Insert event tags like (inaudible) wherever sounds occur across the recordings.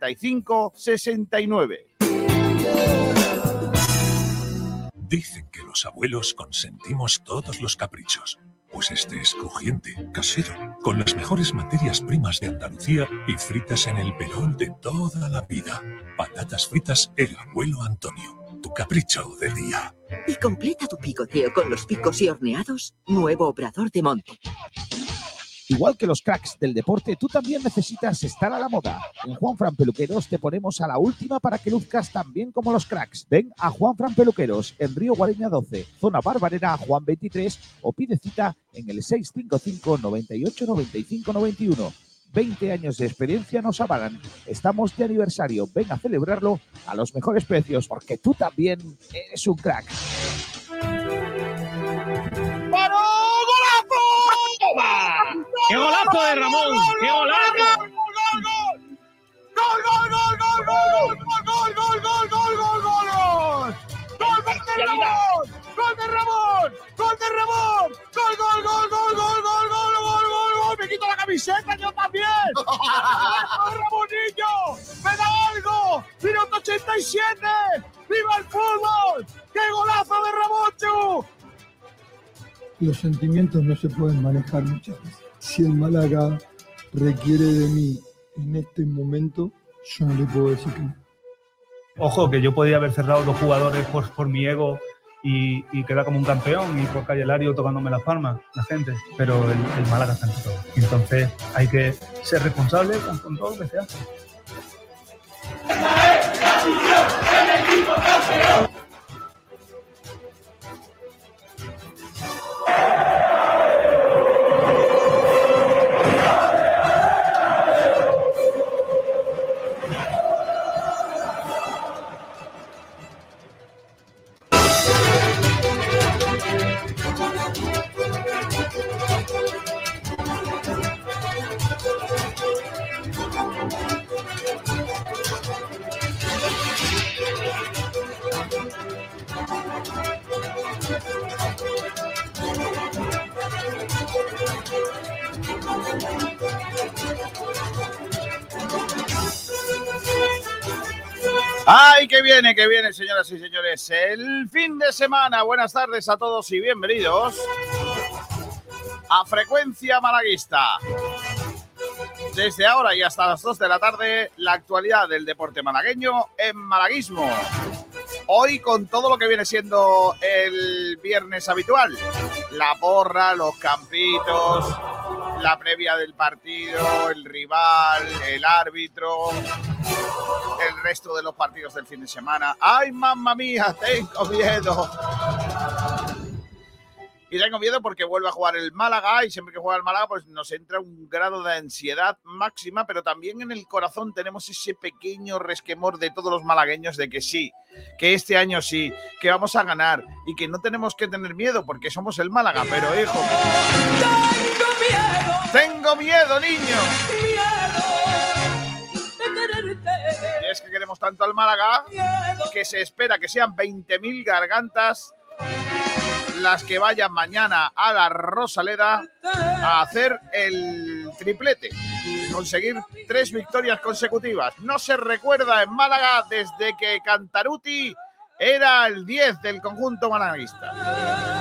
35 69. Dicen que los abuelos consentimos todos los caprichos. Pues este es crujiente, casero, con las mejores materias primas de Andalucía y fritas en el pelón de toda la vida. Patatas fritas El Abuelo Antonio, tu capricho del día. Y completa tu picoteo con los picos y horneados, nuevo obrador de monte. Igual que los cracks del deporte, tú también necesitas estar a la moda. En Juan Fran Peluqueros te ponemos a la última para que luzcas tan bien como los cracks. Ven a Juan Fran Peluqueros en Río Guareña 12, zona Barbarera Juan 23 o pide cita en el 655 98 95 91. 20 años de experiencia nos avalan. Estamos de aniversario. Ven a celebrarlo a los mejores precios porque tú también eres un crack. ¡Qué golazo de Ramón! ¡Qué golazo! ¡Gol, gol, gol, gol, gol, gol, gol, gol, gol, gol, gol, gol, gol! ¡Gol de Ramón! ¡Gol de Ramón! ¡Gol de Ramón! ¡Gol, gol, gol, gol, gol, gol, gol, gol, gol, gol! ¡Me quito la camiseta yo también! ¡Golazo de Ramonillo! ¡Me da algo! ¡Minuto 87! ¡Viva el fútbol! ¡Qué golazo de Ramón, Los sentimientos no se pueden manejar muchas veces. Si el Málaga requiere de mí en este momento, yo no le puedo decir que no. Ojo, que yo podía haber cerrado dos jugadores por, por mi ego y, y quedar como un campeón y por Calle Lario tocándome las palmas, la gente. Pero el, el Málaga está en todo. Entonces hay que ser responsable con, con todo lo que se hace. ¡Ay, que viene, que viene, señoras y señores! El fin de semana. Buenas tardes a todos y bienvenidos a Frecuencia Malaguista. Desde ahora y hasta las 2 de la tarde, la actualidad del deporte malagueño en Malaguismo. Hoy con todo lo que viene siendo el viernes habitual. La porra, los campitos, la previa del partido, el rival, el árbitro, el resto de los partidos del fin de semana. ¡Ay, mamma mía! Tengo miedo. Y tengo miedo porque vuelve a jugar el Málaga y siempre que juega el Málaga pues nos entra un grado de ansiedad máxima, pero también en el corazón tenemos ese pequeño resquemor de todos los malagueños de que sí, que este año sí, que vamos a ganar y que no tenemos que tener miedo porque somos el Málaga, pero hijo... Tengo miedo, niño. Y es que queremos tanto al Málaga que se espera que sean 20.000 gargantas las que vayan mañana a la Rosaleda a hacer el triplete. Conseguir tres victorias consecutivas. No se recuerda en Málaga desde que Cantaruti era el 10 del conjunto malaguista.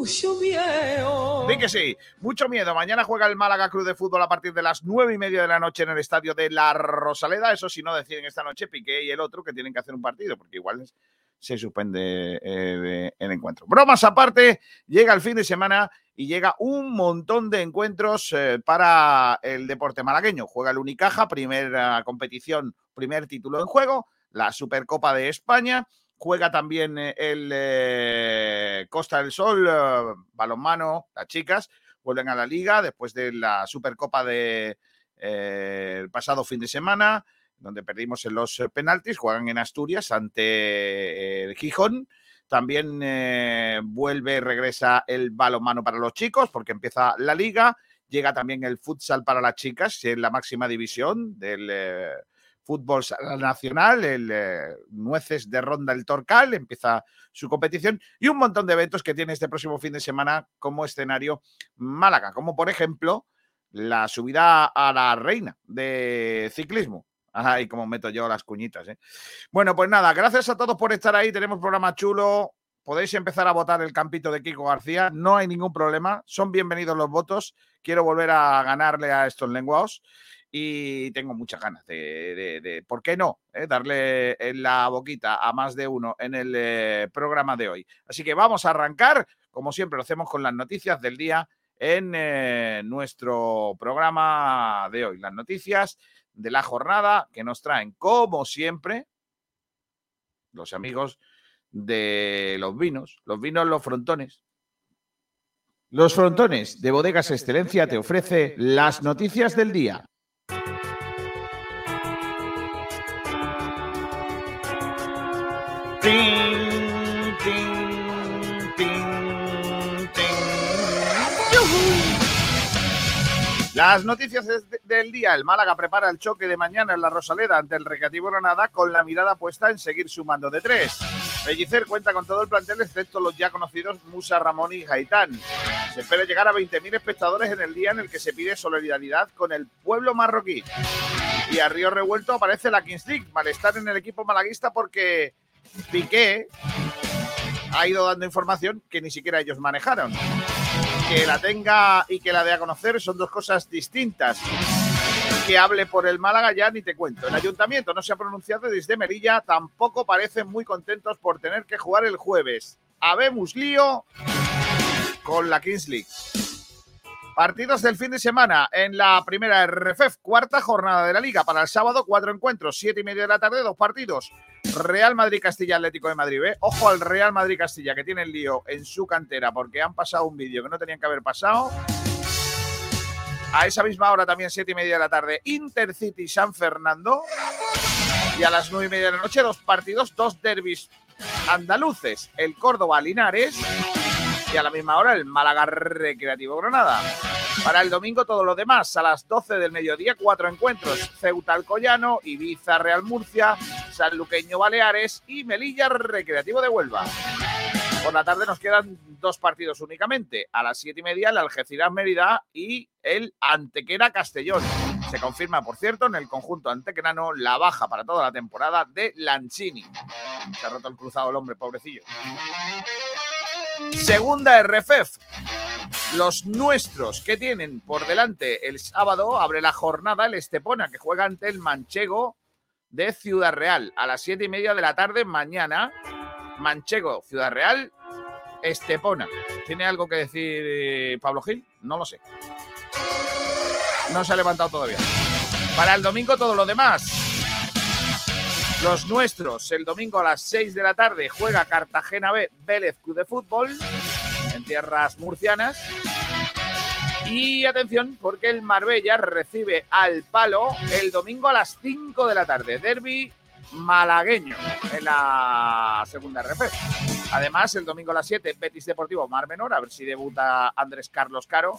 Mucho miedo. Que sí, mucho miedo. Mañana juega el Málaga Club de Fútbol a partir de las nueve y media de la noche en el estadio de La Rosaleda. Eso si no deciden esta noche Piqué y el otro que tienen que hacer un partido, porque igual se suspende eh, el encuentro. Bromas aparte, llega el fin de semana y llega un montón de encuentros eh, para el deporte malagueño. Juega el Unicaja, primera competición, primer título en juego, la Supercopa de España juega también eh, el eh, Costa del Sol, eh, balonmano, las chicas, vuelven a la liga después de la Supercopa del de, pasado fin de semana, donde perdimos en los penaltis, juegan en Asturias ante el Gijón. También vuelve, regresa el balonmano para los chicos, porque empieza la liga. Llega también el futsal para las chicas en la máxima división del fútbol nacional, el eh, Nueces de Ronda el Torcal, empieza su competición y un montón de eventos que tiene este próximo fin de semana como escenario Málaga, como por ejemplo la subida a la reina de ciclismo. Ay, cómo meto yo las cuñitas. ¿eh? Bueno, pues nada, gracias a todos por estar ahí. Tenemos programa chulo. Podéis empezar a votar el campito de Kiko García. No hay ningún problema. Son bienvenidos los votos. Quiero volver a ganarle a estos lenguados y tengo muchas ganas de, ¿por qué no? Eh? Darle en la boquita a más de uno en el eh, programa de hoy. Así que vamos a arrancar, como siempre lo hacemos con las noticias del día en eh, nuestro programa de hoy. Las noticias de la jornada que nos traen, como siempre, los amigos de los vinos, los vinos Los Frontones. Los Frontones de Bodegas Excelencia te ofrece las noticias del día. Las noticias del día. El Málaga prepara el choque de mañana en la Rosaleda ante el Recreativo Granada con la mirada puesta en seguir sumando de tres. Pellicer cuenta con todo el plantel excepto los ya conocidos Musa, Ramón y Gaitán. Se espera llegar a 20.000 espectadores en el día en el que se pide solidaridad con el pueblo marroquí. Y a Río Revuelto aparece la Kings League. Malestar en el equipo malaguista porque Piqué ha ido dando información que ni siquiera ellos manejaron que la tenga y que la dé a conocer son dos cosas distintas. Que hable por el Málaga ya ni te cuento. El ayuntamiento no se ha pronunciado desde Merilla, tampoco parecen muy contentos por tener que jugar el jueves. Habemos lío con la Kings League. Partidos del fin de semana en la primera RFF, cuarta jornada de la liga. Para el sábado, cuatro encuentros, siete y media de la tarde, dos partidos. Real Madrid-Castilla Atlético de Madrid. ¿eh? Ojo al Real Madrid-Castilla que tiene el lío en su cantera porque han pasado un vídeo que no tenían que haber pasado. A esa misma hora también, siete y media de la tarde, Intercity San Fernando. Y a las nueve y media de la noche, dos partidos, dos derbis andaluces. El Córdoba Linares y a la misma hora el Málaga Recreativo Granada. Para el domingo todo lo demás, a las 12 del mediodía, cuatro encuentros. Ceuta Alcoyano, Ibiza Real Murcia, Sanluqueño Baleares y Melilla Recreativo de Huelva. Por la tarde nos quedan dos partidos únicamente. A las siete y media el Algeciras Mérida y el Antequera Castellón. Se confirma, por cierto, en el conjunto antequerano la baja para toda la temporada de Lanchini. Se ha roto el cruzado el hombre, pobrecillo. Segunda RFF. Los nuestros que tienen por delante el sábado abre la jornada el Estepona que juega ante el Manchego de Ciudad Real a las siete y media de la tarde mañana. Manchego, Ciudad Real, Estepona. ¿Tiene algo que decir eh, Pablo Gil? No lo sé. No se ha levantado todavía. Para el domingo todo lo demás. Los nuestros, el domingo a las 6 de la tarde, juega Cartagena B, Vélez Club de Fútbol, en tierras murcianas. Y atención, porque el Marbella recibe al palo el domingo a las 5 de la tarde. Derby malagueño en la segunda RF. Además, el domingo a las 7, Betis Deportivo Mar Menor, a ver si debuta Andrés Carlos Caro.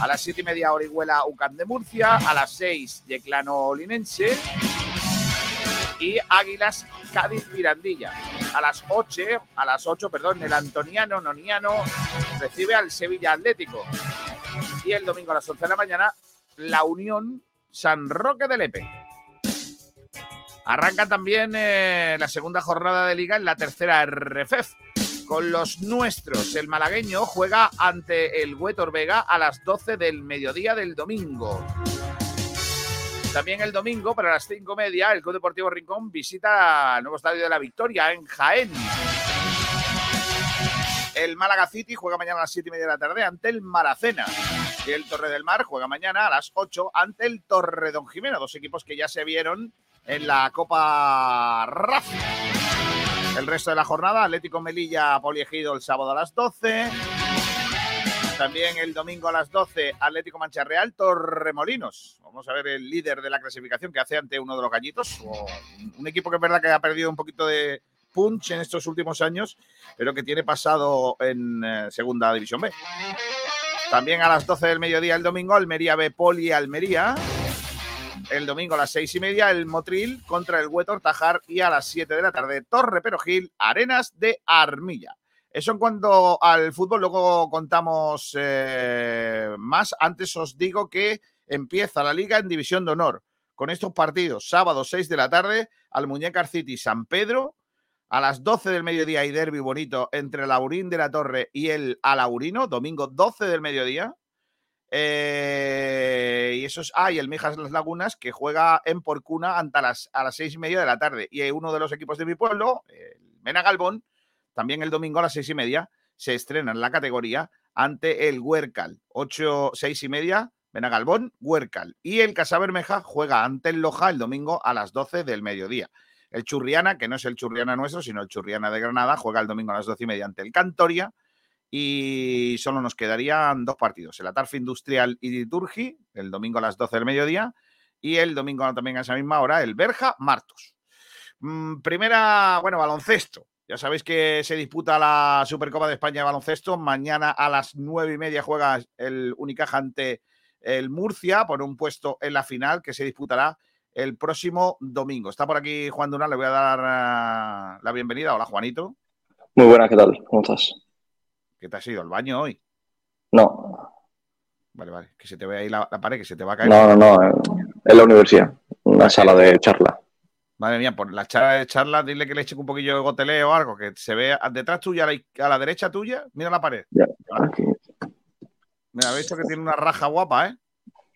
A las 7 y media, Orihuela Ucán de Murcia. A las 6, Yeclano Linense y Águilas Cádiz Mirandilla. A las 8, a las 8, perdón, el Antoniano Noniano recibe al Sevilla Atlético. Y el domingo a las 11 de la mañana, la Unión San Roque de Lepe. Arranca también eh, la segunda jornada de liga en la tercera RFF. Con los nuestros, el malagueño juega ante el Huetor Vega a las 12 del mediodía del domingo. También el domingo, para las cinco media, el Club Deportivo Rincón visita el nuevo estadio de la Victoria en Jaén. El Málaga City juega mañana a las siete y media de la tarde ante el Maracena. Y el Torre del Mar juega mañana a las 8 ante el Torre Don Jimeno, dos equipos que ya se vieron en la Copa RAF. El resto de la jornada, Atlético Melilla, Poliegido el sábado a las 12. También el domingo a las 12, Atlético Mancha Real, Torremolinos. Vamos a ver el líder de la clasificación que hace ante uno de los gallitos. un equipo que es verdad que ha perdido un poquito de punch en estos últimos años, pero que tiene pasado en eh, Segunda División B. También a las 12 del mediodía el domingo, Almería B, Poli Almería. El domingo a las seis y media, el Motril contra el Huetor Tajar y a las 7 de la tarde, Torre Perojil, Arenas de Armilla. Eso en cuanto al fútbol, luego contamos eh, más. Antes os digo que empieza la liga en División de Honor con estos partidos. Sábado 6 de la tarde al Muñecar City San Pedro. A las 12 del mediodía hay derby bonito entre Laurín de la Torre y el Alaurino. Domingo 12 del mediodía. Eh, y eso es. Ah, y el Mijas Las Lagunas que juega en Porcuna ante las, a las seis y media de la tarde. Y uno de los equipos de mi pueblo, el Mena Galbón, también el domingo a las seis y media, se estrena en la categoría ante el Huercal. Ocho, seis y media, Mena Galbón, Huercal. Y el Casabermeja juega ante el Loja el domingo a las 12 del mediodía. El Churriana, que no es el Churriana nuestro, sino el Churriana de Granada, juega el domingo a las 12 y media ante el Cantoria y solo nos quedarían dos partidos, el Atarfe Industrial y Liturgi, el domingo a las 12 del mediodía, y el domingo también a esa misma hora, el Berja Martos. Mm, primera, bueno, baloncesto. Ya sabéis que se disputa la Supercopa de España de baloncesto. Mañana a las nueve y media juega el Unicaja ante el Murcia por un puesto en la final que se disputará el próximo domingo. Está por aquí Juan Durán, le voy a dar eh, la bienvenida. Hola, Juanito. Muy buena, ¿qué tal? ¿Cómo estás? ¿Qué te has ido al baño hoy? No. Vale, vale. Que se te ve ahí la, la pared, que se te va a caer. No, no, no. En la universidad. Una sala de charla. Madre mía, por la charla de charla, dile que le eche un poquillo de goteleo o algo, que se vea detrás tuya, a la, a la derecha tuya, mira la pared. Ya, aquí. Mira, habéis visto que tiene una raja guapa, ¿eh?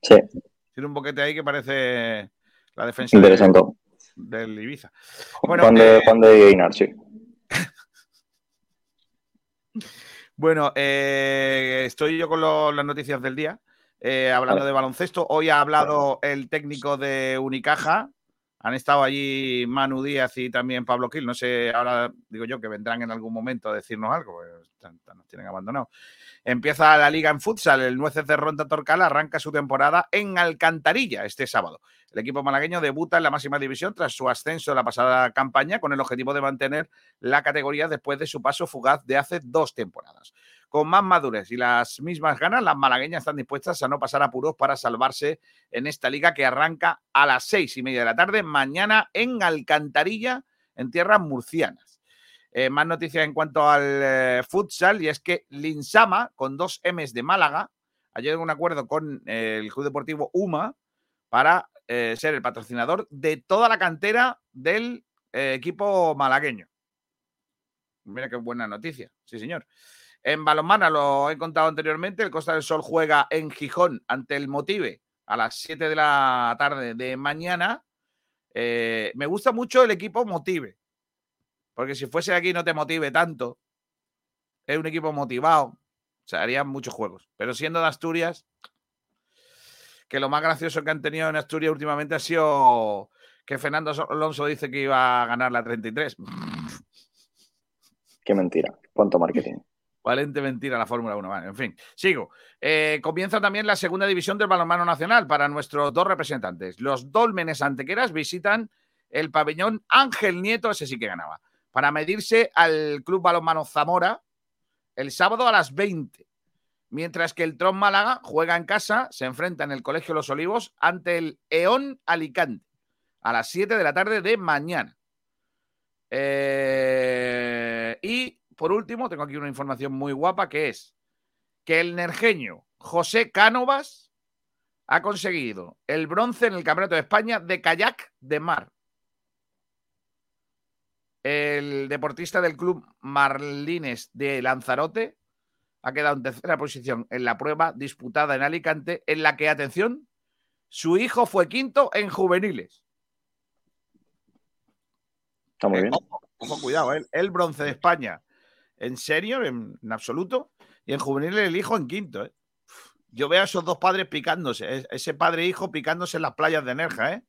Sí, Tiene un boquete ahí que parece la defensa interesante. del, del Ibiza. Bueno, Juan de, eh, Guinar, sí. (laughs) Bueno, eh, estoy yo con lo- las noticias del día, eh, hablando de baloncesto. Hoy ha hablado el técnico de Unicaja. Han estado allí Manu Díaz y también Pablo Gil. No sé, ahora digo yo que vendrán en algún momento a decirnos algo, porque nos tienen abandonados. Empieza la liga en futsal. El Nueces de Ronda Torcal arranca su temporada en Alcantarilla este sábado. El equipo malagueño debuta en la máxima división tras su ascenso de la pasada campaña con el objetivo de mantener la categoría después de su paso fugaz de hace dos temporadas. Con más madurez y las mismas ganas, las malagueñas están dispuestas a no pasar apuros para salvarse en esta liga que arranca a las seis y media de la tarde mañana en Alcantarilla, en tierras murcianas. Eh, más noticias en cuanto al eh, futsal y es que Linsama, con dos M's de Málaga, ha llegado a un acuerdo con eh, el Club Deportivo UMA para ser el patrocinador de toda la cantera del equipo malagueño. Mira qué buena noticia, sí señor. En balonmano, lo he contado anteriormente, el Costa del Sol juega en Gijón ante el Motive a las 7 de la tarde de mañana. Me gusta mucho el equipo Motive, porque si fuese aquí no te motive tanto, es un equipo motivado, o sea, harían muchos juegos. Pero siendo de Asturias, que lo más gracioso que han tenido en Asturias últimamente ha sido que Fernando Alonso dice que iba a ganar la 33. Qué mentira. Cuánto marketing. Valente mentira la Fórmula 1. Vale, en fin, sigo. Eh, comienza también la segunda división del balonmano nacional para nuestros dos representantes. Los Dólmenes Antequeras visitan el pabellón Ángel Nieto, ese sí que ganaba, para medirse al Club Balonmano Zamora el sábado a las 20. Mientras que el Tron Málaga juega en casa, se enfrenta en el Colegio Los Olivos ante el Eón Alicante a las 7 de la tarde de mañana. Eh, y por último, tengo aquí una información muy guapa que es que el nerjeño José Cánovas ha conseguido el bronce en el Campeonato de España de kayak de mar. El deportista del club Marlines de Lanzarote ha quedado en tercera posición en la prueba disputada en Alicante, en la que, atención, su hijo fue quinto en juveniles. Está muy Eh, bien. Ojo, ojo, cuidado, ¿eh? el bronce de España en serio, en, en absoluto, y en juvenil el hijo en quinto. ¿eh? Yo veo a esos dos padres picándose, ese padre e hijo picándose en las playas de Nerja, ¿eh?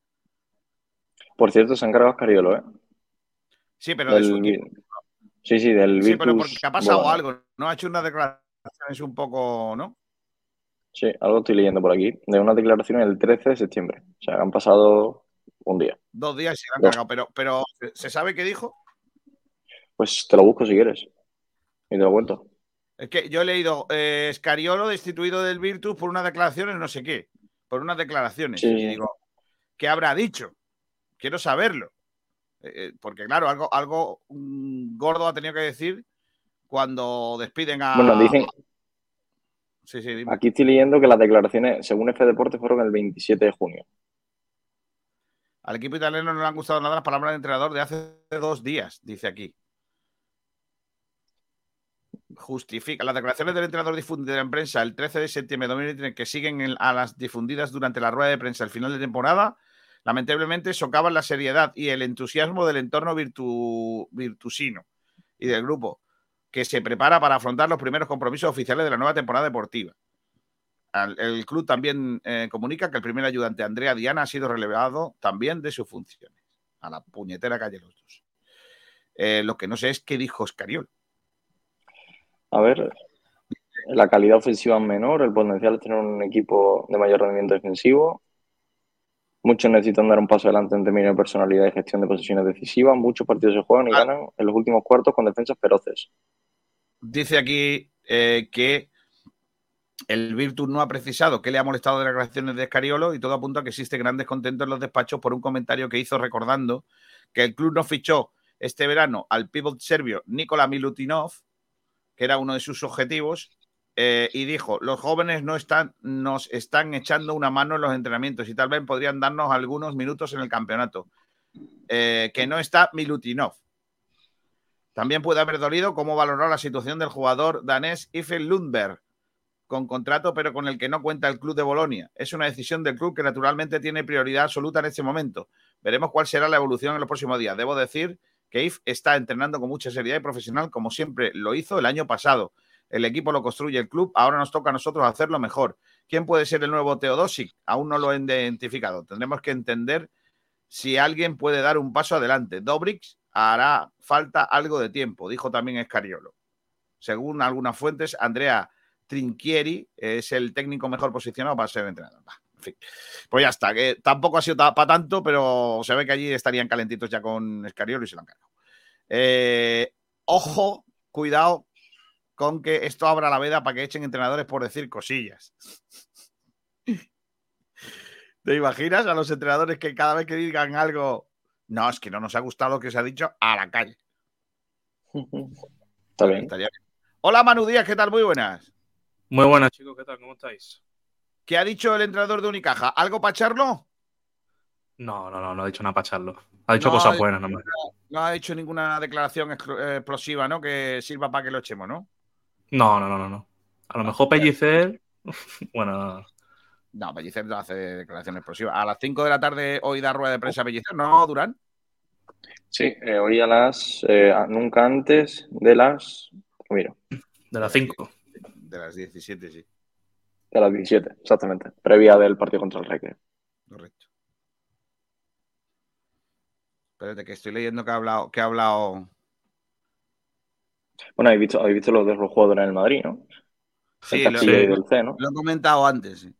Por cierto, se ha encargado Escariolo, ¿eh? Sí, pero de su Del- equipo. Sí, sí, del Sí, pero porque ha pasado algo, ¿no? Ha hecho unas declaraciones un poco, ¿no? Sí, algo estoy leyendo por aquí. De una declaración el 13 de septiembre. O sea, han pasado un día. Dos días y se han Dos. cargado, pero, pero ¿se- ¿se sabe qué dijo? Pues te lo busco si quieres. Y te lo cuento. Es que yo he leído eh, Scariolo destituido del Virtus por unas declaraciones, no sé qué, por unas declaraciones. Sí, y digo, ¿qué habrá dicho? Quiero saberlo. Eh, eh, porque claro, algo, algo gordo ha tenido que decir cuando despiden a. Bueno, dicen. Sí, sí, dime. Aquí estoy leyendo que las declaraciones, según F Deportes, fueron el 27 de junio. Al equipo italiano no le han gustado nada las palabras del entrenador de hace dos días, dice aquí. Justifica las declaraciones del entrenador difundidas en prensa el 13 de septiembre de 2023 que siguen en- a las difundidas durante la rueda de prensa al final de temporada, lamentablemente socavan la seriedad y el entusiasmo del entorno virtu- virtusino y del grupo que se prepara para afrontar los primeros compromisos oficiales de la nueva temporada deportiva. El club también eh, comunica que el primer ayudante, Andrea Diana, ha sido relevado también de sus funciones. A la puñetera calle los dos. Eh, lo que no sé es qué dijo Escariol. A ver, la calidad ofensiva es menor, el potencial es tener un equipo de mayor rendimiento defensivo. Muchos necesitan dar un paso adelante en términos de personalidad y gestión de posiciones decisivas. Muchos partidos se juegan y Ah. ganan en los últimos cuartos con defensas feroces. Dice aquí eh, que el Virtus no ha precisado qué le ha molestado de las declaraciones de Escariolo y todo apunta a que existe gran descontento en los despachos por un comentario que hizo recordando que el club no fichó este verano al pívot serbio Nikola Milutinov, que era uno de sus objetivos, eh, y dijo, los jóvenes no están, nos están echando una mano en los entrenamientos y tal vez podrían darnos algunos minutos en el campeonato. Eh, que no está Milutinov. También puede haber dolido cómo valoró la situación del jugador danés Ife Lundberg, con contrato pero con el que no cuenta el club de Bolonia. Es una decisión del club que naturalmente tiene prioridad absoluta en este momento. Veremos cuál será la evolución en los próximos días. Debo decir que If está entrenando con mucha seriedad y profesional como siempre lo hizo el año pasado. El equipo lo construye el club, ahora nos toca a nosotros hacerlo mejor. ¿Quién puede ser el nuevo Teodosic? Aún no lo he identificado. Tendremos que entender si alguien puede dar un paso adelante. Dobrix hará falta algo de tiempo, dijo también Escariolo. Según algunas fuentes, Andrea Trinchieri es el técnico mejor posicionado para ser entrenador. En fin. Pues ya está, que tampoco ha sido para tanto, pero se ve que allí estarían calentitos ya con Escariolo y se lo han cargado. Eh, ojo, cuidado con que esto abra la veda para que echen entrenadores por decir cosillas. (laughs) ¿Te imaginas a los entrenadores que cada vez que digan algo, no, es que no nos ha gustado lo que se ha dicho, a la calle? (laughs) Está bien. Estaría bien. Hola Manu Díaz, ¿qué tal? Muy buenas. Muy buenas, chicos, ¿qué tal? ¿Cómo estáis? ¿Qué ha dicho el entrenador de Unicaja? ¿Algo para echarlo? No, no, no, no ha dicho nada para echarlo. Ha dicho No, cosas buenas nomás. No ha hecho ninguna declaración eh, explosiva, ¿no? Que sirva para que lo echemos, ¿no? No, no, no, no, no. A lo mejor Pellicer. (laughs) bueno, No, Pellicer no hace declaraciones explosivas. A las 5 de la tarde hoy da rueda de prensa Pellicer, ¿no, Durán? Sí, eh, hoy a las. eh, nunca antes de las. Mira, de las 5. De las 17, sí. de las 17, exactamente. Previa del partido contra el Recre. Correcto. Espérate, que estoy leyendo que ha hablado, que ha hablado. Bueno, habéis visto, habéis visto los de los jugadores en el Madrid, ¿no? Sí, el lo, lo- del C, ¿no? lo he comentado antes. sí.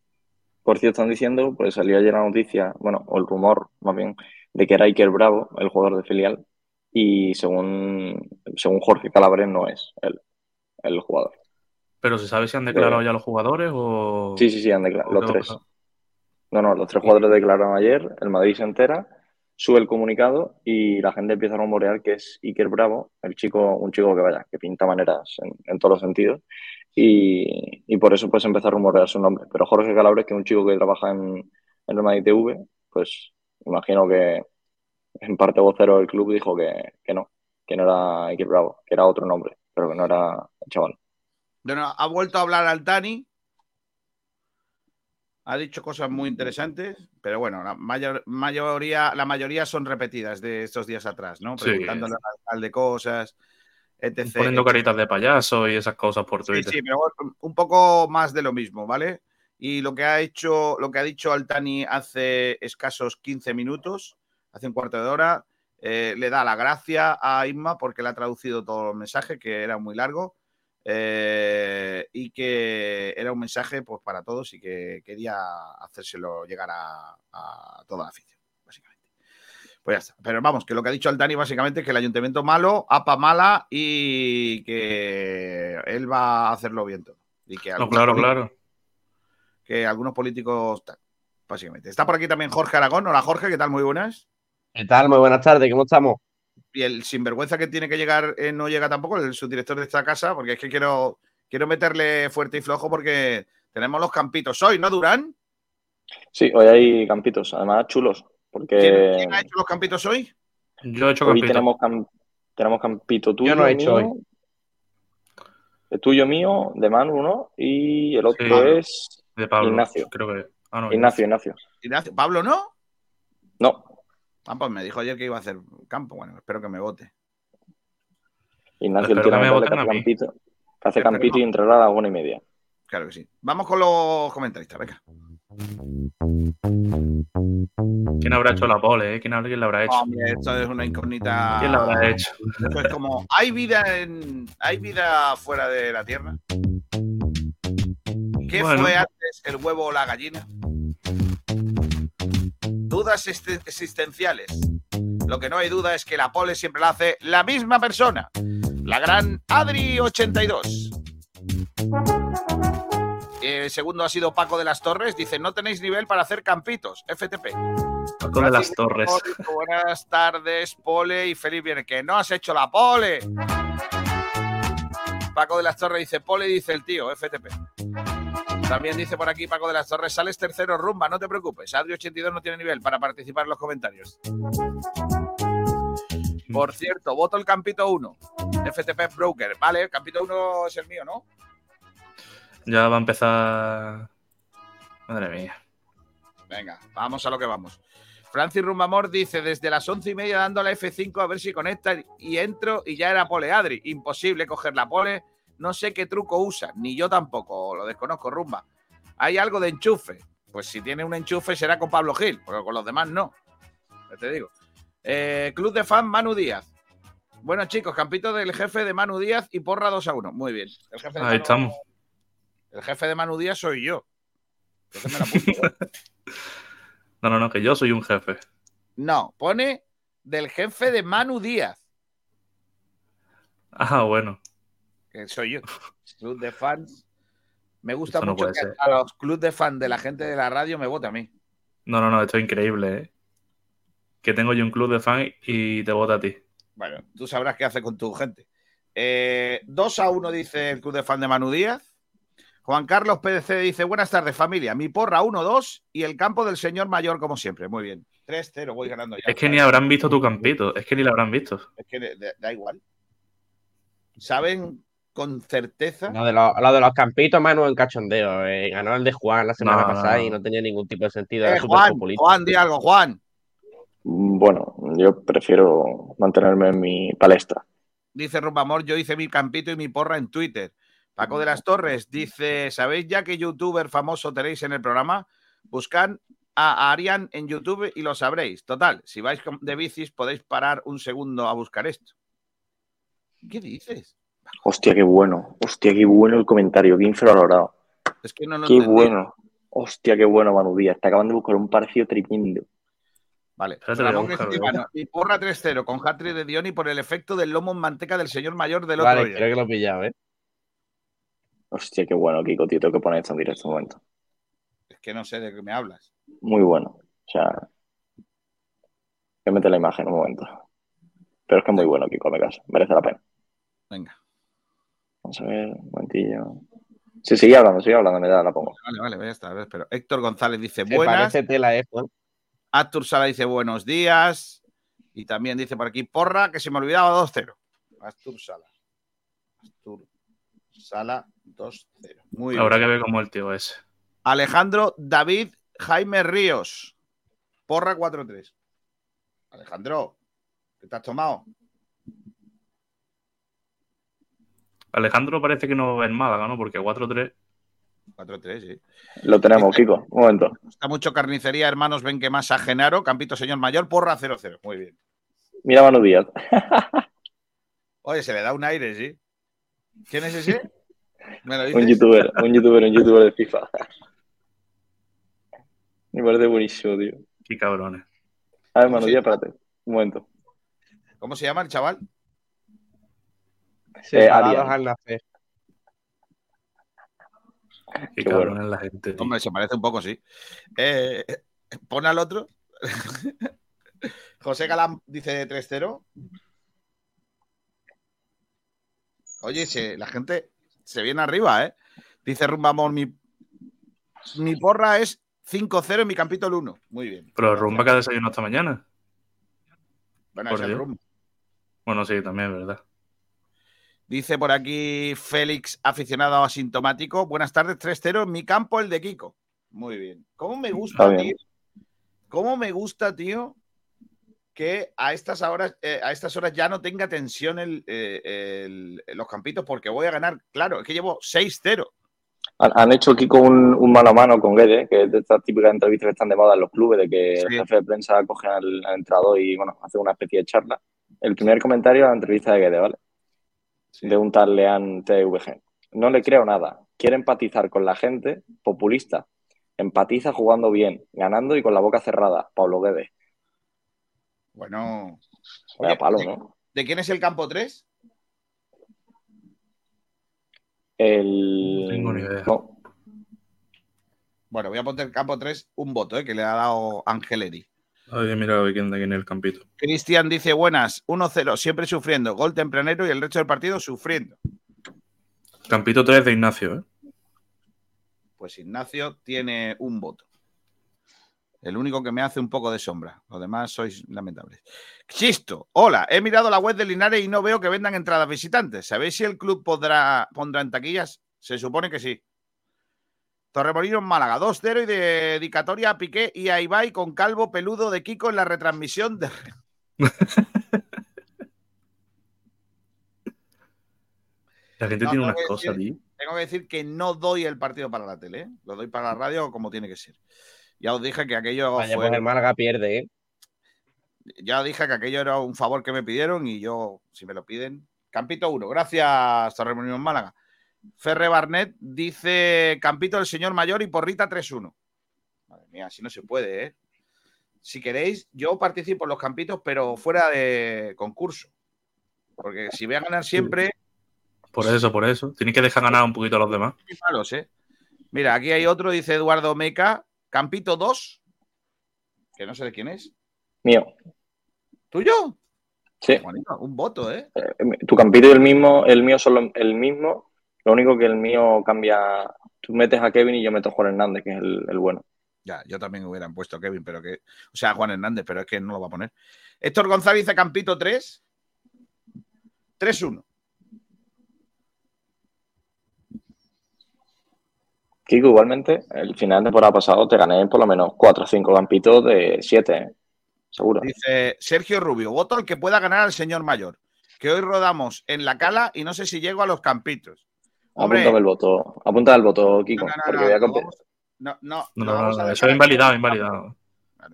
Por cierto, están diciendo, pues salió ayer la noticia, bueno, o el rumor más bien, de que era Iker Bravo, el jugador de filial, y según, según Jorge Calabres no es él, el jugador. Pero se sabe si han declarado ya los jugadores o. Sí, sí, sí, han declarado, los tres. No, no, los tres jugadores declararon ayer, el Madrid se entera, sube el comunicado y la gente empieza a rumorear que es Iker Bravo, el chico, un chico que vaya, que pinta maneras en, en todos los sentidos. Y, y por eso pues empieza a rumorear su nombre. Pero Jorge Calabres, que es un chico que trabaja en, en el Madrid TV, pues imagino que en parte vocero del club dijo que, que no, que no era Iker Bravo, que era otro nombre, pero que no era el chaval. Bueno, ha vuelto a hablar Altani. Ha dicho cosas muy interesantes, pero bueno, la mayor- mayoría, la mayoría son repetidas de estos días atrás, ¿no? Sí. Preguntándole al alcalde cosas, etc. Poniendo caritas de payaso y esas cosas por Sí, Twitter. sí, pero bueno, un poco más de lo mismo, ¿vale? Y lo que ha hecho, lo que ha dicho Altani hace escasos 15 minutos, hace un cuarto de hora, eh, le da la gracia a Isma porque le ha traducido todo el mensaje, que era muy largo, eh, y que era un mensaje pues para todos y que quería hacérselo llegar a, a toda la afición, básicamente. Pues ya está. Pero vamos, que lo que ha dicho Altani básicamente es que el ayuntamiento malo, APA mala y que él va a hacerlo bien todo. Y que No, claro, claro. Que algunos políticos, tal, básicamente. Está por aquí también Jorge Aragón. Hola Jorge, ¿qué tal? Muy buenas. ¿Qué tal? Muy buenas tardes, ¿cómo estamos? Y el sinvergüenza que tiene que llegar eh, no llega tampoco, el subdirector de esta casa, porque es que quiero, quiero meterle fuerte y flojo porque tenemos los campitos hoy, ¿no, Durán? Sí, hoy hay campitos, además chulos. Porque ¿Quién, quién ha hecho los campitos hoy? Yo he hecho hoy campito. tenemos, cam- tenemos campito tuyo, Yo no he hecho mío, el tuyo mío, de Manu, ¿no? Y el otro Sí. es De Pablo. Ignacio. Creo que. Ah, no, Ignacio, Ignacio. Ignacio. ¿Pablo no? No, Ah, pues me dijo ayer que iba a hacer campo. Bueno, espero que me vote. Ignacio el Espero que me voten hace a campito, hace Espero. campito y entrará a la una y media. Claro que sí. Vamos con los comentaristas, venga. ¿Quién habrá hecho la pole? Eh? ¿Quién, habrá- quién la habrá hecho? Hombre, esto es una incógnita. ¿Quién la habrá hecho? Esto es como, ¿hay vida en, ¿hay vida fuera de la Tierra? ¿Qué Bueno. fue antes, el huevo o la gallina? Dudas existen- existenciales. Lo que no hay duda es que la pole siempre la hace la misma persona, la gran Adri82. El segundo ha sido Paco de las Torres. Dice, no tenéis nivel para hacer campitos. FTP. Paco de las Torres. Buenas tardes, Pole y viernes. Que no has hecho la pole. Paco de las Torres dice, Pole dice el tío, FTP. También dice por aquí Paco de las Torres, sales tercero rumba, no te preocupes. Adri82 no tiene nivel para participar en los comentarios. Por cierto, voto el Campito 1. FTP Broker. Vale, el Campito 1 es el mío, ¿no? Ya va a empezar. Madre mía. Venga, vamos a lo que vamos. Francis Rumbamor dice, desde las once y media dando la F5 a ver si conecta y entro y ya era pole Adri. Imposible coger la pole. No sé qué truco usa, ni yo tampoco, lo desconozco, Rumba. ¿Hay algo de enchufe? Pues si tiene un enchufe será con Pablo Gil, porque con los demás no. Ya te digo. Eh, Club de fan Manu Díaz. Bueno, chicos, campito del jefe de Manu Díaz y porra 2 a 1. Muy bien. El jefe de Ahí Manu- estamos. El jefe de Manu Díaz soy yo. Entonces me la apunto. (laughs) No, no, no, que yo soy un jefe. No, pone del jefe de Manu Díaz, Ah, bueno. que soy yo. Club de fans. Me gusta no mucho que ser. a los clubs de fans de la gente de la radio me vote a mí. No, no, no, esto es increíble, ¿eh? Que tengo yo un club de fan y te vota a ti. Bueno, tú sabrás qué hace con tu gente. Eh, 2 a 1 dice el club de fan de Manu Díaz. Juan Carlos PDC dice: Buenas tardes, familia. Mi porra 1-2 y el campo del señor mayor, como siempre. Muy bien. 3-0, voy ganando ya. Es que ni habrán visto tu campito. Es que ni lo habrán visto. Es que da igual. Saben con certeza. Lo de, los, lo de los campitos, Manu, en cachondeo. eh, ganó el de Juan la semana No, pasada no. y no tenía ningún tipo de sentido. Eh, Juan. Juan, di algo, Juan. Bueno, yo prefiero mantenerme en mi palestra. Dice Rumbamor, yo hice mi campito y mi porra en Twitter. Paco de las Torres dice, ¿sabéis ya qué youtuber famoso tenéis en el programa? Buscad a Arián en YouTube y lo sabréis. Total, si vais con- de bicis podéis parar un segundo a buscar esto. ¿Qué dices? Hostia, qué bueno. Hostia, qué bueno el comentario. Qué infravalorado. Es que no lo Qué entendí. bueno. Hostia, qué bueno, Manu Díaz. Te acaban de buscar un parecido tremendo. Vale. Ramón buscar, y porra 3-0 con hat-trick de Dioni por el efecto del lomo en manteca del señor mayor del Vale, otro día. creo que lo he pillado, ¿eh? Hostia, qué bueno, Kiko, tío. Tengo que poner esto en directo un momento. Es que no sé de qué me hablas. Muy bueno. O sea, voy a meter la imagen un momento. Pero es que es muy bueno, Kiko, me caso. Merece la pena. Venga. Vamos a ver, un momentillo. Sí, sigue hablando, sigue hablando, me da, la pongo. Vale, vale, ya está. a ver, Pero Héctor González dice Se buenas. parece tela, ¿eh, Juan? Artur Sala dice buenos días. Y también dice por aquí porra, que se me olvidaba 2-0. Astur Sala. Astur Sala 2-0. Muy bien. Habrá que ver cómo el tío ese. Alejandro David Jaime Ríos. Porra 4-3. Alejandro, ¿qué te has tomado? Alejandro parece que no va en Málaga, ¿no? Porque 4-3. 4-3, sí. Lo tenemos, Kiko. Un momento. Está mucho carnicería, hermanos, ven que más a Genaro. Campito, señor mayor, porra 0-0. Muy bien. Mira Manu Díaz. (laughs) Oye, se le da un aire, ¿sí? ¿Quién es ese? ¿Me lo Un youtuber, un youtuber, un youtuber de FIFA. (laughs) Me parece buenísimo, tío. Qué cabrones. A ver, Manu Díaz, espérate. Un momento. ¿Cómo se llama el chaval? Separados Arián. al nacer. Qué, Qué cabrones bueno. la gente. tío. Hombre, se parece un poco, sí. Eh, pon al otro. (laughs) José Galán dice 3-0. Oye, la gente se viene arriba, ¿eh? Dice Rumbamor, mi, mi porra es 5-0 en mi campito el 1. Muy bien. Pero Rumba que ha desayunado esta mañana. Bueno, Por es el. Bueno, sí, también es verdad. Dice por aquí Félix, aficionado asintomático. Buenas tardes, 3-0 en mi campo, el de Kiko. Muy bien. ¿Cómo me gusta, tío? ¿Cómo me gusta, tío, que a estas horas, eh, a estas horas ya no tenga tensión el, eh, el- los campitos porque voy a ganar? Claro, es que llevo 6-0. Han, han hecho Kiko un, un mano a mano con Guede, que es de estas típicas entrevistas que están de moda en los clubes, de que el jefe de prensa coge al, al entrenador y bueno, hace una especie de charla. El primer comentario a la entrevista de Guede, ¿vale? De un tal Leán TVG. No le creo nada. Quiere empatizar con la gente, populista. Empatiza jugando bien, ganando y con la boca cerrada. Pablo Guede. Bueno. Vaya Oye, palo, ¿de- ¿no? ¿De quién es el campo 3? El... No tengo ni idea. no, Bueno, voy a poner el campo 3 un voto, eh, que le ha dado Angeleri. Ay, mira quién de quién es el campito. Cristian dice, buenas, 1-0, siempre sufriendo, gol tempranero y el resto del partido sufriendo. Campito 3 de Ignacio, ¿eh? Pues Ignacio tiene un voto. El único que me hace un poco de sombra. Los demás sois lamentables. Chisto, hola, he mirado la web de Linares y no veo que vendan entradas visitantes. ¿Sabéis si el club podrá, pondrá en taquillas? Se supone que sí. Torremolinos Málaga, 2-0 y dedicatoria a Piqué y a Ibai con Calvo Peludo de Kiko en la retransmisión de... La gente No, tiene unas cosas, decir-. Tengo que decir que no doy el partido para la tele, ¿eh? lo doy para la radio como tiene que ser. Ya os dije que aquello Vaya, fue... pues el Málaga pierde, ¿eh? Ya dije que aquello era un favor que me pidieron y yo, si me lo piden. Campito 1, gracias, Torremolinos Málaga. Ferre Barnet dice Campito el señor mayor y Porrita 3-1. Madre mía, así no se puede, ¿eh? Si queréis, yo participo en los campitos, pero fuera de concurso. Porque si voy a ganar siempre, Por eso, por eso. Tienes que dejar ganar un poquito a los demás. malos, ¿eh? Mira, aquí hay otro, dice Eduardo Meca, Campito 2, que no sé de quién es. mío. ¿Tuyo? Sí. Juanito, un voto, ¿eh? Eh, Tu campito y el mismo, el mío son lo- el mismo. Lo único que el mío cambia. Tú metes a Kevin y yo meto a Juan Hernández, que es el, el bueno. Ya, yo también hubieran puesto a Kevin, pero que. O sea, a Juan Hernández, pero es que no lo va a poner. Héctor González dice Campito 3. 3-1. Kiko, igualmente, el final de temporada pasado te gané por lo menos 4 o 5 campitos de 7, ¿eh? Seguro. Dice Sergio Rubio, voto al que pueda ganar al señor mayor. Que hoy rodamos en la cala y no sé si llego a los campitos. Hombre, Apúntame el voto. Apunta el voto, Kiko. no, no, porque no, voy a lo compe- vamos- no, no, No, no, eso es invalidado, invalidado.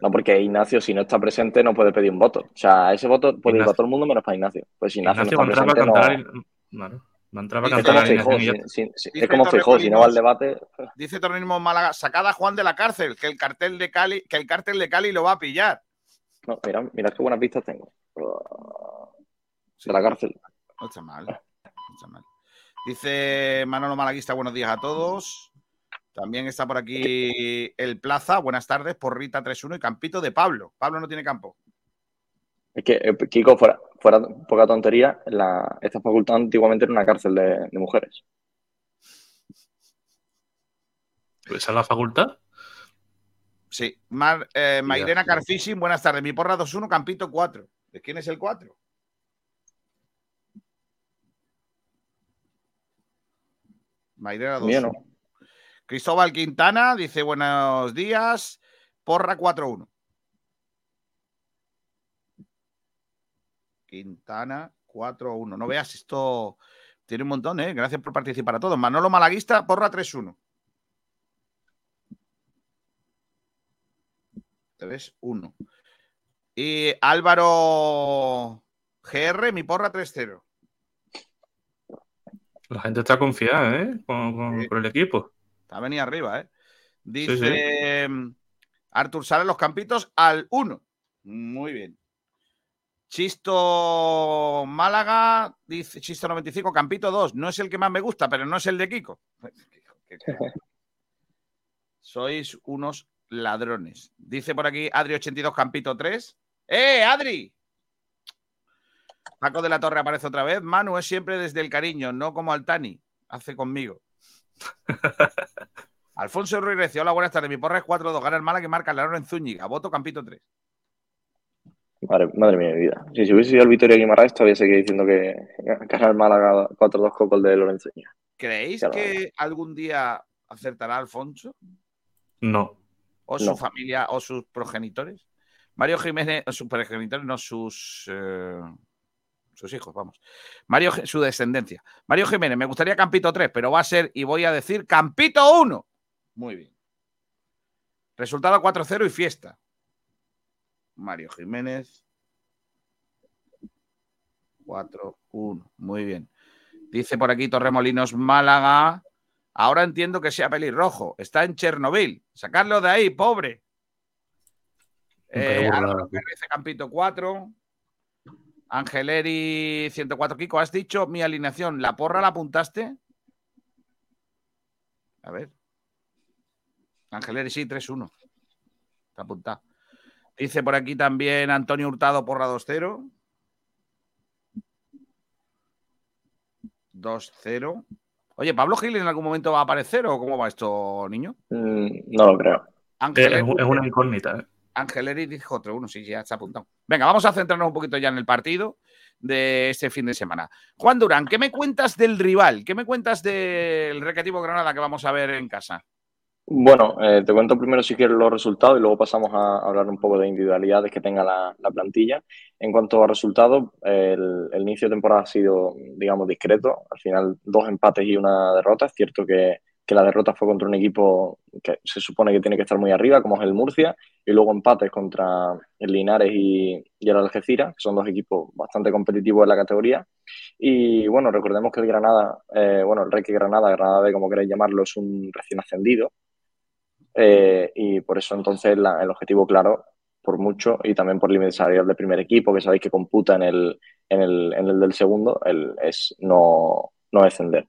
No, porque Ignacio, si no está presente, no puede pedir un voto. O sea, ese voto puede ir para todo el mundo menos para Ignacio. Pues si Ignacio, Ignacio no está presente, cantar. no... Claro, va a entrar para la y si- si- si- es como Feijó, si no va al debate... Dice Torrenismo Málaga, sacada a Juan de la cárcel, que el cartel de Cali, que el cartel de Cali lo va a pillar. No, mira, mira qué buenas vistas tengo. De la cárcel. No está mal. no está mal. Dice Manolo Malaguista, buenos días a todos. También está por aquí el Plaza, buenas tardes, Porrita 3-1 y Campito de Pablo. Pablo no tiene campo. Es que, eh, Kiko, fuera, fuera poca tontería, la, esta facultad antiguamente era una cárcel de, de mujeres. ¿Esa es la facultad? Sí. Mar, eh, Mairena Carfishing, buenas tardes. Mi porra 2-1, Campito 4. ¿De quién es el 4? Mairena 2 Mío no. Cristóbal Quintana dice buenos días. Porra 4-1. Quintana 4-1. No veas, esto tiene un montón, ¿eh? Gracias por participar a todos. Manolo Malaguista, porra 3-1. 3-1. Y Álvaro GR, mi porra 3-0. La gente está confiada, ¿eh? Con, con- Sí. con el equipo. Está venido arriba, ¿eh? Sí, Dice Artur sale los campitos al 1. Muy bien. Chisto Málaga, dice Chisto 95, Campito 2. No es el que más me gusta, pero no es el de Kiko. (laughs) Sois unos ladrones. Dice por aquí Adri82, Campito 3. ¡Eh, Adri! Paco de la Torre aparece otra vez. Manu es siempre desde el cariño, no como Altani. Hace conmigo. (laughs) Alfonso Ruiz Recio, hola, buenas tardes. Mi porra es 4-2. Gana el Málaga que marca el en Zúñiga. Voto Campito 3. Madre, madre mía de mi vida. Si, si hubiese sido el Vitoria Guimarães, todavía seguía diciendo que gana el Málaga 4-2 con el de Lorenzo Zúñiga. ¿Creéis Claro. que algún día acertará Alfonso? No. ¿O su No. familia o sus progenitores? Mario Jiménez, o sus progenitores, no sus. eh, sus hijos, vamos. Mario, su descendencia. Mario Jiménez, me gustaría Campito 3, pero va a ser, y voy a decir, Campito 1. Muy bien. Resultado 4-0 y fiesta. Mario Jiménez. 4-1. Muy bien. Dice por aquí Torremolinos Málaga. Ahora entiendo que sea pelirrojo. Está en Chernobyl. Sacarlo de ahí, pobre. Eh, Álvaro. Pérez, Campito 4. Angeleri 104. Kiko, has dicho mi alineación. ¿La porra la apuntaste? A ver. Angeleri sí, 3-1. Está apuntado. Dice por aquí también Antonio Hurtado, porra 2-0. 2-0. Oye, ¿Pablo Gil en algún momento va a aparecer o cómo va esto, niño? Mm, no lo creo. Eh, Angeleri, Es, es una incógnita. ¿eh? Angeleri dijo otro uno, sí, ya está apuntado. Venga, vamos a centrarnos un poquito ya en el partido de este fin de semana. Juan Durán, ¿qué me cuentas del rival? ¿Qué me cuentas del Recreativo Granada que vamos a ver en casa? Bueno, eh, te cuento primero si quieres los resultados y luego pasamos a hablar un poco de individualidades que tenga la, la plantilla. En cuanto a resultados, el, inicio de temporada ha sido, digamos, discreto. Al final, dos empates y una derrota. Es cierto que, que la derrota fue contra un equipo que se supone que tiene que estar muy arriba, como es el Murcia, y luego empates contra el Linares y, y el Algeciras, que son dos equipos bastante competitivos en la categoría. Y bueno, recordemos que el Granada, eh, bueno, el Reque Granada, Granada B, como queréis llamarlo, es un recién ascendido. Eh, y por eso entonces la- el objetivo claro, por mucho, y también por límite salarial del primer equipo, que sabéis que computa en el, en el, en el del segundo, el, es no, no descender.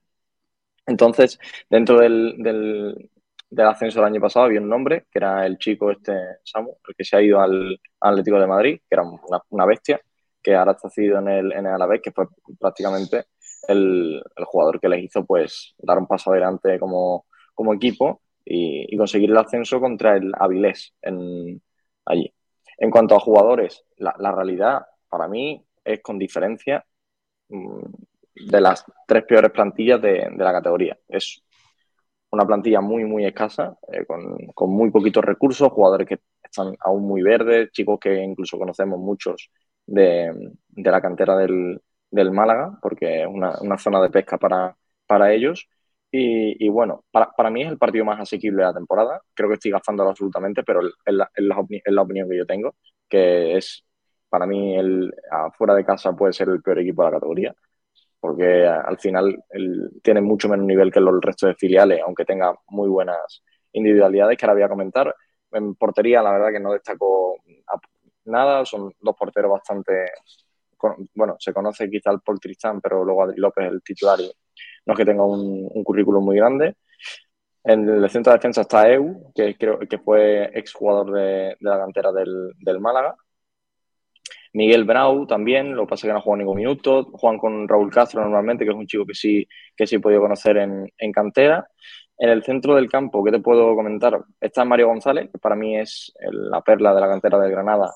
Entonces, dentro del, del, del ascenso del año pasado había un nombre, que era el chico este Samu, el que se ha ido al, al Atlético de Madrid, que era una, una bestia, que ahora está cedido en el, en el Alavés, que fue prácticamente el, el jugador que les hizo pues dar un paso adelante como, como equipo y, conseguir el ascenso contra el Avilés en, allí. En cuanto a jugadores, la, realidad para mí es con diferencia mm, de las tres peores plantillas de, de la categoría. Es una plantilla muy, muy escasa, eh, con, con muy poquitos recursos, jugadores que están aún muy verdes, chicos que incluso conocemos muchos de, de la cantera del, del Málaga, porque es una, una zona de pesca para, para ellos. Y, bueno, para, para, mí es el partido más asequible de la temporada. Creo que estoy gastándolo absolutamente, pero es la, la, opinión que yo tengo, que es para mí el afuera de casa puede ser el peor equipo de la categoría, porque al final el, tiene mucho menos nivel que el resto de filiales, aunque tenga muy buenas individualidades que ahora voy a comentar. En portería, la verdad que no destacó nada, son dos porteros bastante bueno, se conoce quizá el Paul Tristán, pero luego Adri López el titular no es que tenga un, currículum muy grande. En el centro de defensa está Eu, que creo que fue exjugador de, la cantera del, del, Málaga. Miguel Brau también, lo que pasa es que no ha jugado ningún minuto. Juan con Raúl Castro normalmente, que es un chico que sí, que sí he podido conocer en, en cantera. En el centro del campo, ¿qué te puedo comentar? Está Mario González, que para mí es la perla de la cantera del Granada,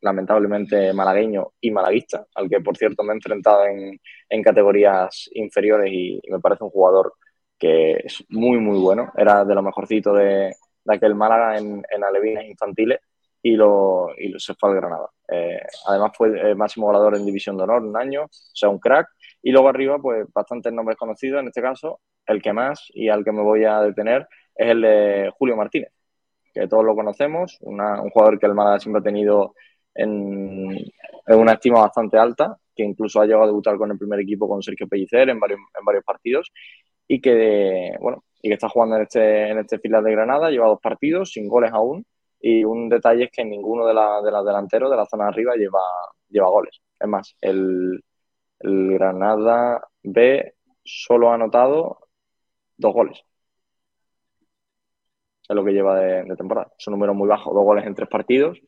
lamentablemente malagueño y malaguista, al que por cierto me he enfrentado en, en categorías inferiores y, me parece un jugador que es muy muy bueno, era de lo mejorcito de, aquel Málaga en, en alevines infantiles y, lo, y lo, se fue al Granada. Eh, además fue el máximo goleador en División de Honor un año, o sea, un crack. Y luego arriba, pues bastantes nombres conocidos, en este caso, el que más y al que me voy a detener es el de Julio Martínez, que todos lo conocemos, un jugador que el Málaga siempre ha tenido en, en, una estima bastante alta, que incluso ha llegado a debutar con el primer equipo con Sergio Pellicer en varios, en varios partidos y que, bueno, y que está jugando en este, en este final de Granada, lleva dos partidos sin goles aún y un detalle es que ninguno de los de la delanteros de la zona de arriba lleva, lleva goles. Es más, el, el Granada B solo ha anotado dos goles. Es lo que lleva de, de temporada. Es un número muy bajo, dos goles en tres partidos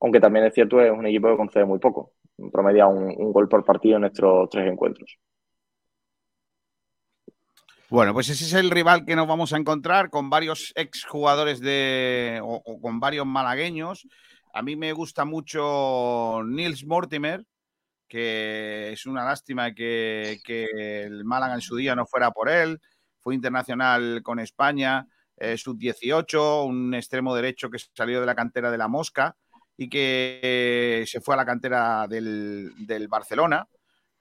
aunque también es cierto es un equipo que concede muy poco. promedia un, un gol por partido en estos tres encuentros. Bueno, pues ese es el rival que nos vamos a encontrar con varios exjugadores de. O, con varios malagueños. A mí me gusta mucho Nils Mortimer, que es una lástima que, que el Málaga en su día no fuera por él. Fue internacional con España, eh, sub-18, un extremo derecho que salió de la cantera de la Mosca y que se fue a la cantera del, Barcelona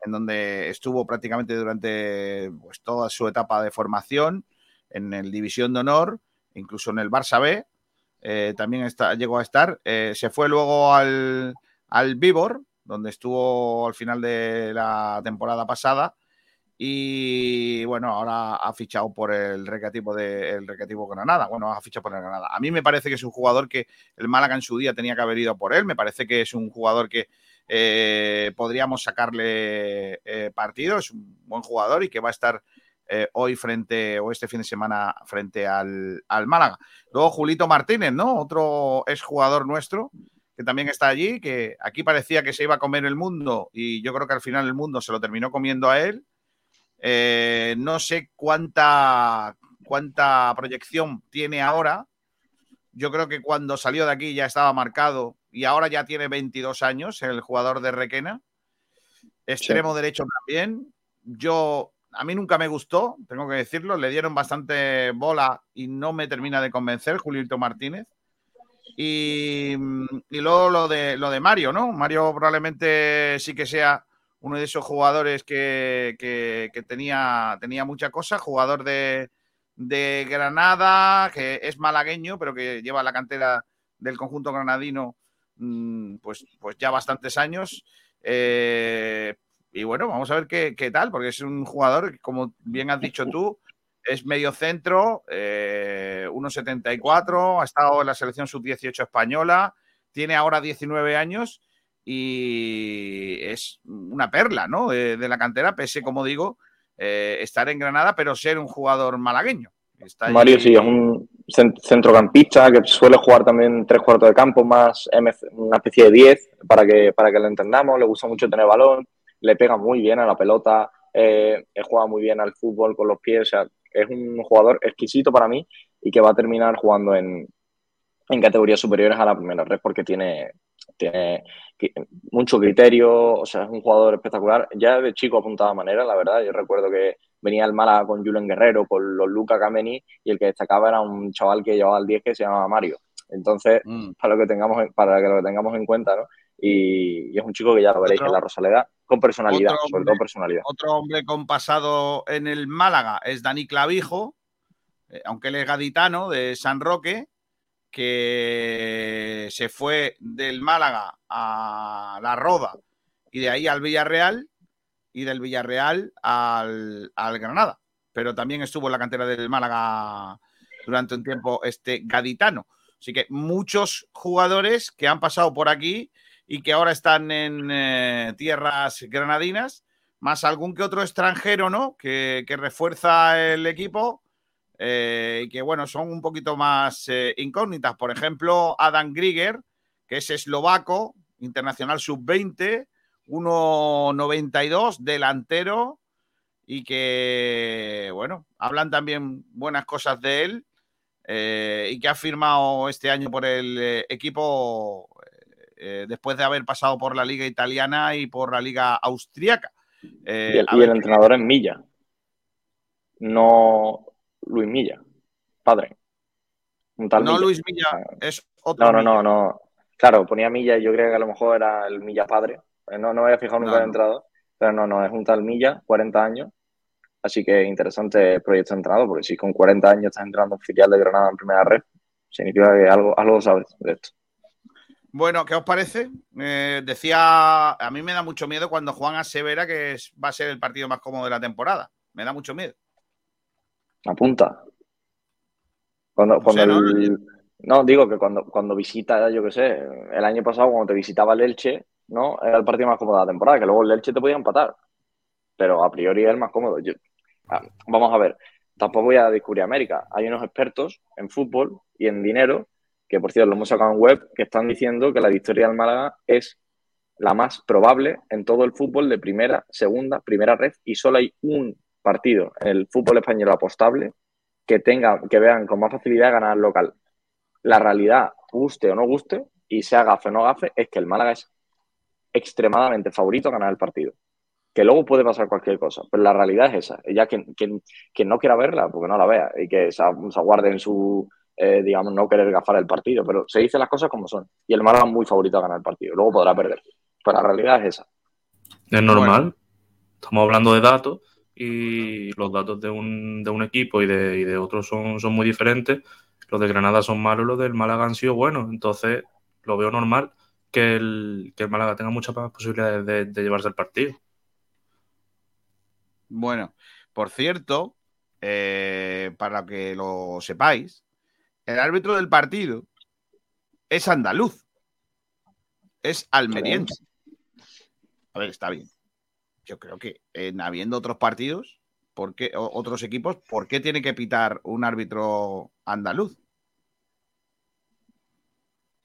en donde estuvo prácticamente durante pues, toda su etapa de formación en el División de Honor, incluso en el Barça B, eh, también está, llegó a estar. Eh, se fue luego al, al Vivor, donde estuvo al final de la temporada pasada. Y bueno, ahora ha fichado por el recreativo de el recreativo Granada. Bueno, ha fichado por el Granada. A mí me parece que es un jugador que el Málaga en su día tenía que haber ido por él. Me parece que es un jugador que eh, podríamos sacarle eh, partido. Es un buen jugador y que va a estar eh, hoy frente, o este fin de semana, frente al, al, Málaga. Luego Julito Martínez, ¿no? Otro exjugador nuestro que también está allí, que aquí parecía que se iba a comer el mundo y yo creo que al final el mundo se lo terminó comiendo a él. Eh, no sé cuánta, cuánta proyección tiene ahora. Yo creo que cuando salió de aquí ya estaba marcado y ahora ya tiene 22 años el jugador de Requena. Extremo sí. derecho también. Yo, a mí nunca me gustó, tengo que decirlo. Le dieron bastante bola y no me termina de convencer Julito Martínez. Y, y luego lo de, lo de Mario, ¿no? Mario probablemente sí que sea uno de esos jugadores que, tenía, tenía mucha cosa, jugador de, de, Granada, que es malagueño, pero que lleva la cantera del conjunto granadino mmm, pues, pues ya bastantes años. Eh, y bueno, vamos a ver qué, qué, tal, porque es un jugador, como bien has dicho tú, es medio centro, eh, 1,74, ha estado en la selección sub-18 española, tiene ahora 19 años y es una perla, ¿no? De, de la cantera, pese, como digo, eh, estar en Granada, pero ser un jugador malagueño. Mario, sí, es un centrocampista que suele jugar también tres cuartos de campo, más una especie de 10, para que, para que lo entendamos. Le gusta mucho tener balón, le pega muy bien a la pelota, eh, juega muy bien al fútbol con los pies. O sea, es un jugador exquisito para mí y que va a terminar jugando en, en categorías superiores a la primera red porque tiene, tiene mucho criterio, o sea, es un jugador espectacular. Ya de chico apuntaba manera, la verdad. Yo recuerdo que venía el Málaga con Julen Guerrero, con los Luca Cameni, y el que destacaba era un chaval que llevaba al 10 que se llamaba Mario. Entonces, mm. para, lo que tengamos, para que lo tengamos en cuenta, ¿no? Y, y es un chico que ya lo veréis otro, en la Rosaleda, con personalidad, hombre, sobre todo personalidad. Otro hombre con pasado en el Málaga es Dani Clavijo, eh, aunque él es gaditano, de San Roque, que se fue del Málaga a la Roda y de ahí al Villarreal y del Villarreal al, al, Granada. Pero también estuvo en la cantera del Málaga durante un tiempo este gaditano. Así que muchos jugadores que han pasado por aquí y que ahora están en eh, tierras granadinas, más algún que otro extranjero, ¿no? Que, que refuerza el equipo eh, y que, bueno, son un poquito más eh, incógnitas. Por ejemplo, Adam Grieger, que es eslovaco, internacional sub-20, 1,92, delantero, y que, bueno, hablan también buenas cosas de él, eh, y que ha firmado este año por el eh, equipo después de haber pasado por la liga italiana y por la liga austriaca. Y el, y el entrenador es Milla, no Luis Milla, padre. Un tal no Milla. Luis Milla, es otro. No, no, Milla. no, no. Claro, ponía Milla, yo creo que a lo mejor era el Milla padre. No, no me había fijado nunca no. en el entrenador, pero no, no, es un tal Milla, 40 años. Así que interesante proyecto de entrenador, porque si con 40 años estás entrenando en filial de Granada en primera red, significa que algo, algo sabes de esto. Bueno, ¿qué os parece? Eh, decía, a mí me da mucho miedo cuando Juan asevera que es, va a ser el partido más cómodo de la temporada. Me da mucho miedo. Apunta. Cuando, cuando o sea, el... no, no, digo que cuando, cuando visita, yo qué sé, el año pasado cuando te visitaba el Elche, ¿no? Era el partido más cómodo de la temporada, que luego el Elche te podía empatar. Pero a priori es el más cómodo. Yo, ah, vamos a ver, tampoco voy a descubrir América. Hay unos expertos en fútbol y en dinero, que por cierto lo hemos sacado en web, que están diciendo que la victoria del Málaga es la más probable en todo el fútbol de primera, segunda, primera red y solo hay un partido en el fútbol español apostable que tenga, que vean con más facilidad ganar el local. La realidad, guste o no guste, y sea gafe o no gafe, es que el Málaga es extremadamente favorito a ganar el partido. Que luego puede pasar cualquier cosa, pero la realidad es esa. Ya quien, quien, quien no quiera verla, porque no la vea, y que se, se aguarde en su, eh, digamos, no querer gafar el partido, pero se dicen las cosas como son. Y el Málaga es muy favorito a ganar el partido, luego podrá perder. Pero la realidad es esa. Es normal. Estamos hablando de datos y los datos de un, de un equipo y de, y de otros son, son muy diferentes. Los de Granada son malos, los del Málaga han sido buenos. Entonces, lo veo normal que el, que el Málaga tenga muchas más posibilidades de, de llevarse el partido. Bueno, por cierto, eh, para que lo sepáis, el árbitro del partido es andaluz, es almeriense. A ver, está bien. Yo creo que en habiendo otros partidos, ¿por qué, o- otros equipos, ¿por qué tiene que pitar un árbitro andaluz?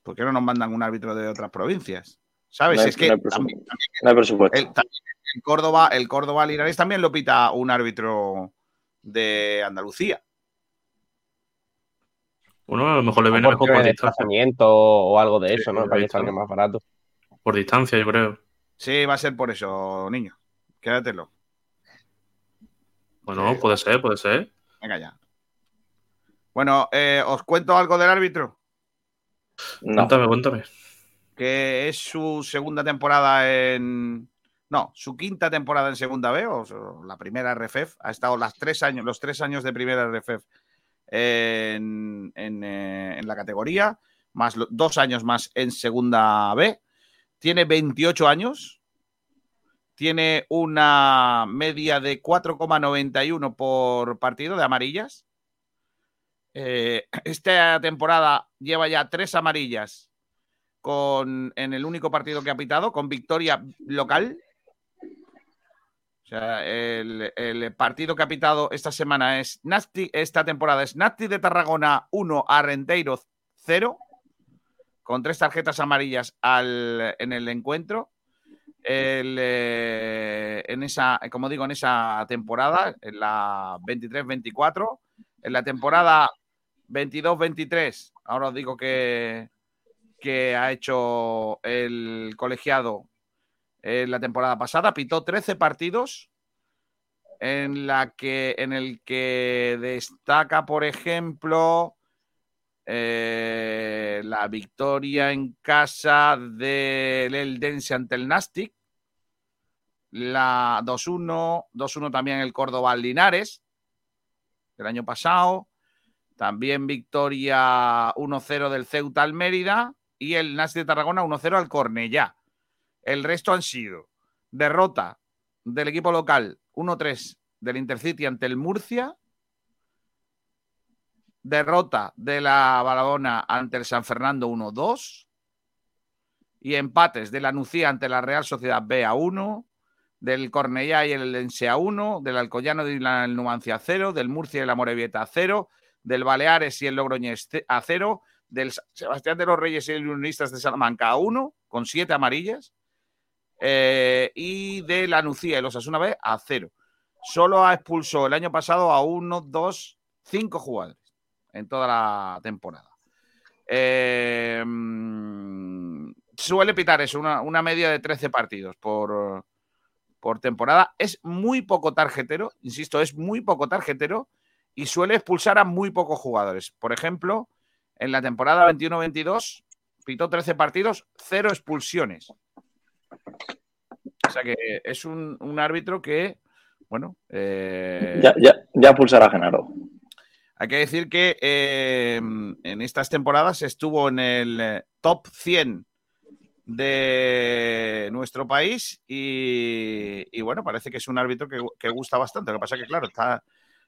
¿Por qué no nos mandan un árbitro de otras provincias? ¿Sabes? No hay- es que no hay presu- también- también No hay presupuesto. el, también el Córdoba, el Córdoba Linares también lo pita un árbitro de Andalucía. Uno a lo mejor le viene por mejor por de distancia. desplazamiento o algo de Sí, eso, ¿no? Para que salga más barato. Por distancia, yo creo. Sí, va a ser por eso, niño. Quédatelo. Bueno, puede ser, puede ser. Venga ya. Bueno, eh, os cuento algo del árbitro, No. Cuéntame, cuéntame. que es su segunda temporada en. No, su quinta temporada en segunda B, o la primera RFEF. Ha estado las tres años, los tres años de primera RFEF en, en, eh, en la categoría, más dos años más en segunda B. Tiene 28 años. Tiene una media de 4,91 por partido de amarillas. Eh, (clears throat) esta temporada lleva ya tres amarillas con, en el único partido que ha pitado, con victoria local. O sea, el, partido que ha pitado esta semana es Nasti, esta temporada es Nasti de Tarragona 1 a Renteiro 0, con tres tarjetas amarillas en el encuentro. El, eh, en esa, como digo, en esa temporada, en la 23-24, en la temporada 22-23, ahora os digo que, que ha hecho el colegiado en la temporada pasada, pitó 13 partidos en la que en el que destaca, por ejemplo, eh, la victoria en casa del Eldense ante el Nastic, la 2-1, 2-1 también el Córdoba Linares el año pasado, también victoria 1-0 del Ceuta al Mérida y el Nastic de Tarragona 1-0 al Cornellá. El resto han sido derrota del equipo local 1-3 del Intercity ante el Murcia, derrota de la Balabona ante el San Fernando 1-2 y empates de la Nucía ante la Real Sociedad B a 1, del Cornellá y el Lense a 1, del Alcoyano y la Numancia a 0, del Murcia y la Morevieta a 0, del Baleares y el Logroñés a 0, del Sebastián de los Reyes y el Unionistas de Salamanca a 1, con 7 amarillas, eh, y de la Nucía y los Asuna B a 0. Solo ha expulsado el año pasado a 1, 2, 5 jugadores en toda la temporada. Eh, mm, suele pitar eso, una, media de 13 partidos por, por temporada. Es muy poco tarjetero, insisto, es muy poco tarjetero y suele expulsar a muy pocos jugadores. Por ejemplo, en la temporada 21-22 pitó 13 partidos, 0 expulsiones. O sea que es un, árbitro que, bueno... Eh... Ya, ya, ya pulsará Genaro. Hay que decir que eh, en estas temporadas estuvo en el eh, top 100 de nuestro país y, bueno, parece que es un árbitro que, que, gusta bastante. Lo que pasa es que, claro, está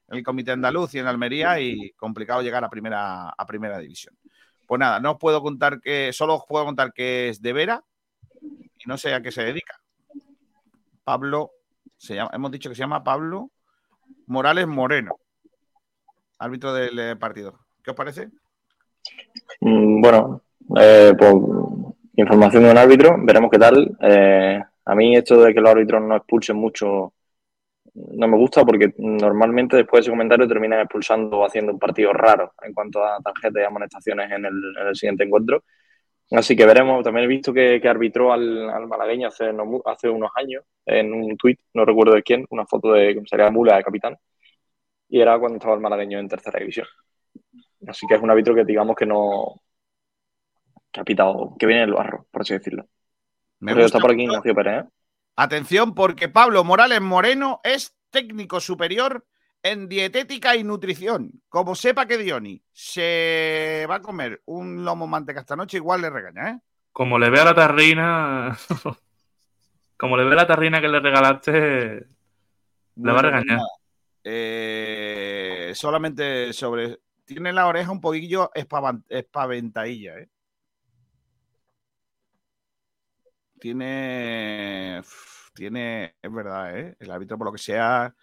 en el Comité Andaluz y en Almería y complicado llegar a primera, a primera división. Pues nada, no os puedo contar que, solo os puedo contar que es de Vera y no sé a qué se dedica. Pablo, se llama, hemos dicho que se llama Pablo Morales Moreno árbitro del partido. ¿Qué os parece? Mm, bueno, eh, pues, Información de un árbitro, veremos qué tal. Eh, a mí esto de que los árbitros no expulsen mucho no me gusta porque normalmente después de ese comentario terminan expulsando o haciendo un partido raro en cuanto a tarjetas y amonestaciones en el, en el siguiente encuentro. Así que veremos. También he visto que, arbitró al, al malagueño hace, hace unos años en un tuit, no recuerdo de quién, una foto de cómo sería Mula de capitán. Y era cuando estaba el malagueño en tercera división. Así que es un árbitro que digamos que no. que ha pitado, que viene del barro, por así decirlo. Me Pero está por aquí mucho. Ignacio Pérez, ¿eh? Atención, porque Pablo Morales Moreno es técnico superior en dietética y nutrición. Como sepa que Dioni se va a comer un lomo manteca esta noche, igual le regaña, ¿eh? Como le vea la tarrina. (laughs) como le vea la tarrina que le regalaste. Le va a regañar. nada. Eh, solamente sobre. Tiene la oreja un poquillo espaventadilla, ¿eh? Tiene. Tiene. Es verdad, ¿eh? El árbitro, por lo que sea.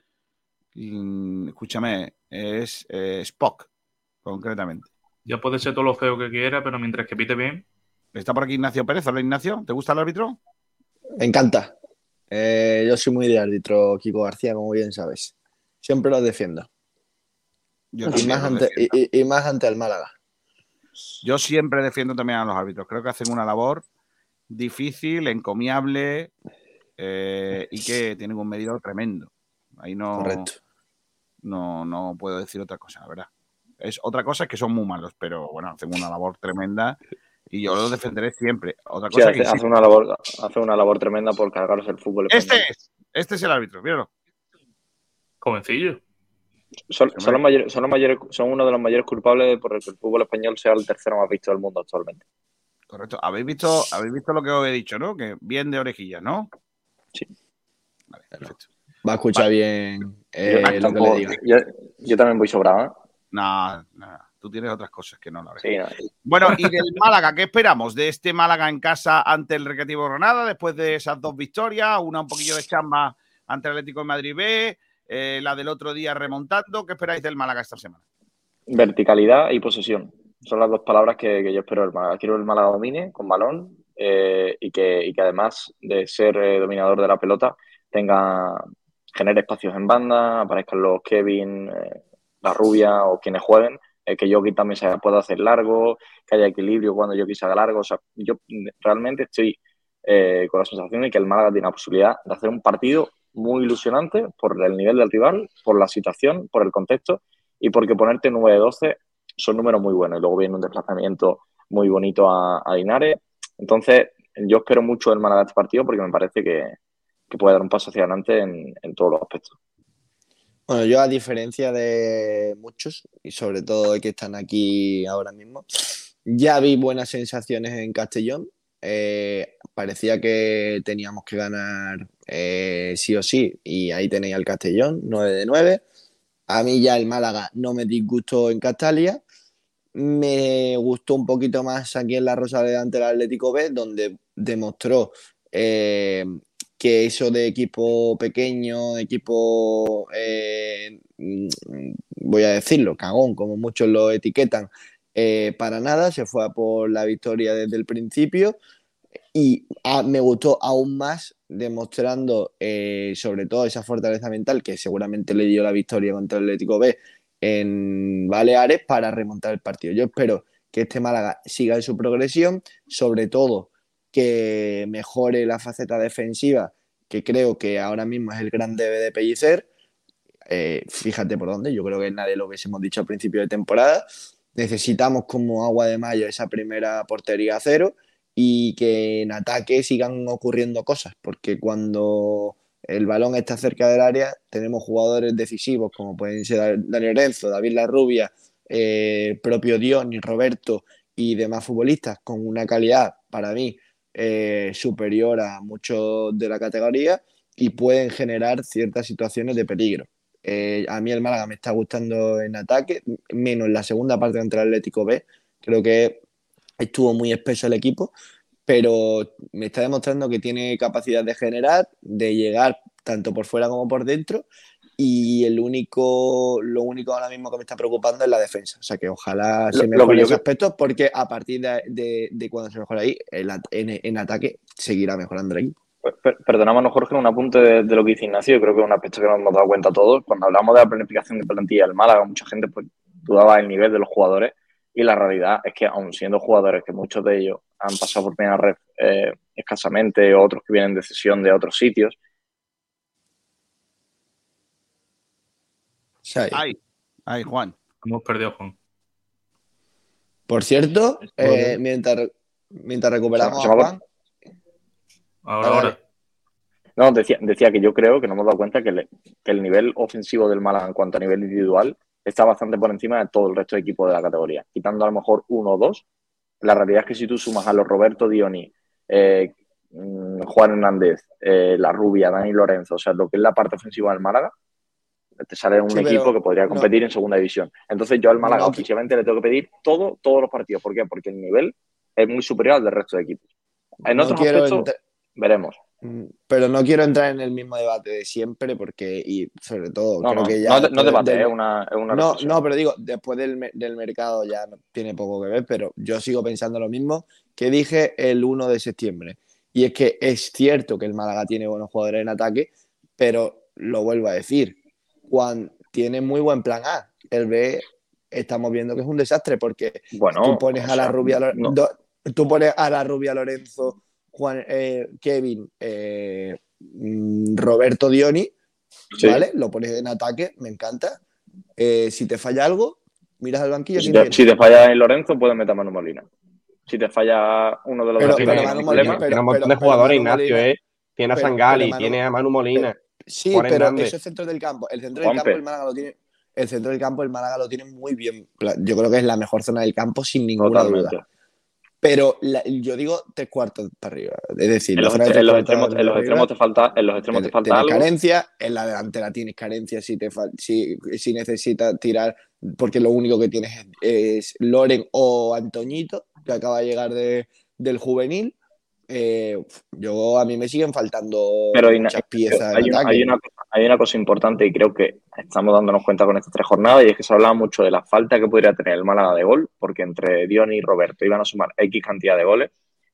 Escúchame, es eh, Spock, concretamente. Ya puede ser todo lo feo que quiera, pero mientras que pite bien. Está por aquí Ignacio Pérez. Hola, Ignacio. ¿Te gusta el árbitro? Me encanta. Eh, yo soy muy de árbitro, Kiko García, como bien sabes. Siempre lo defiendo. Yo Y más, lo ante, defiendo. y, y- y más ante el Málaga. Yo siempre defiendo también a los árbitros. Creo que hacen una labor difícil, encomiable eh, y que tienen un medidor tremendo. Ahí no, Correcto. no, no puedo decir otra cosa, la verdad. Es, otra cosa es que son muy malos, pero bueno, hacen una labor tremenda y yo los defenderé siempre. Otra Sí, cosa hace, que hace una labor, hace una labor tremenda por cargarse el fútbol Este es, este es el árbitro, míralo. Jovencillo. Son, son los mayores, son, los mayores, son uno de los mayores culpables por el que el fútbol español sea el tercero más visto del mundo actualmente. Correcto. ¿Habéis visto, habéis visto lo que os he dicho, ¿no? Que bien de orejillas, ¿no? Sí. Vale, perfecto. Va a escuchar bien eh, yo, lo que le diga. yo, yo también voy sobrado. ¿eh? No, no, tú tienes otras cosas que no la ves. Sí, no. Bueno, y del (laughs) Málaga, ¿qué esperamos de este Málaga en casa ante el Recreativo Granada después de esas dos victorias? Una un poquillo de chamba ante el Atlético de Madrid B, eh, la del otro día remontando. ¿Qué esperáis del Málaga esta semana? Verticalidad y posesión. Son las dos palabras que, yo espero del Málaga. Quiero que el Málaga domine con balón eh, y, que, y que además de ser eh, dominador de la pelota, tenga genere espacios en banda, aparezcan los Kevin, eh, la rubia o quienes jueguen, que Jokic también se pueda hacer largo, que haya equilibrio cuando Jokic se haga largo. O sea, yo realmente estoy con la sensación de que el Málaga tiene la posibilidad de hacer un partido muy ilusionante por el nivel del rival, por la situación, por el contexto y porque ponerte 9-12 son números muy buenos. Y luego viene un desplazamiento muy bonito a, a Linares. Entonces, yo espero mucho del Málaga este partido porque me parece que, que puede dar un paso hacia adelante en, en todos los aspectos. Bueno, yo a diferencia de muchos, y sobre todo de que están aquí ahora mismo, ya vi buenas sensaciones en Castellón. Eh, parecía que teníamos que ganar eh, sí o sí, y ahí tenéis al Castellón, 9 de 9. A mí ya el Málaga no me disgustó en Castalia. Me gustó un poquito más aquí en la Rosaleda ante el Atlético B, donde demostró eh, que eso de equipo pequeño, equipo, eh, voy a decirlo, cagón, como muchos lo etiquetan, para nada, se fue a por la victoria desde el principio y ah, me gustó aún más demostrando eh, sobre todo esa fortaleza mental que seguramente le dio la victoria contra el Atlético B en Baleares para remontar el partido. Yo espero que este Málaga siga en su progresión, sobre todo que mejore la faceta defensiva, que creo que ahora mismo es el gran debe de Pellicer. Eh, fíjate por dónde, yo creo que es nada de lo que hemos dicho al principio de temporada. Necesitamos como agua de mayo esa primera portería a cero y que en ataque sigan ocurriendo cosas, porque cuando el balón está cerca del área tenemos jugadores decisivos como pueden ser Daniel Lorenzo, David Larrubia, eh, propio Dion y Roberto y demás futbolistas con una calidad para mí eh, superior a muchos de la categoría y pueden generar ciertas situaciones de peligro. Eh, a mí el Málaga me está gustando en ataque, menos en la segunda parte contra el Atlético B. Creo que estuvo muy espeso el equipo, pero me está demostrando que tiene capacidad de generar, de llegar tanto por fuera como por dentro y el único, lo único ahora mismo que me está preocupando es la defensa. O sea que ojalá se mejore yo ese creo- aspecto, porque a partir de, de- de cuando se mejore ahí, el en, en ataque seguirá mejorando el equipo. Per- Perdóname, Jorge, un apunte de, de lo que dice Ignacio. Yo creo que es un aspecto que nos hemos dado cuenta todos. Cuando hablamos de la planificación de plantilla del Málaga, mucha gente pues, dudaba del nivel de los jugadores. Y la realidad es que, aun siendo jugadores que muchos de ellos han pasado por primera red eh, escasamente, o otros que vienen de cesión de otros sitios, Ay, ay, Juan. Hemos perdido a Juan. Por cierto, eh, mientras, mientras recuperamos Se- a se me ha Juan, Ahora, ahora. No, decía, decía que yo creo que nos hemos dado cuenta que, le- que el nivel ofensivo del Málaga en cuanto a nivel individual está bastante por encima de todo el resto de equipos de la categoría. Quitando a lo mejor uno o dos, la realidad es que si tú sumas a los Roberto Dioni, eh, mm, Juan Hernández, eh, La Rubia, Dani Lorenzo, o sea, lo que es la parte ofensiva del Málaga, te sale un Sí, equipo que podría no- competir en segunda división. Entonces yo al Málaga No, ofensivamente le tengo que pedir todo, todos los partidos. ¿Por qué? Porque el nivel es muy superior al del resto de equipos. En otros aspectos, veremos. Mm, Pero no quiero entrar en el mismo debate de siempre porque, y sobre todo, No, creo no, que ya... no, debate, del- es una, es una No, no, pero digo, después del, del mercado ya tiene poco que ver, pero yo sigo pensando lo mismo que dije el 1 de septiembre. Y es que es cierto que el Málaga tiene buenos jugadores en ataque, pero lo vuelvo a decir, Juan tiene muy buen plan A. El B estamos viendo que es un desastre porque Bueno, tú pones o a la rubia tú pones a la rubia Lorenzo, Juan, eh, Kevin, eh, mm, Roberto Dioni, Sí. ¿vale? Lo pones en ataque, me encanta. Eh, si te falla algo, miras al banquillo. Si ¿quién te, tiene? si te falla en Lorenzo, puedes meter a Manu Molina. Si te falla uno de los Pero- dos pero Manu Molina- pero- Tiene un montón pero- de jugadores, Ignacio, Molina- ¿eh? Tiene a Sangali, tiene a Manu Molina. Sí, Juan pero Hernández. eso es centro del campo. El centro del campo el Málaga lo tiene. El centro del campo el Málaga lo tiene muy bien. Yo creo que es la mejor zona del campo sin ninguna Totalmente. duda. Pero la- yo digo tres cuartos para arriba. Es decir, En los, en extremos, en los extremos te falta, en los extremos te falta algo. carencia, en la delantera tienes carencia si, te si, si necesitas tirar, porque lo único que tienes es, es Loren o Antoñito, que acaba de llegar de- del juvenil. Eh, yo a mí me siguen faltando Pero muchas piezas hay ataque. hay, una, hay una cosa importante y creo que estamos dándonos cuenta con estas tres jornadas y es que se hablaba mucho de la falta que podría tener el Málaga de gol, porque entre Diony y Roberto iban a sumar X cantidad de goles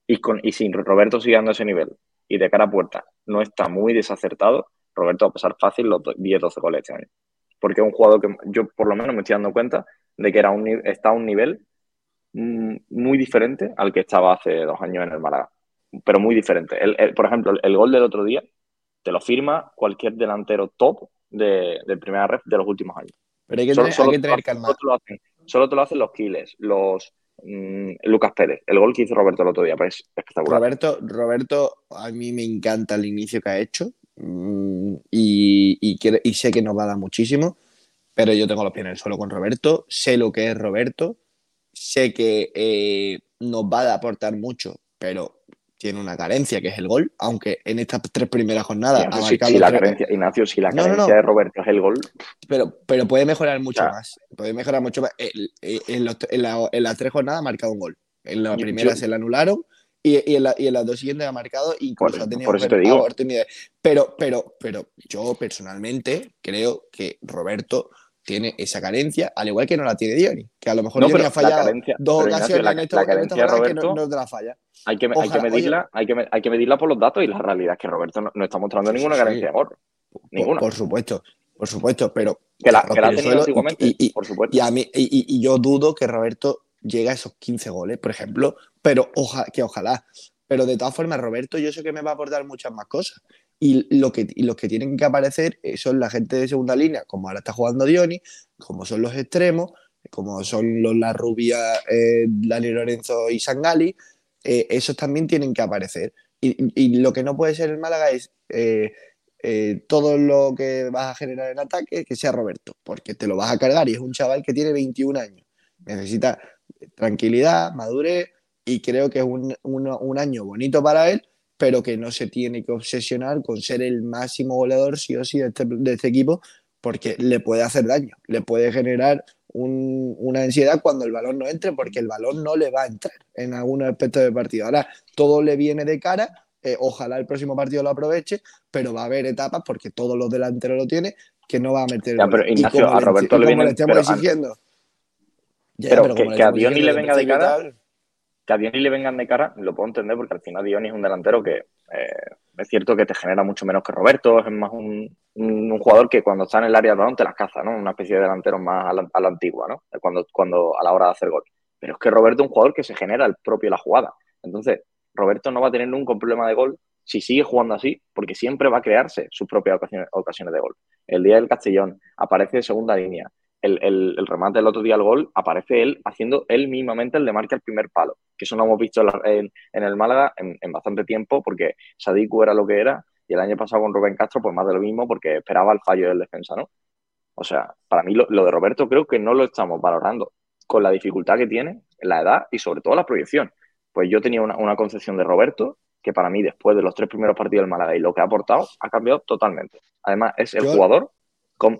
y, con, y si Roberto sigue dando ese nivel y de cara a puerta no está muy desacertado, Roberto va a pasar fácil los 10-12 goles este año. Porque es un jugador que yo por lo menos me estoy dando cuenta de que era un, está a un nivel mm, muy diferente al que estaba hace dos años en el Málaga. Pero muy diferente. El- el- por ejemplo, el, gol del otro día te lo firma cualquier delantero top de, de primera red de los últimos años. Pero hay que Solo- tener, solo hay que tener calma. Solo te lo hacen, solo te lo hacen los Kiles, los mm, Lucas Pérez. El gol que hizo Roberto el otro día, pues es espectacular. Roberto, Roberto, a mí me encanta el inicio que ha hecho mm, y, y quiero- y sé que nos va a dar muchísimo, pero yo tengo los pies en el suelo con Roberto, sé lo que es Roberto, sé que eh, nos va a aportar mucho, pero tiene una carencia que es el gol, aunque en estas tres primeras jornadas Ignacio, ha si, marcado si los la carencia, Ignacio, si la No, carencia no. de Roberto es el gol, pero, pero puede mejorar mucho Ya. más. Puede mejorar mucho más. En, los- en la- en las tres jornadas ha marcado un gol. En la primera yo- se la anularon y, y en la- y en las dos siguientes ha marcado incluso Por- ha tenido por eso te digo. oportunidades. Pero, pero, pero yo personalmente creo que Roberto tiene esa carencia, al igual que no la tiene Diony, que a lo mejor No, Diony ha fallado carencia- dos ocasiones la- en, esta, la carencia que no, no te la falla. hay que, hay que Ojalá, medirla, hay que, me- hay que medirla por los datos y la realidad es que Roberto no, no está mostrando Sí, ninguna sí, carencia de gol. Por, Ninguna. por supuesto, por supuesto, pero que la, los que la ha tenido y- antiguamente, y- y- por supuesto. Y, a mí, y, y- y yo dudo que Roberto llegue a esos 15 goles, por ejemplo, pero oja, que ojalá. Pero de todas formas, Roberto yo sé que me va a aportar muchas más cosas. Y, lo que, los que tienen que aparecer eh, son la gente de segunda línea, como ahora está jugando Dioni, como son los extremos, como son los La Rubia, eh, Dani Lorenzo y Sangali. eh, esos también tienen que aparecer. Y, lo que no puede ser el Málaga es eh, eh, todo lo que vas a generar en ataque que sea Roberto, porque te lo vas a cargar y es un chaval que tiene 21 años. Necesita tranquilidad, madurez y creo que es un- un año bonito para él, pero que no se tiene que obsesionar con ser el máximo goleador sí o sí de este, de este equipo, porque le puede hacer daño, le puede generar un- una ansiedad cuando el balón no entre, porque el balón no le va a entrar en algún aspecto del partido. Ahora, todo le viene de cara, eh, ojalá el próximo partido lo aproveche, pero va a haber etapas, porque todos los delanteros lo tienen, que no va a meter Ya, pero Ignacio, a Roberto le le estemos pero exigiendo. Ya, pero pero que, a Dioni le venga de cara, que a Dioni le vengan de cara, lo puedo entender porque al final Dioni es un delantero que eh, es cierto que te genera mucho menos que Roberto, es más un, jugador que cuando está en el área de balón te las caza, ¿no? Una especie de delantero más a la, a antigua, ¿no? Cuando, cuando a la hora de hacer gol. Pero es que Roberto es un jugador que se genera el propio la jugada. Entonces, Roberto no va a tener nunca problema de gol si sigue jugando así, porque siempre va a crearse sus propias ocasiones, ocasiones de gol. El día del Castellón aparece de segunda línea. El, el- el remate del otro día al gol aparece él haciendo él mismamente el de marca al primer palo. Que eso no hemos visto en, el Málaga en, en bastante tiempo, porque Sadiku era lo que era, y el año pasado con Rubén Castro, pues más de lo mismo, porque esperaba el fallo del defensa, ¿no? O sea, para mí lo, lo de Roberto creo que no lo estamos valorando con la dificultad que tiene, la edad y sobre todo la proyección. Pues yo tenía una, una concepción de Roberto que para mí después de los tres primeros partidos del Málaga y lo que ha aportado ha cambiado totalmente. Además es el Yo- jugador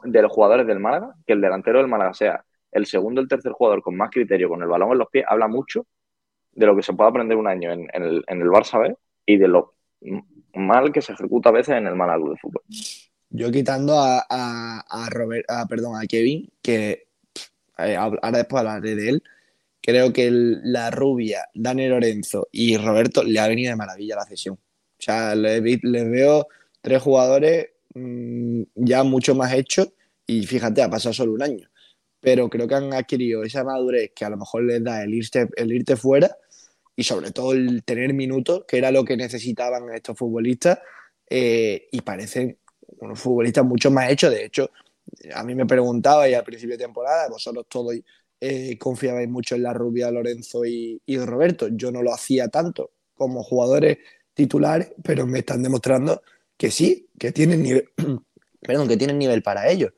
de los jugadores del Málaga, que el delantero del Málaga sea el segundo o el tercer jugador con más criterio, con el balón en los pies, habla mucho de lo que se puede aprender un año en, el, en el Barça B y de lo mal que se ejecuta a veces en el Málaga de Fútbol. Yo quitando a, a, a Robert, a, perdón, a Kevin, que eh, ahora después hablaré de él, creo que la rubia, Dani Lorenzo y Roberto le ha venido de maravilla la cesión. O sea, les, les veo tres jugadores mm, ya mucho más hechos y fíjate, ha pasado solo un año. Pero creo que han adquirido esa madurez que a lo mejor les da el irte, el irte fuera y sobre todo el tener minutos, que era lo que necesitaban estos futbolistas, eh, y parecen unos futbolistas mucho más hechos. De hecho, a mí me preguntaba y al principio de temporada, vosotros todos eh, confiabais mucho en la rubia Lorenzo y, y Roberto. Yo no lo hacía tanto como jugadores titulares, pero me están demostrando que sí, que tienen nivel, (clears throat) perdón, que tienen nivel para ellos.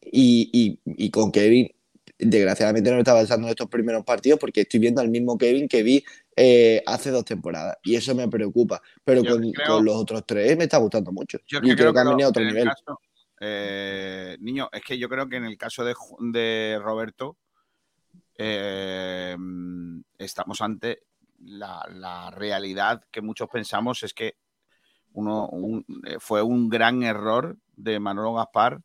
Y, y- y con Kevin, desgraciadamente no lo está avanzando en estos primeros partidos porque estoy viendo al mismo Kevin que vi eh, hace dos temporadas y eso me preocupa. Pero con, creo- con los otros tres me está gustando mucho. Yo es y creo que han venido a otro nivel. caso- eh, niño, es que yo creo que en el caso de, Roberto eh, estamos ante la, la realidad que muchos pensamos es que uno un- eh, fue un gran error de Manolo Gaspar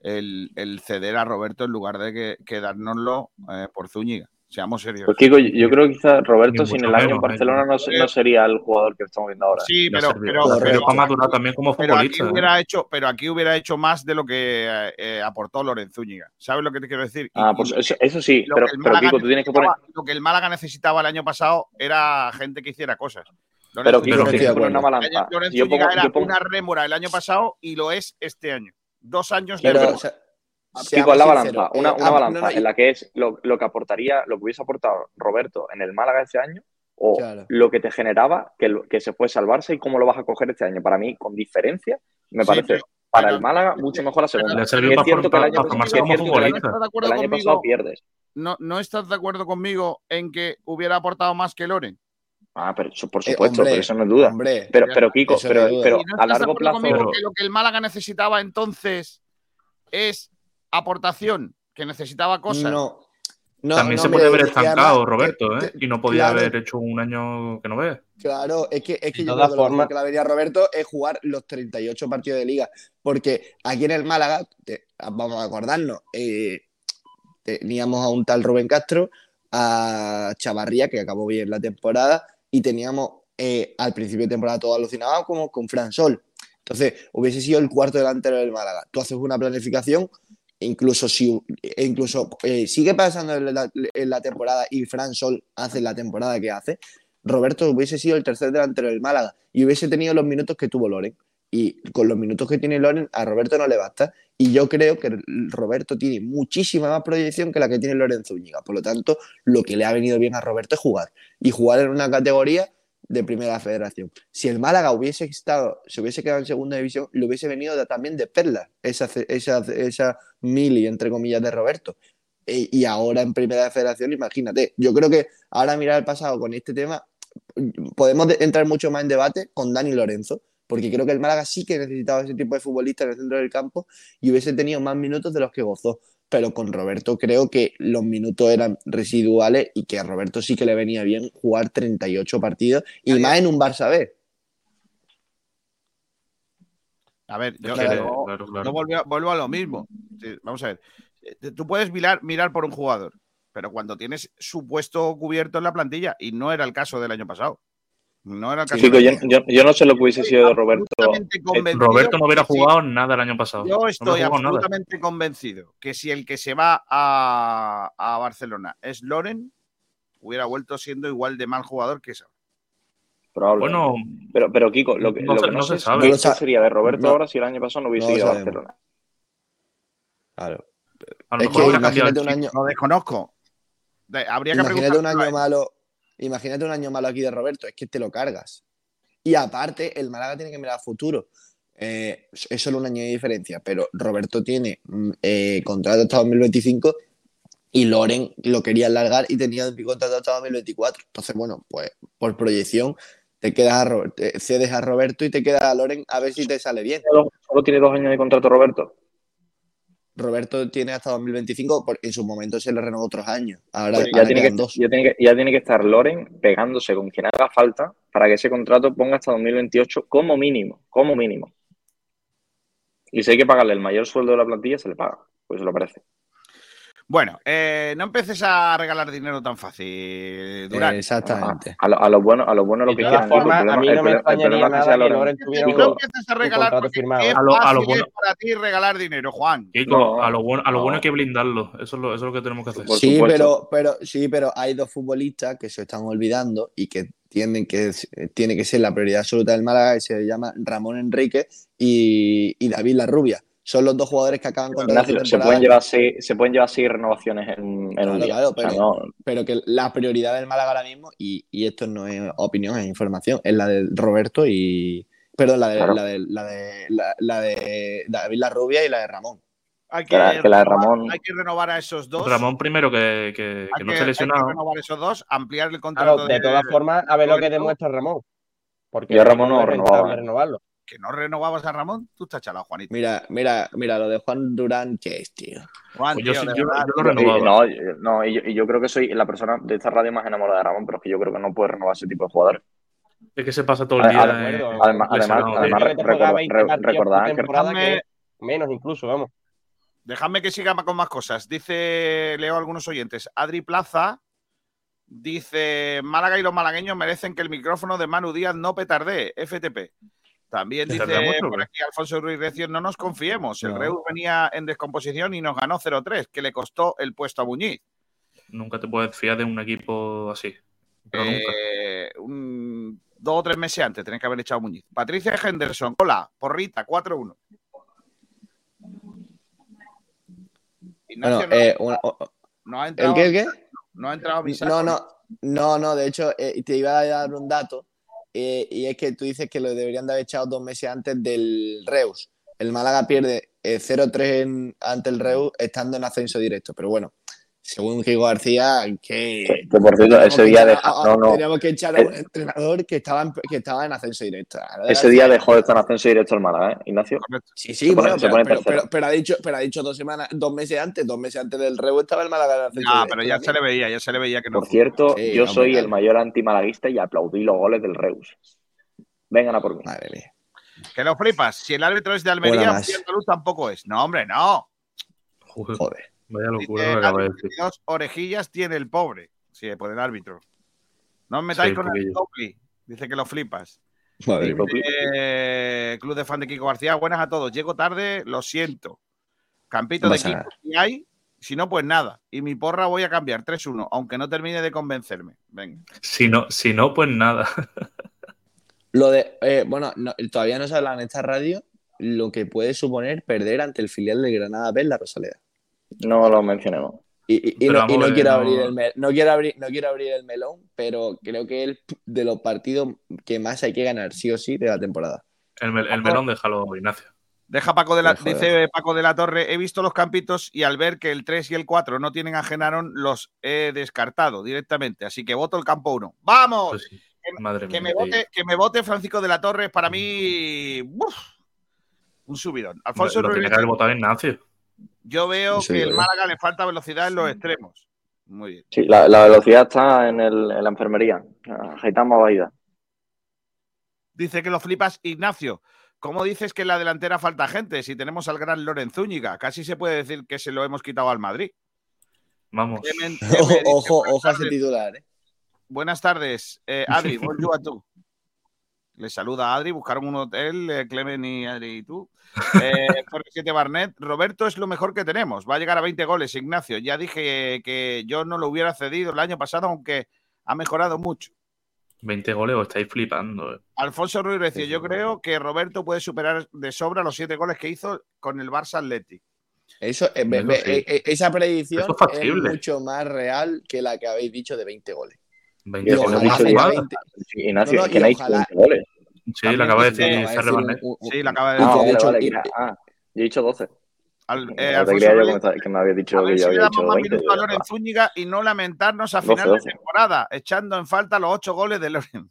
el, el ceder a Roberto en lugar de que, quedárnoslo eh, por Zúñiga. Seamos serios. Pues Kiko, yo, yo creo que quizás Roberto sin el año en menos, ¿eh? Barcelona no, se- no sería el jugador que estamos viendo ahora. Sí, pero, pero, pero- también como pero aquí futbolista. ¿eh? hubiera hecho, pero aquí hubiera hecho más de lo que eh, aportó Lorenzo Zúñiga. ¿Sabes lo que te quiero decir? Ah, y pues eso, sí, pero, Kiko, tú tienes que poner. Lo que el Málaga necesitaba el año pasado era gente que hiciera cosas. Pero Kiko, de poner una acuerdo. balanza. Lorenzo Yo pongo, era yo pongo, una rémora el año pasado y lo es este año. Dos años de Pero, rémora. o sea, Kiko, seamos en la balanza, una, una ah, balanza no, no, en la que es lo, lo que aportaría, lo que hubiese aportado Roberto en el Málaga este año o Claro. lo que te generaba que, lo- que se fuese al Barça y cómo lo vas a coger este año. Para mí, con diferencia, me Sí, parece pero- para el Málaga mucho mejor la segunda. Es cierto que el año, es formarse como cierto que el año- futbolista. ¿Estás de pasado pierdes. No, ¿No estás de acuerdo conmigo en que hubiera aportado más que Loren? Ah, pero eso, por Eh, supuesto, hombre, pero eso no es duda. Hombre, Pero, pero Kiko, pero, no pero ¿Y no a largo plazo. Pero- que lo que el Málaga necesitaba entonces es aportación, que necesitaba cosas? no. No, También no, se puede y estancado, Roberto, te- ¿eh? te- Y no podía claro. haber hecho un año que no ve. Claro, es que, es que De yo todas creo que lo formas- que la vería Roberto es jugar los 38 partidos de liga. Porque aquí en el Málaga, te- vamos a acordarnos, eh, teníamos a un tal Rubén Castro, a Chavarría, que acabó bien la temporada, y teníamos eh, al principio de temporada todo alucinado como con Fran Sol. Entonces, hubiese sido el cuarto delantero del Málaga. Tú haces una planificación, incluso si e incluso eh, sigue pasando en la, en la temporada y Fran Sol hace la temporada que hace, Roberto hubiese sido el tercer delantero del Málaga y hubiese tenido los minutos que tuvo Loren. Y con los minutos que tiene Loren, a Roberto no le basta. Y yo creo que Roberto tiene muchísima más proyección que la que tiene Lorenzo Zúñiga. Por lo tanto, lo que le ha venido bien a Roberto es jugar. Y jugar en una categoría de primera federación. Si el Málaga hubiese estado, se hubiese quedado en segunda división, le hubiese venido también de perlas esa, esa, esa mili, entre comillas, de Roberto. E- y ahora en primera federación, imagínate. Yo creo que ahora mirar el pasado con este tema, podemos de- entrar mucho más en debate con Dani Lorenzo, porque creo que el Málaga sí que necesitaba ese tipo de futbolista en el centro del campo y hubiese tenido más minutos de los que gozó. Pero con Roberto creo que los minutos eran residuales y que a Roberto sí que le venía bien jugar 38 partidos y más en un Barça B. A ver, yo, Claro, yo- claro, claro. yo vuelvo, a- vuelvo a lo mismo. Vamos a ver. Eh, Tú puedes mirar, mirar por un jugador, pero cuando tienes su puesto cubierto en la plantilla, y no era el caso del año pasado. No era Chico, del yo, yo, yo no sé lo que hubiese sido de Roberto. convencido Roberto no hubiera jugado nada el año pasado. Yo estoy nada. absolutamente convencido que si el que se va a, a Barcelona es Loren, hubiera vuelto siendo igual de mal jugador que esa. Probablemente. Bueno, pero, pero Kiko, lo que no lo se- que no, no sé se sabe. sería de Roberto no- ahora si el año pasado no hubiese ido a. Barcelona. Claro. a lo Es mejor que imagínate un año, Lo desconozco. De- habría que imagínate un año malo. Imagínate un año malo aquí de Roberto, es que te lo cargas. Y aparte, el Málaga tiene que mirar a futuro. Eh, es solo un año de diferencia, pero Roberto tiene mm, eh, contrato hasta 2025 y Loren lo quería alargar y tenía contrato hasta 2024. Entonces, bueno, pues por proyección te quedas a Ro- te cedes a Roberto y te quedas a Loren a ver si te sale bien. Solo tiene dos años de contrato Roberto. Roberto tiene hasta 2025, porque en su momento se le renovó otros años. Ahora, Pues ya, ahora tiene que, dos. ya, tiene que, ya tiene que estar Loren pegándose con quien haga falta para que ese contrato ponga hasta 2028 como mínimo, como mínimo. Y si hay que pagarle el mayor sueldo de la plantilla, se le paga, pues se lo parece. Bueno, eh, no empieces a regalar dinero tan fácil, Durán. Exactamente. A, lo, a buenos a los buenos lo De que quieran. A mí no me extrañaría nada que Loren. Loren tuviera no un, empieces a un regalar contrato porque firmado. A lo- a lo bueno- es para ti regalar dinero, Juan. Kiko, No, a lo bueno, a lo no. bueno hay que blindarlo. Eso es lo, eso es lo que tenemos que hacer. Sí, pero, pero, sí, pero hay dos futbolistas que se están olvidando y que tienen que, tiene que ser la prioridad absoluta del Málaga, que se llama Ramón Enrique y, y David Larrubia. Son los dos jugadores que acaban con se pueden llevar seis, se pueden llevar seis renovaciones en, en Claro, un día. claro, O sea, pero- no- pero que la prioridad del Málaga ahora mismo, y, y esto no es opinión, es información, es la de Roberto y. Perdón, la de, Claro. la de, la de, la, la de David Larrubia y la de Ramón. Hay que, Que la- que la de renovar- Ramón- hay que renovar a esos dos. Ramón primero que, que, no que- esté hay que renovar esos dos, ampliar el contrato Claro, de todas formas, a ver lo que demuestra Ramón. Porque Yo a Ramón no renovaba. renovarlo. Que no renovabas a Ramón, tú estás chalado, Juanito. Mira, mira, mira, lo de Juan Durán, que es, tío. Juan, Pues yo tío, sí- de yo- verdad, yo lo y- renovaba. no, yo- no, y yo, y yo creo que soy la persona de esta radio más enamorada de Ramón, pero es que yo creo que no puede renovar ese tipo de jugadores. Es que se pasa todo el día. eh. Además, además, lesionado, además Yo creo que te recorda- juega 20 re- partidos por recordad que Déjame- menos incluso, vamos. Dejadme que siga con más cosas. Dice, leo a algunos oyentes. Adri Plaza dice: Málaga y los malagueños merecen que el micrófono de Manu Díaz no petardee. FTP. También dice ¿Petardea mucho, por aquí Alfonso Ruiz Recio: No nos confiemos. El No. Reus venía en descomposición y nos ganó 0-3, que le costó el puesto a Muñiz. Nunca te puedes fiar de un equipo así. Pero nunca. Eh, un- dos o tres meses antes tenés que haber echado a Muñiz. Patricia Henderson, hola, porrita, 4-1. Ignacio, Bueno, no, eh, una- o- no ha ¿el entrado, qué, el qué? no ha entrado. No, no, no, no, de hecho, eh, te iba a dar un dato, eh, y es que tú dices que lo deberían de haber echado dos meses antes del Reus. El Málaga pierde eh, 0-3 en- ante el Reus estando en ascenso directo, pero bueno, según Gigo García, que... Por cierto, ese día a- no, no, teníamos que echar a un Eh, entrenador que estaba en, que estaba en ascenso directo. Ese día dejó de estar en ascenso directo el Málaga, ¿eh, Ignacio? Sí, sí, pone- bueno, pero, pone pero- tercero. pero- pero ha dicho, pero ha dicho dos semanas, dos meses antes, dos meses antes del Reus estaba el Málaga en ascenso No, directo pero ya se le veía, ya se le veía que no. Por cierto, Sí, yo soy el mayor antimalaguista y aplaudí los goles del Reus. Vengan a por mí. Madre mía. Que lo flipas. Si el árbitro es de Almería, andaluz tampoco es. No, hombre, no. Joder. Vaya Dice, locura lo que acaba de decir. dos orejillas tiene el pobre. Sí, por el árbitro. No os metáis Sí, con el. Topli. Dice que lo flipas. Madre. Eh, Club de fan de Kiko García, buenas a todos. Llego tarde, lo siento. Campito No de nada. si hay, si no, pues nada. Y mi porra voy a cambiar 3-1, aunque no termine de convencerme. Venga. Si no, si no, pues nada. (laughs) Lo de, eh, bueno, no- todavía no se habla en esta radio lo que puede suponer perder ante el filial de Granada B en la Rosaleda. No lo mencionemos. Y, y- y Pero no, y quiero abrir el no quiero abrir, no quiero abrir el melón, pero creo que es de los partidos que más hay que ganar, sí o sí, de la temporada. El, mel- el melón déjalo, Ignacio. Deja Paco de la, dice Paco de la Torre, he visto los campitos y al ver que el 3 y el 4 no tienen a Genaron, los he descartado directamente. Así que voto el campo 1. ¡Vamos! Pues sí. Madre que, mía. me vote, que me vote Francisco de la Torre, para mí, ¡buf! un subidón. Alfonso Lo Ruiz tenía que haber votado Ignacio. Yo veo Sí, que el. Málaga le falta velocidad en los extremos. Muy bien. Sí, la, la velocidad está en, el, en la enfermería. Gaitán Baida. Dice que lo flipas Ignacio. ¿cómo dices que en la delantera falta gente si tenemos al gran Loren Zúñiga? Casi se puede decir que se lo hemos quitado al Madrid. Vamos. (laughs) Ojo, ojo, "Buenas ojo a ese tardes". titular, ¿eh? Buenas tardes, eh, Adri, (laughs) bonjour a tú. Le saluda Adri, buscaron un hotel, eh, Clemen y Adri y tú. Eh, (laughs) Jorge 7 Barnet, Roberto es lo mejor que tenemos, va a llegar a 20 goles, Ignacio. Ya dije que yo no lo hubiera cedido el año pasado, aunque ha mejorado mucho. 20 goles, os estáis flipando. eh. Alfonso Ruiz Recio, yo creo que Roberto puede superar de sobra los 7 goles que hizo con el Barça Athletic. Eso, eh, Eso sí. eh, eh, esa predicción Eso es mucho más real que la que habéis dicho de 20 goles. 20 Y Eso goles ojalá ha dicho una haya yo. jugada. 20. Ignacio, No, no, que y dicho ojalá- 20 goles. Sí, lo acaba de decir de Ferre Sí, lo acaba de Ah, decir. que de vale, vale. que- ah, yo he dicho 12. Al- eh, No te yo que me- que había dicho A que yo si había damos dicho más 20. minutos a Loren. Zúñiga y no lamentarnos a 12, final de 12. temporada, echando en falta los ocho goles de Loren.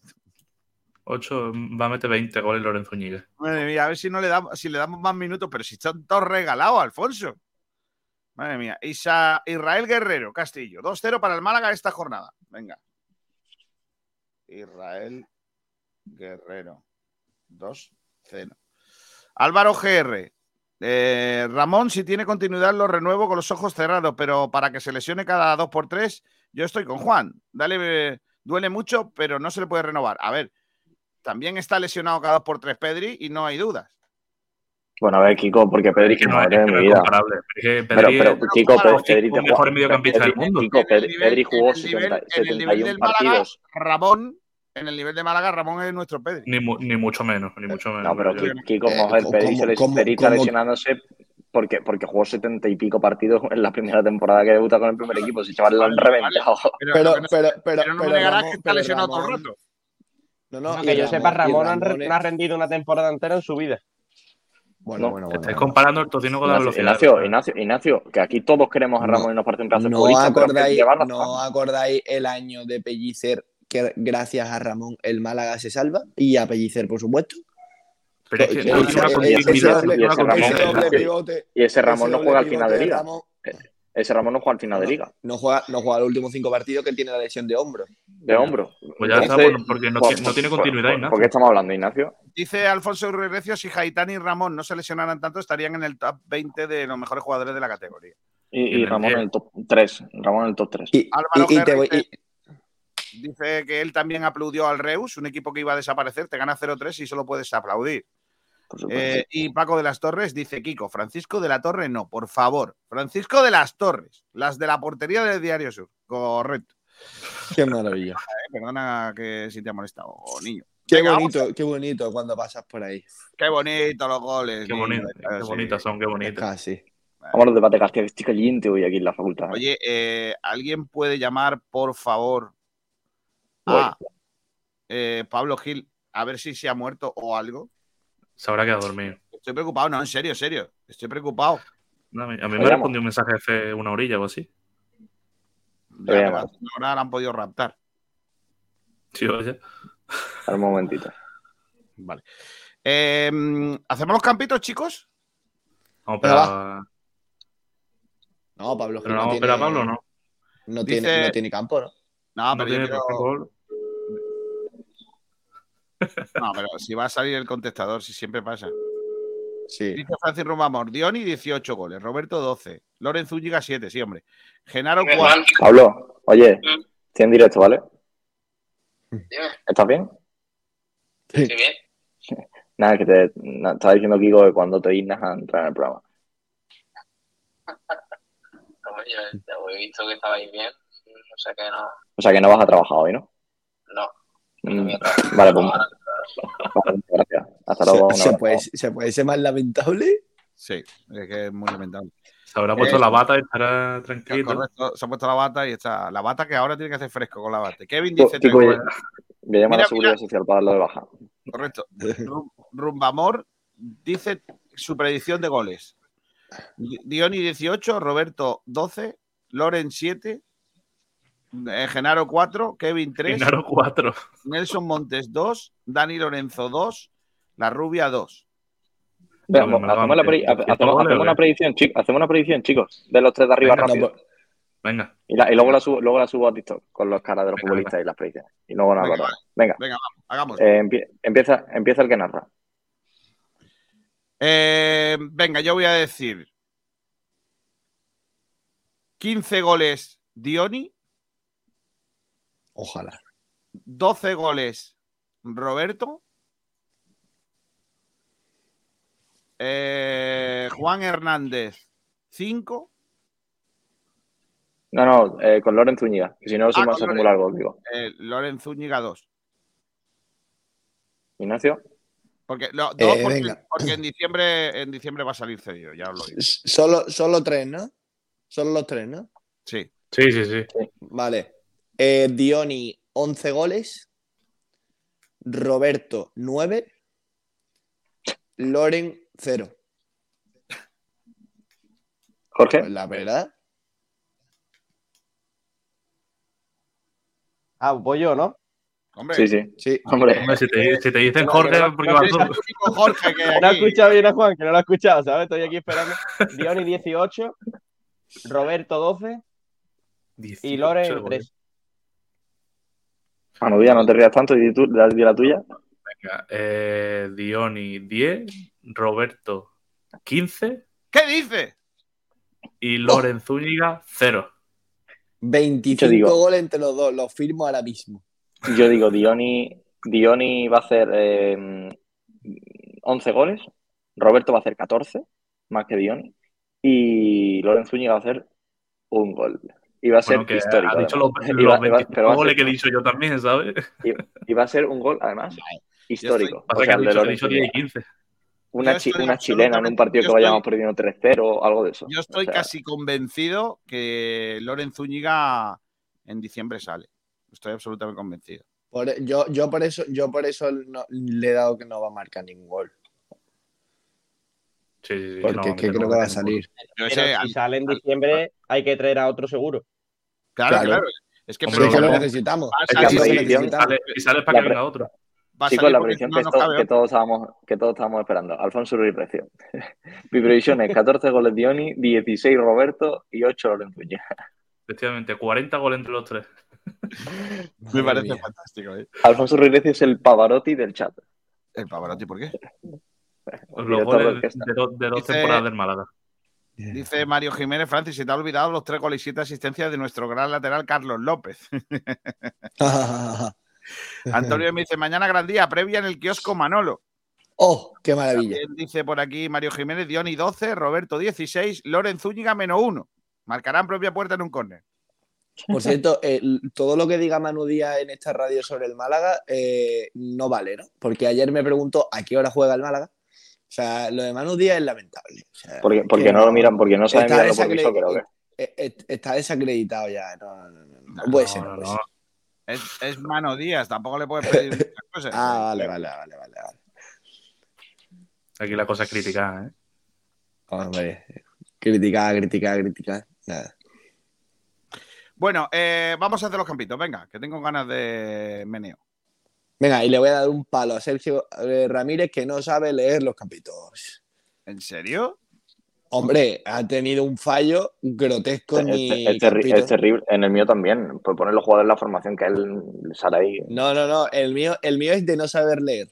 8 va a meter 20 goles Lorenzo Ñiga. Madre mía, a ver si no le damos, si le damos más minutos, pero si están todos regalados, Alfonso. Madre mía. Isa- Israel Guerrero, Castillo. 2-0 para el Málaga esta jornada. Venga. Israel Guerrero. 2-0. Álvaro GR. Eh, Ramón, si tiene continuidad, lo renuevo con los ojos cerrados, pero para que se lesione cada 2 por 3 yo estoy con Juan. Dale, eh, duele mucho, pero no se le puede renovar. A ver, también está lesionado cada 2 por 3 Pedri y no hay dudas. Bueno, a ver, Kiko, porque Pedri Es que no, es madre que de no mi es vida. comparable. Es Pero, pero, es Kiko. Pedri, Pedri te mejor mediocampista del mundo. Kiko, Pedri, nivel- Pedri jugó en el nivel- 70 en el nivel 71 del Málaga, partidos. Ramón, en el nivel de Málaga, Ramón es nuestro Pedri. Ni, mu- ni mucho menos, ni mucho menos. No, pero Kiko, Eh, ¿cómo- Pedri, se les- cómo- Pedri está cómo- lesionándose porque, porque jugó 70 y pico partidos en la primera temporada que debuta con el primer equipo. Si chaval lo han reventado. Pero, Pero, pero, pero, pero no pero me negarás que está pero lesionado todo el rato. No, no, que yo sepa, Ramón, es- no ha rendido una temporada entera en su vida. Bueno, No, bueno, Estáis comparando el tocino con la velocidad. Ignacio, Ignacio, Ignacio, que aquí todos queremos a No. Ramón y nos parece un pedazo de ¿No acordáis. ¿No acordáis el año de Pellicer que gracias a Ramón el Málaga se salva? Y a Pellicer, por supuesto. Pero es que no es una continuidad. Y ese Ramón no juega al final de liga. Ese Ramón no juega al final de liga. no juega, no juega los últimos cinco partidos que tiene la lesión de hombro. De hombro. Pues ya está, Entonces, porque no, tiene- no tiene por- continuidad, por- Ignacio. ¿Por qué estamos hablando, Ignacio? Dice Alfonso Ruiz Recio, si Gaitán y Ramón no se lesionaran tanto, estarían en el top 20 de los mejores jugadores de la categoría. Y, Ramón el en el top 3. Ramón en el top 3. Y, Álvaro y- y te Gerri voy- dice- y- Dice que él también aplaudió al Reus, un equipo que iba a desaparecer, te gana 0-3 y solo puedes aplaudir. Eh, y Paco de las Torres dice, Kiko, Francisco de la Torre no, por favor. Francisco de las Torres, las de la portería del Diario Sur. Correcto. Qué maravilla. (laughs) Eh, perdona que si te ha molestado, niño. Qué Venga, bonito, qué bonito cuando pasas por ahí. Qué bonito los goles. Qué bonito, qué sí. bonitas son, qué bonitas. Casi. Vamos a los debates, García, que estoy caliente hoy aquí en la facultad. Oye, eh, ¿alguien puede llamar, por favor, a eh, Pablo Gil a ver si se ha muerto o algo? Se habrá quedado dormido. Estoy preocupado, no, en serio, en serio. Estoy preocupado. No, a mí a mí me respondió un mensaje hace una orilla o así. Ya, pero ahora la han podido raptar. Sí, oye. Un momentito. Vale. Eh, ¿Hacemos los campitos, chicos? Vamos, pero, No, Pablo pero no vamos a tiene, a Pablo, ¿no? no, Dice- tiene, no tiene campo, ¿no? No, No pero yo tiene quiero-. No, pero si va a salir el contestador, si siempre pasa. Sí. Dice Francis Rumamor, Dioni 18 goles, Roberto 12, Loren Zúñiga 7, sí, hombre. Genaro 4. Pablo, oye, estoy en directo, ¿vale? ¿Estás bien? Sí. (laughs) Nada, que te na- estaba diciendo Kiko que cuando te dignas a entrar en el programa. (laughs) Yo he visto que estabais bien, o sea que no. O sea que no vas a trabajar hoy, ¿no? No. Vale, pues. vale, gracias. Hasta luego. un ¿Se, puede, ¿Se puede ser más lamentable? Sí, es que es muy lamentable. Se habrá puesto Eh, la bata y estará tranquilo. Correcto, se ha puesto la bata y está. La bata que ahora tiene que hacer fresco con la bata. Kevin Kiko, dice. Tres voy voy a llamar a la seguridad mira. social para darlo de baja. Correcto. Rum- Rumbamor dice su predicción de goles. Di- Dioni 18, Roberto 12, Loren 7, eh, Genaro 4, Kevin 3, Genaro 4. Nelson Montes 2, Dani Lorenzo 2, La Rubia 2. Venga, Pero me la hacemos, van la a pre- meter. hace- ¿Ciento hacemos- goles, hacemos o una qué? predicción, chicos. Hacemos una predicción, chicos, de los tres de arriba Venga, rápido. Pues, Venga. Y, la- y luego, la subo, luego la subo a TikTok con los caras de los Venga, futbolistas y las predicciones. Y luego nos Venga, acordamos. Venga, Venga, vamos, hagamos. eh, empie- empieza, empieza el que narra. Eh, venga, yo voy a decir 15 goles Dioni, Ojalá. 12 goles Roberto, eh, Juan Hernández 5, No, no, eh, con Loren Zúñiga, que si no, Ah, sumas muy Loren. largo, digo. eh, Loren Zúñiga 2. Ignacio. Porque, no, Eh, dos porque, venga. porque en diciembre en diciembre va a salir cedido, ya os lo digo. Solo, solo tres, ¿no? Solo los tres, ¿no? Sí. Sí, sí, sí. Vale. Eh, Dioni, 11 goles. Roberto, 9. Loren, 0. Jorge. Pues la verdad. Ah, voy yo, ¿no? Hombre, Sí, sí. Sí. Hombre, Hombre, si te, si te dicen Jorge, que no- porque no vas tú. Jorge que No he escuchado bien a Juan, que no lo he escuchado, ¿sabes? Estoy aquí esperando. Dioni 18, Roberto 12 y 18 Loren goles. 3. Manu Díaz, no te rías tanto y di, tú, di la tuya. Venga, eh, Dioni 10, Roberto 15 ¿Qué dice? y Loren Zúñiga 0. 25 Yo digo- goles entre los dos. Los firmo ahora mismo. Yo digo, Dioni, Dioni va a hacer eh, 11 goles, Roberto va a hacer 14, más que Dioni, y Loren Zúñiga va a hacer un gol. Y va a ser Bueno, que histórico. ha dicho los, además. los (laughs) Y va- y va- 25 pero goles ser- que he dicho yo también, ¿sabes? va a ser un gol, además, histórico. Pasa O que sea, has el de dicho, he Loren dicho 10 y Zúñiga. 15. Una, chi- una chilena en un partido que vayamos perdiendo 3-0 algo de eso. Yo estoy O sea, casi convencido que Loren Zúñiga en diciembre sale. Estoy absolutamente convencido. Por- e, yo, yo por eso, yo por eso no- le he dado que no va a marcar ningún gol. Sí, sí, sí. Porque no, es que creo que va a salir. Pero si al- sale en al- diciembre, hay que traer a otro seguro. Claro, claro. claro. Es que Hombre, Sí, es que lo necesitamos. Es que sí, predicción- sale, si sales para La que venga otro. Chicos, la predicción no que, esto- todos estábamos, que todos estábamos esperando. Alfonso Ruiz Recio. Mi previsión es 14 goles Dioni, 16 Roberto y 8 Loren Zúñiga. Efectivamente, 40 goles entre los tres. (laughs) Me parece mía. fantástico. ¿eh? Alfonso Ruiz Recio es el Pavarotti del chat. El Pavarotti, ¿por qué? Los goles de, dos- de dos Dice- temporadas del Málaga. Dice Mario Jiménez, Francis, se te ha olvidado los tres goles y siete asistencias de nuestro gran lateral Carlos López. (laughs) Antonio me dice, mañana gran día, previa en el kiosco Manolo. oh, qué maravilla. También dice por aquí Mario Jiménez, Dioni 12, Roberto 16, Loren Zúñiga menos 1. Marcarán propia puerta en un córner. Por cierto, eh, todo lo que diga Manu Díaz en esta radio sobre el Málaga eh, no vale, ¿no? Porque ayer me preguntó a qué hora juega el Málaga. O sea, lo de Manu Díaz es lamentable. O sea, Porque, porque que no lo miran, porque no saben mirarlo por mi desacreditado. soccer, ¿o qué? eh, eh, Está desacreditado ya. No, no, no, no. No puede ser, no no, puede no. ser. Es, es Mano Díaz, tampoco le puedes pedir (laughs) muchas cosas. Ah, vale, vale, vale, vale. vale. Aquí la cosa es criticar, ¿eh? Hombre, criticar, criticar, criticar. Nada. Bueno, eh, vamos a hacer los campitos, venga, que tengo ganas de meneo. Venga, y le voy a dar un palo a Sergio eh, Ramírez que no sabe leer los campitos. ¿En serio? Hombre, ha tenido un fallo grotesco en Es, mi es terri- campito. es terrible. En el mío también. Por poner los jugadores en la formación que él sale ahí. No, no, no. El mío, el mío es de no saber leer.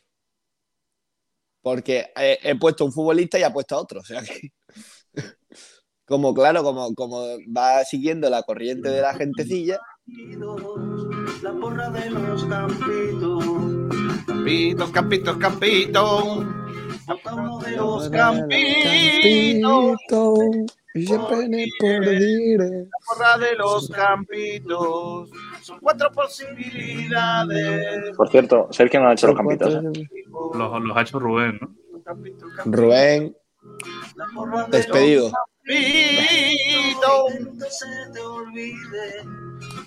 Porque he, he puesto un futbolista y ha puesto a otro. O sea que. (laughs) Como claro, como, como va siguiendo la corriente de la gentecilla. La porra de los campitos. Campitos, campitos, campitos. Campitos de los campitos. Y siempre me por dire. La porra de los campitos. Son cuatro posibilidades. Por cierto, Sergio no ha hecho los campitos. ¿eh? Los, los ha hecho Rubén, ¿no? Rubén, La porra de despedido. Campitos. se te olvide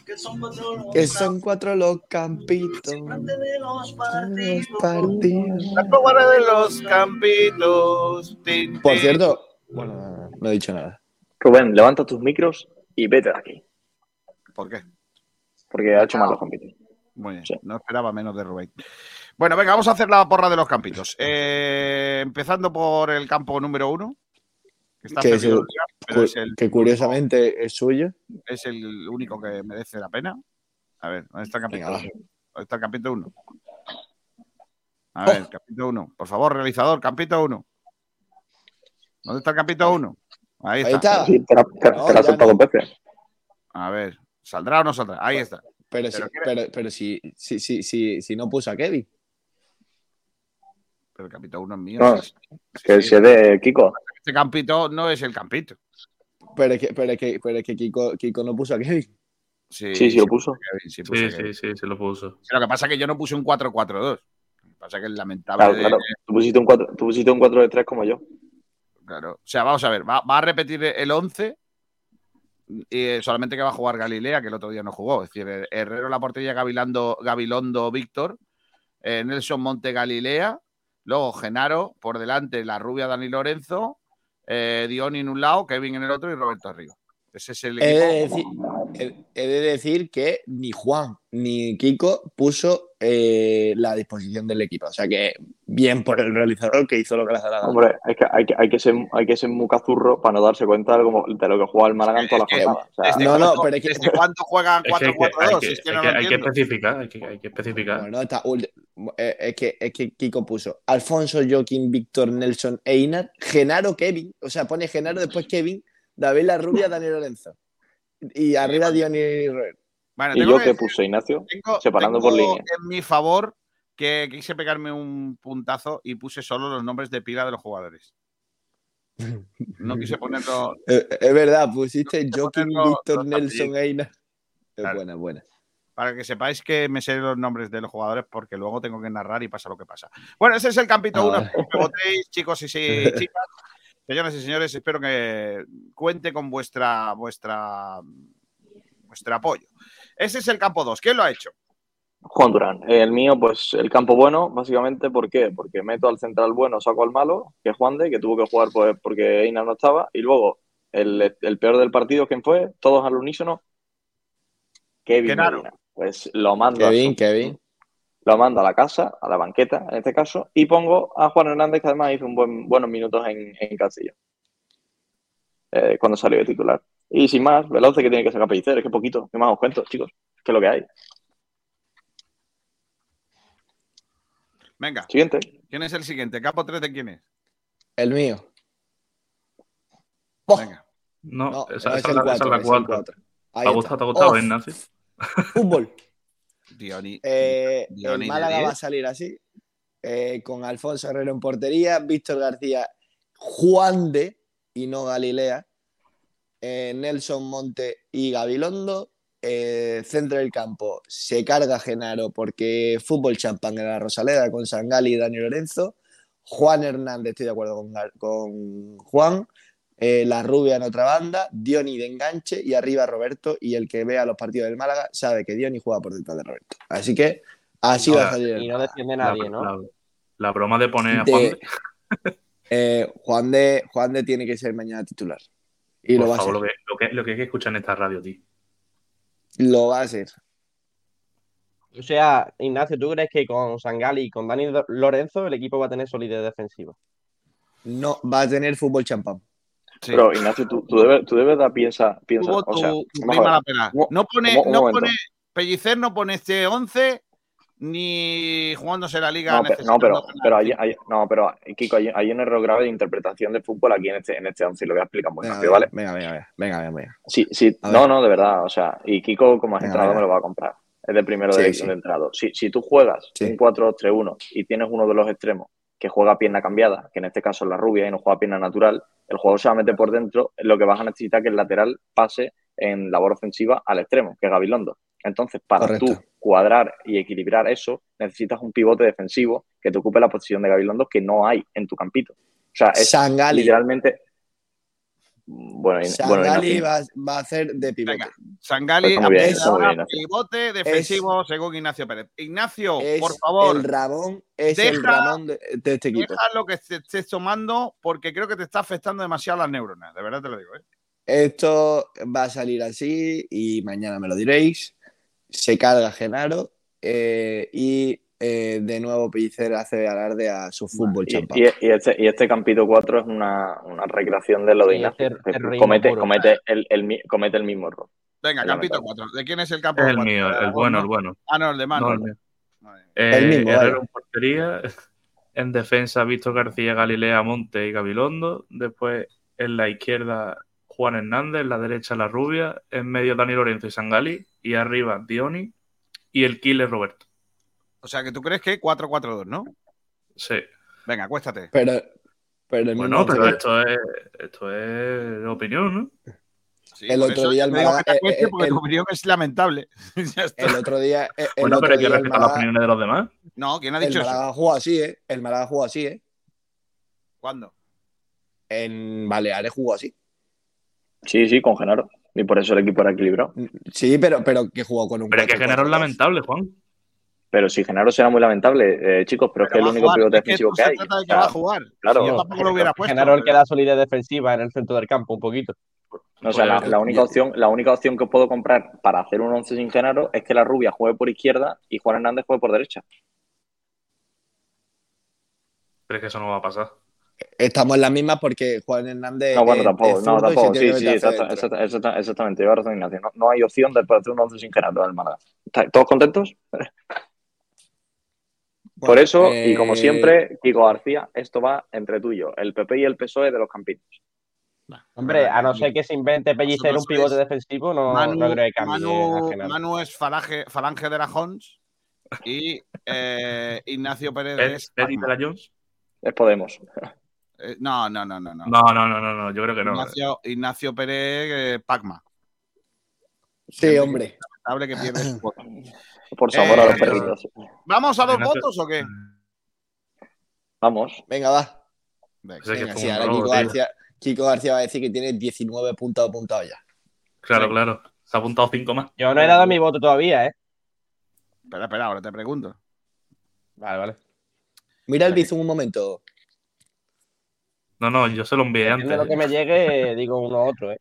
que son cuatro los Que son cuatro los campitos. de los partidos. La porra de los campitos. Por cierto, bueno, no, he dicho nada. Rubén, levanta tus micros y vete de aquí. ¿Por qué? Porque ha hecho mal los campitos. Muy bien, Sí. no esperaba menos de Rubén. Bueno, venga, vamos a hacer la porra de los campitos. Eh, empezando por el campo número uno. Que está Que es el- pero es el, que curiosamente es suyo. es el único que merece la pena. A ver, ¿dónde está el campito? Venga. ¿Dónde está el campito uno? A ver, campito uno. Por favor, realizador, campito uno. ¿Dónde está el campito 1? Ahí Ahí está. está. Sí, te la, te- No, te la no. dos veces. A ver, ¿saldrá o no saldrá? Ahí está. Pero, si, Pero ¿qué- pero, pero si, si, si, si, si no puso a Kevin. Pero el campito 1 es mío. No, sí, sí. Que Sí, si es de Kiko. Este campito no es el campito. Pero es que, pero es que, pero es que Kiko, Kiko no puso a Kevin. Sí, Sí, sí lo puso. Kevin, sí puso Sí, sí, sí, se lo puso. Sí, Lo que pasa es que yo no puse un 4-4-2. Lo que pasa es que es lamentable. Claro, de- claro. Tú pusiste un 4, tú pusiste un 4 de 3 como yo. Claro. O sea, vamos a ver, va, va a repetir el 11 y eh, solamente que va a jugar Galilea, que el otro día no jugó. Es decir, eh, Herrero la portería, Gavilando, Gabilondo, Víctor, eh, Nelson Monte, Galilea, luego Genaro por delante, la rubia Dani Lorenzo, eh, Dioni en un lado, Kevin en el otro y Roberto arriba. Ese es el He de, equipo. decir, he de decir que ni Juan ni Kiko puso eh, la disposición del equipo. O sea que bien por el realizador que hizo lo que le ha dado. Hombre, es que hay que, hay que ser, hay que ser muy cazurro para no darse cuenta de, como- de lo que juega el Málaga en todas las que- jornadas. O sea, ¿Desde, No, no, pero es que- ¿desde cuándo juegan Es que hay que, 4-4-2? hay que- Es que hay no que- lo hay que entiendo. especificar, hay que, hay que especificar. Bueno, está ul- eh, es, que, es que Kiko puso Alfonso, Joaquín, Víctor, Nelson, Einar, Genaro, Kevin. O sea, pone Genaro, después Kevin, David La Rubia, Dani Lorenzo. Y arriba Diony y Robert. Bueno, y yo que decir- puse, Ignacio, Tengo, separando tengo por línea. en mi favor que quise pegarme un puntazo y puse solo los nombres de pila de los jugadores. No (laughs) quise ponerlo. Eh, es verdad, pusiste que Joaquín, Víctor, Nelson, Einar. Es Claro. buena, buena. Para que sepáis que me sé los nombres de los jugadores porque luego tengo que narrar y pasa lo que pasa. Bueno, ese es el campito Ah, 1. vale. Me votéis, chicos y sí, (laughs) chicas. Señoras y señores, espero que cuente con vuestra, vuestra, vuestro apoyo. Ese es el campo 2. ¿Quién lo ha hecho? Juan Durán. El mío, pues el campo bueno, básicamente, ¿por qué? Porque meto al central bueno, saco al malo, que es Juan de, que tuvo que jugar pues, porque Einar no estaba, y luego el, el peor del partido, ¿quién fue? Todos al unísono. Kevin. Medina. Pues lo mando, a Kevin, su- Kevin. lo mando a la casa, a la banqueta, en este caso, y pongo a Juan Hernández, que además hizo un buen, buenos minutos en, en eh, cuando salió de titular. Y sin más, el 11 que tiene que sacar Pellicer, es que poquito, ¿qué más os cuento, chicos? Que es lo que hay. Venga, Siguiente. ¿quién es el siguiente? ¿Campo 3 de quién es? El mío. Oh, Venga. No, no, esa, esa es el la, esa es 4. la es el 4. 4. ¿Te Ahí ha está. gustado, te ha gustado, Oh, eh, Ignacio? Fútbol. Dioni. Eh, Dioni el Málaga 10. va a salir así, eh, con Alfonso Herrero en portería, Víctor García, Juan de, y no Galilea, eh, Nelson Monte y Gabilondo, eh, centro del campo, se carga Genaro porque fútbol champán en la Rosaleda con Sangali y Dani Lorenzo, Juan Hernández, estoy de acuerdo con, con Juan, eh, la rubia en otra banda, Diony de enganche y arriba Roberto. Y el que vea los partidos del Málaga sabe que Diony juega por detrás de Roberto. Así que así va a salir. Y no defiende La, nadie, ¿no? la- la broma de poner a Juan de- Eh, Juan, de, Juan de tiene que ser mañana titular. Y lo Por va, a favor, ser, lo que, lo, que, lo que hay que escuchar en esta radio, tío. lo va a ser. O sea, Ignacio, ¿tú crees que con Sangali y con Dani Lorenzo el equipo va a tener solidez defensiva? No, va a tener fútbol champán. Sí. Pero Ignacio, tú, tú, debes, tú de verdad piensa, piensa Tuvo o sea, tu, tu vamos a prima ver. la pela. Un- No pone, un- un no pone, Pellicer no pone este 11 ni jugándose la liga. No, pero, no, pero, pero hay, hay- no, pero Kiko, hay, hay un error grave de interpretación de fútbol aquí en este, en este 11 y lo voy a explicar muy Venga, rápido, ¿vale? venga, venga, venga, venga, venga, venga. Sí, sí, A no, ver. no, de verdad, o sea, y Kiko como Venga, entrenador venga. me lo va a comprar. Es de primero Sí, de, sí. de entrenador. Si, si tú juegas Sí. un 4-3-1 y tienes uno de los extremos que juega pierna cambiada, que en este caso es la rubia y no juega pierna natural, el jugador se va a meter por dentro, lo que vas a necesitar que el lateral pase en labor ofensiva al extremo, que es Gabilondo. Entonces, para Correcto. tú cuadrar y equilibrar eso, necesitas un pivote defensivo que te ocupe la posición de Gabilondo que no hay en tu campito. O sea, es Sangali. literalmente... Bueno, y- bueno, Sangali Ignacio, va, va a hacer de pivote. Venga, Sangali, Pues bien, bien, pivote defensivo según Ignacio Pérez. Ignacio, Es por favor, el Ramón, es el deja- Ramón de, de este equipo. deja lo que te estés tomando porque creo que te está afectando demasiado las neuronas. De verdad te lo digo. ¿eh? Esto va a salir así y mañana me lo diréis. Se carga Genaro eh, y eh, de nuevo Pellicer hace alarde a su fútbol champán. y- y este, y este campito 4 es una, una recreación de lo de Ignacio. comete, puro. comete, el, el mi- comete el mismo error. Venga, campito lamentable. 4. ¿De quién es el campo Es el 4? mío, el bueno, el bueno. Ah, no, el de No, Manuel. el mío. Vale. Eh, El mismo, Herrero en portería, (laughs) En defensa, Víctor García, Galilea, Monte y Gabilondo. Después, en la izquierda, Juan Hernández. En la derecha, La Rubia. En medio, Dani Lorenzo y Sangali. Y arriba, Dioni. Y el killer, Roberto. O sea, que tú crees que 4-4-2, ¿no? Sí. Venga, acuéstate. Pero, pero el Bueno, pero esto es, esto es opinión, ¿no? Sí, el otro día el eh, porque el- tu opinión es lamentable. (laughs) El otro día. el- el Bueno, otro pero hay que el respetar las opiniones de los demás. No, ¿quién ha El dicho eso? Málaga jugó así, ¿eh? El Málaga jugó así, ¿eh? ¿Cuándo? En Baleares jugó así. Sí, sí, con Genaro. Y por eso el equipo era equilibrado. Sí, pero, pero que jugó con un Pero es que Genaro es 4-4-2. lamentable, Juan. Pero si Genaro será muy lamentable, eh, chicos, pero, es que Pero es va el único pivote que defensivo que se hay. trata de O que sea, va a jugar. Claro. Yo tampoco lo hubiera puesto. Genaro el que da solidez defensiva en el centro del campo, un poquito. O sea, la, Pues, la única opción, la única opción que os puedo comprar para hacer un 11 sin Genaro es que la rubia juegue por izquierda y Juan Hernández juegue por derecha. Pero es que eso no va a pasar. Estamos en las mismas porque Juan Hernández. No, bueno, es- tampoco, es no, tampoco. Sí, sí, exacta- exacta- exacta- exactamente. Lleva razón Ignacio. No, no hay opción de hacer un 11 sin Genaro en el Málaga. ¿Está- ¿Todos contentos? (laughs) por eso, y como eh, siempre, Kiko García, esto va entre tú y yo, el PP y el PSOE de los campitos. Hombre, a no ser que se invente Pellicer un pivote defensivo, no, Manu, no creo que cambie a Manu. Manu es falange, falange de la Hons y eh, Ignacio Pérez ¿Ed, es. La Jones? Es Podemos. Eh, no, no, no, no. no. No, no, no, no, no, yo creo que no. Ignacio, Ignacio Pérez eh, Pacma. Sí, hombre. Lamentable que pierde. (clears throat) Por su amor a los Eh, perritos. ¿Vamos a dos Ignacio- votos o qué? Vamos. Venga, va. Venga. Sí, ahora Kiko. García, Kiko García va a decir que tiene 19 puntos apuntados ya. Claro, claro. Se ha apuntado cinco más. Yo no he dado mi voto todavía, ¿eh? Espera, espera, ahora te pregunto. Vale, vale. Mira el Bizum un momento. No, no, yo se lo envié Depende de lo antes. que me llegue, (laughs) digo uno u otro, ¿eh?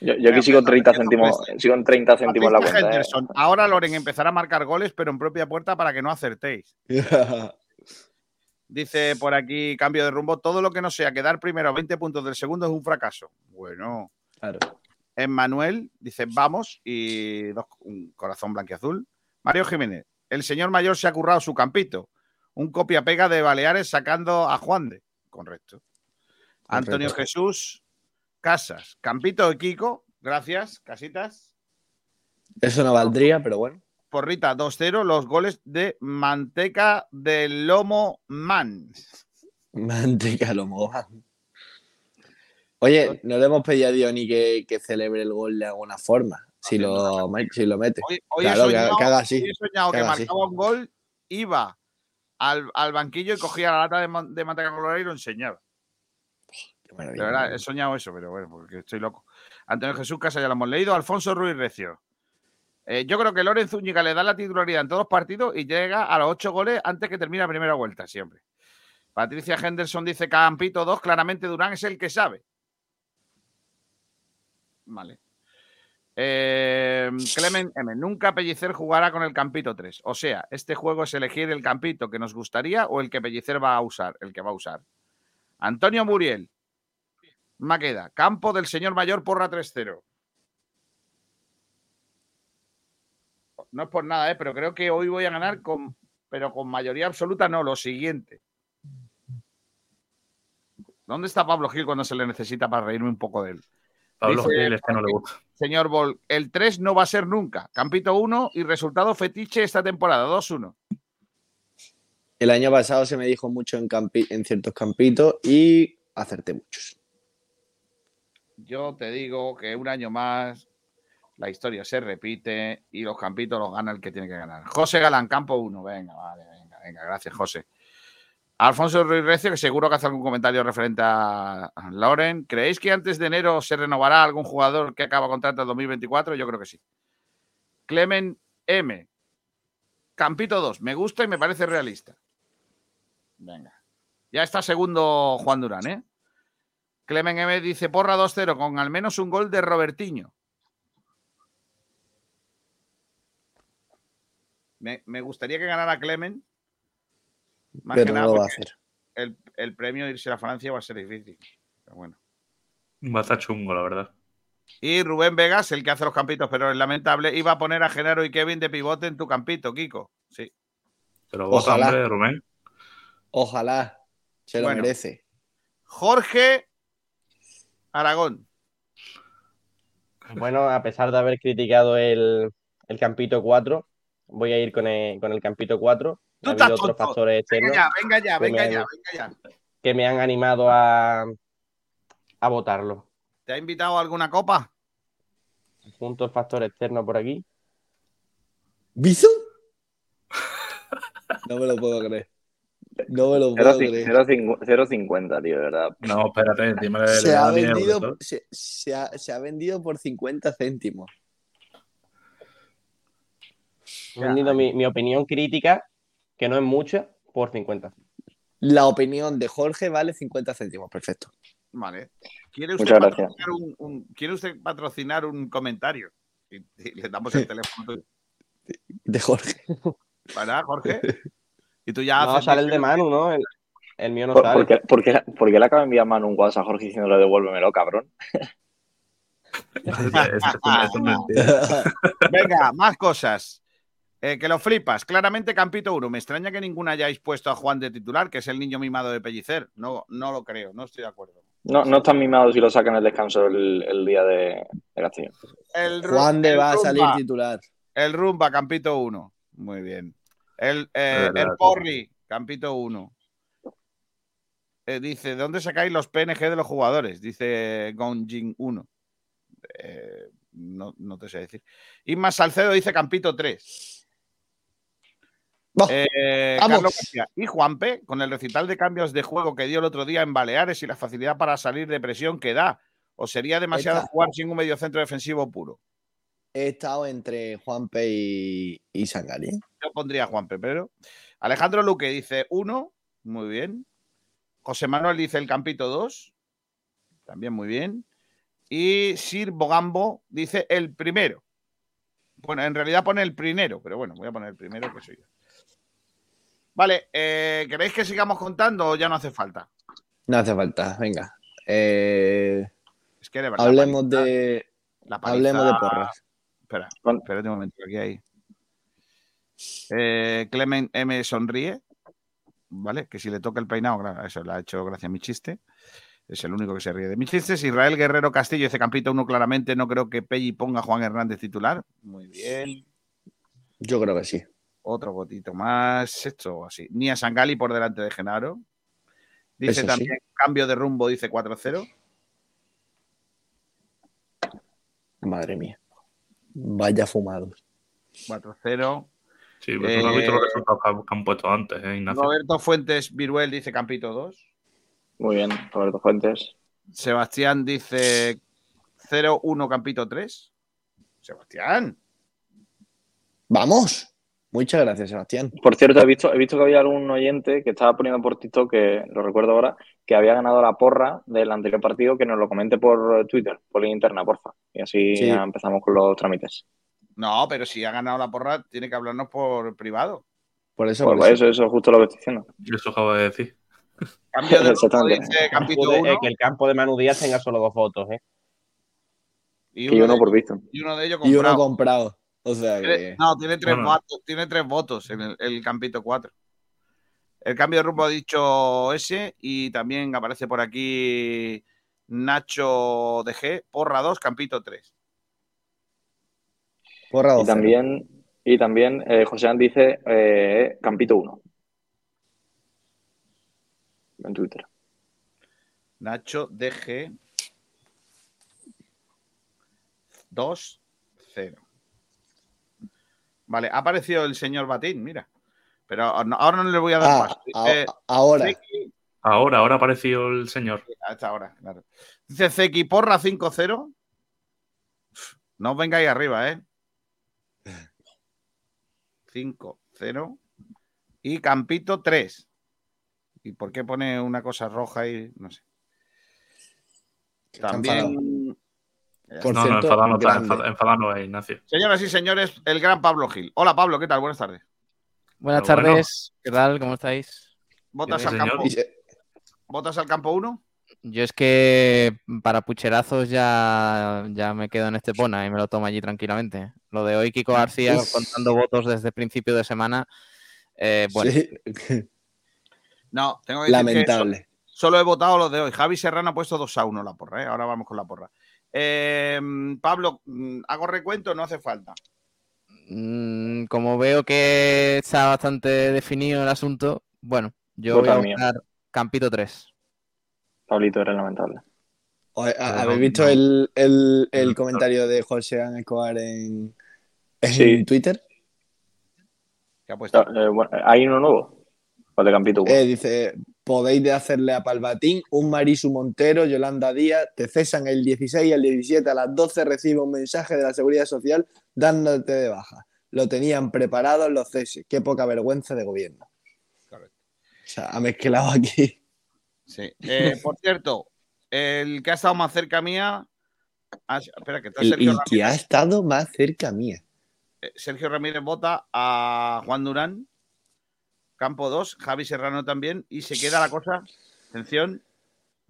Yo, yo aquí sigo 30 céntimos, sigo en 30 céntimos la cuenta. ¿eh? Ahora Loren empezará a marcar goles, pero en propia puerta para que no acertéis. (laughs) Dice por aquí, cambio de rumbo, todo lo que no sea quedar primero a 20 puntos del segundo es un fracaso. Bueno. Claro. Emmanuel dice, vamos, y dos- un corazón blanquiazul. Mario Jiménez, el señor mayor se ha currado su campito. Un copia-pega de Baleares sacando a Juan de. Correcto. Antonio Jesús, Casas, Campito de Kiko, gracias, Casitas. Eso no valdría, pero bueno. Porrita 2-0, los goles de Manteca del Lomo Man. Manteca lo mojan. Oye, no le hemos pedido a Diony que, que celebre el gol de alguna forma. Si lo, si lo mete. Hoy, hoy Claro, he que, soñado, que haga así. he soñado que que haga así. marcaba un gol, iba al, al banquillo y cogía la lata de, man- de manteca colorada y lo enseñaba. De verdad, he soñado eso, pero bueno, porque estoy loco. Antonio Jesús Casa ya lo hemos leído. Alfonso Ruiz Recio. Eh, yo creo que Loren Zúñiga le da la titularidad en todos los partidos y llega a los ocho goles antes que termine la primera vuelta, siempre. Patricia Henderson dice Campito 2, claramente Durán es el que sabe. Vale. Eh, Clemen M. Nunca Pellicer jugará con el Campito 3. O sea, este juego es elegir el Campito que nos gustaría o el que Pellicer va a usar, el que va a usar. Antonio Muriel. Maqueda. Campo del señor mayor porra 3-0. No es por nada, ¿eh? pero creo que hoy voy a ganar con, pero con mayoría absoluta, no, lo siguiente. ¿Dónde está Pablo Gil cuando se le necesita para reírme un poco de él? Pablo Dice- Gil, este no le gusta. Señor Bol, el 3 no va a ser nunca. Campito 1 y resultado fetiche esta temporada, 2-1. El año pasado se me dijo mucho en, campi- en ciertos campitos y acerté muchos. Yo te digo que un año más la historia se repite y los campitos los gana el que tiene que ganar. José Galán, campo 1. Venga, vale, venga, venga, gracias, José. Alfonso Ruiz Recio, que seguro que hace algún comentario referente a Lauren. ¿Creéis que antes de enero se renovará algún jugador que acaba contrato en 2024? Yo creo que sí. Clemen M. Campito 2. Me gusta y me parece realista. Venga. Ya está segundo Juan Durán, ¿eh? Clemen M dice porra 2-0 con al menos un gol de Robertiño. Me, me gustaría que ganara Clemen. Más Pero que no nada lo va a hacer. El, el premio de irse a Francia va a ser difícil. Pero bueno. Va a estar chungo, la verdad. Y Rubén Vegas, el que hace los campitos, pero es lamentable, iba a poner a Genaro y Kevin de pivote en tu campito, Kiko. Sí. Pero vos, Ojalá. hombre, Rubén. Ojalá. Se lo Bueno. merece. Jorge Aragón. Bueno, a pesar de haber criticado el, el Campito 4, voy a ir con el, con el Campito 4. Tú Ha estás habido otros tonto. factores Venga externos ya, venga ya, que venga me- ya, venga ya. que me han animado a, a votarlo. ¿Te ha invitado a alguna copa? Puntos factor externo por aquí. ¿Bizo? (laughs) No me lo puedo creer. No me lo puedo creer. 0,50, tío, de verdad. No, espérate, encima Se ha, da 10 vendido, euros. se, se ha, se ha vendido por 50 céntimos. He vendido mi, mi opinión crítica, que no es mucha, por 50. La opinión de Jorge vale 50 céntimos. Perfecto. Vale. ¿Quiere usted, Muchas gracias. patrocinar un, un- ¿Quiere usted patrocinar un comentario? Y, y le damos el teléfono. De Jorge. ¿Verdad, Jorge? (laughs) Y tú ya No, haces sale el de Manu, ¿no? El, el mío no ¿Por, sale. por qué, por qué- por qué le acaba de enviar Manu un WhatsApp a Jorge diciéndole devuélvemelo, cabrón? (laughs) Venga, más cosas. Eh, que lo flipas. Claramente, Campito 1. Me extraña que ninguna hayáis puesto a Juan de titular, que es el niño mimado de Pellicer. No, no lo creo, no estoy de acuerdo. No, no están mimados si lo sacan el descanso el, el día de, de Castellón. El Ru- Juan de va a salir titular. El Rumba, Campito 1. Muy bien. El, eh, el. Porri, Campito 1. Eh, dice, ¿de dónde sacáis los PNG de los jugadores? Dice Gonjin 1. Eh, no, no te sé decir. Isma Salcedo dice Campito 3. Va, Eh, vamos. Carlos García. Y Juanpe, con el recital de cambios de juego que dio el otro día en Baleares y la facilidad para salir de presión que da. ¿O sería demasiado jugar sin un mediocentro defensivo puro? He estado entre Juanpe y, y Sangari. Yo pondría Juanpe, pero. Alejandro Luque dice 1. Muy bien. José Manuel dice el Campito 2. También muy bien. Y Sir Bogambo dice el primero. Bueno, en realidad pone el primero, pero bueno, voy a poner el primero que soy yo. Vale, eh, ¿queréis que sigamos contando o ya no hace falta? No hace falta, venga. Eh, Es que de verdad. hablemos paliza- de la paliza- hablemos de porras. Espera, espérate un momento, aquí hay. Eh, Clemen M sonríe, ¿vale? Que si le toca el peinado, claro, eso le ha hecho gracia a mi chiste. Es el único que se ríe de mis chistes. Israel Guerrero Castillo dice Campito 1 claramente. No creo que Pelli ponga a Juan Hernández titular. Muy bien. Yo creo que sí. Otro votito más. Esto así. Nia Sangali por delante de Genaro. Dice Eso sí. también cambio de rumbo, dice 4-0. Madre mía. Vaya fumados. 4-0. Sí, pero tú no has visto los Eh, resultados que han- que han puesto antes, ¿eh, Ignacio? Roberto Fuentes Viruel dice Campito 2. Muy bien, Roberto Fuentes. Sebastián dice 0-1 Campito 3. Sebastián. Vamos. Muchas gracias, Sebastián. Por cierto, he visto, he visto que había algún oyente que estaba poniendo por TikTok, que lo recuerdo ahora, que había ganado la porra del anterior partido, que nos lo comente por Twitter, por la interna, porfa. Y así Sí. ya empezamos con los trámites. No, pero si ha ganado la porra, tiene que hablarnos por privado. Por eso, Pues por eso, eso es justo lo que estoy diciendo. Eso acabo de decir. Cambio de (laughs) dice Campito Puede- 1. eh, que el campo de Manu Díaz tenga solo dos votos, ¿eh? Y Y uno de por visto. y uno de ellos Y uno comprado. O sea que. No, tiene tres, Bueno. votos, tiene tres votos en el, el Campito 4. El cambio de rumbo ha dicho ese y también aparece por aquí Nacho DG, porra 2, Campito 3. Porra Y 12. también, y también eh, José An dice eh, Campito 1. En Twitter. Nacho DG 2 0. Vale, ha aparecido el señor Batín, mira. Pero ahora no le voy a dar Ah, Dice ahora. Zeki- Ahora, ahora apareció el señor. a esta hora, claro. Dice Zeki Porra 5-0. No os vengáis arriba, ¿eh? 5-0. Y Campito 3. ¿Y por qué pone una cosa roja ahí? No sé. También. Por no, no, enfadado no está, enfadado, enfadado no es, Ignacio. Señoras y señores, el gran Pablo Gil. Hola Pablo, ¿qué tal? Buenas tardes. Buenas Pero bueno. tardes, ¿qué tal? ¿Cómo estáis? ¿Votas al señor. campo? ¿Votas al campo 1? Yo es que para pucherazos ya, ya me quedo en Estepona y me lo tomo allí tranquilamente. Lo de hoy, Kiko García Uf. contando votos desde principio de semana, eh, bueno, sí. No, tengo que decir que Lamentable. so- solo he votado los de hoy. Javi Serrano ha puesto 2 a 1 la porra, ¿eh? Ahora vamos con la porra. Eh, Pablo, mm, ¿hago recuento? No hace falta. Mm, como veo que está bastante definido el asunto, bueno, yo Vota voy a votar Campito 3. Pablito era lamentable. Oye, ¿ha- Pero ¿Habéis visto el, el- el comentario de José Ángel Escobar en, en Sí. Twitter? ¿Qué ha puesto? Eh, bueno, ¿Hay uno nuevo? ¿O de Campito? Eh, dice, podéis de hacerle a Palvatín un Marisu Montero, Yolanda Díaz, te cesan el 16 y el 17 a las 12 recibe un mensaje de la Seguridad Social dándote de baja. Lo tenían preparado los ceses. Qué poca vergüenza de gobierno. Correcto. O sea, ha mezclado aquí. Sí. Eh, por cierto, el que ha estado más cerca mía. ah, espera, que está El, Sergio el que ha estado más cerca mía. Eh, Sergio Ramírez vota a Juan Durán. Campo 2, Javi Serrano también. Y se queda la cosa. Atención.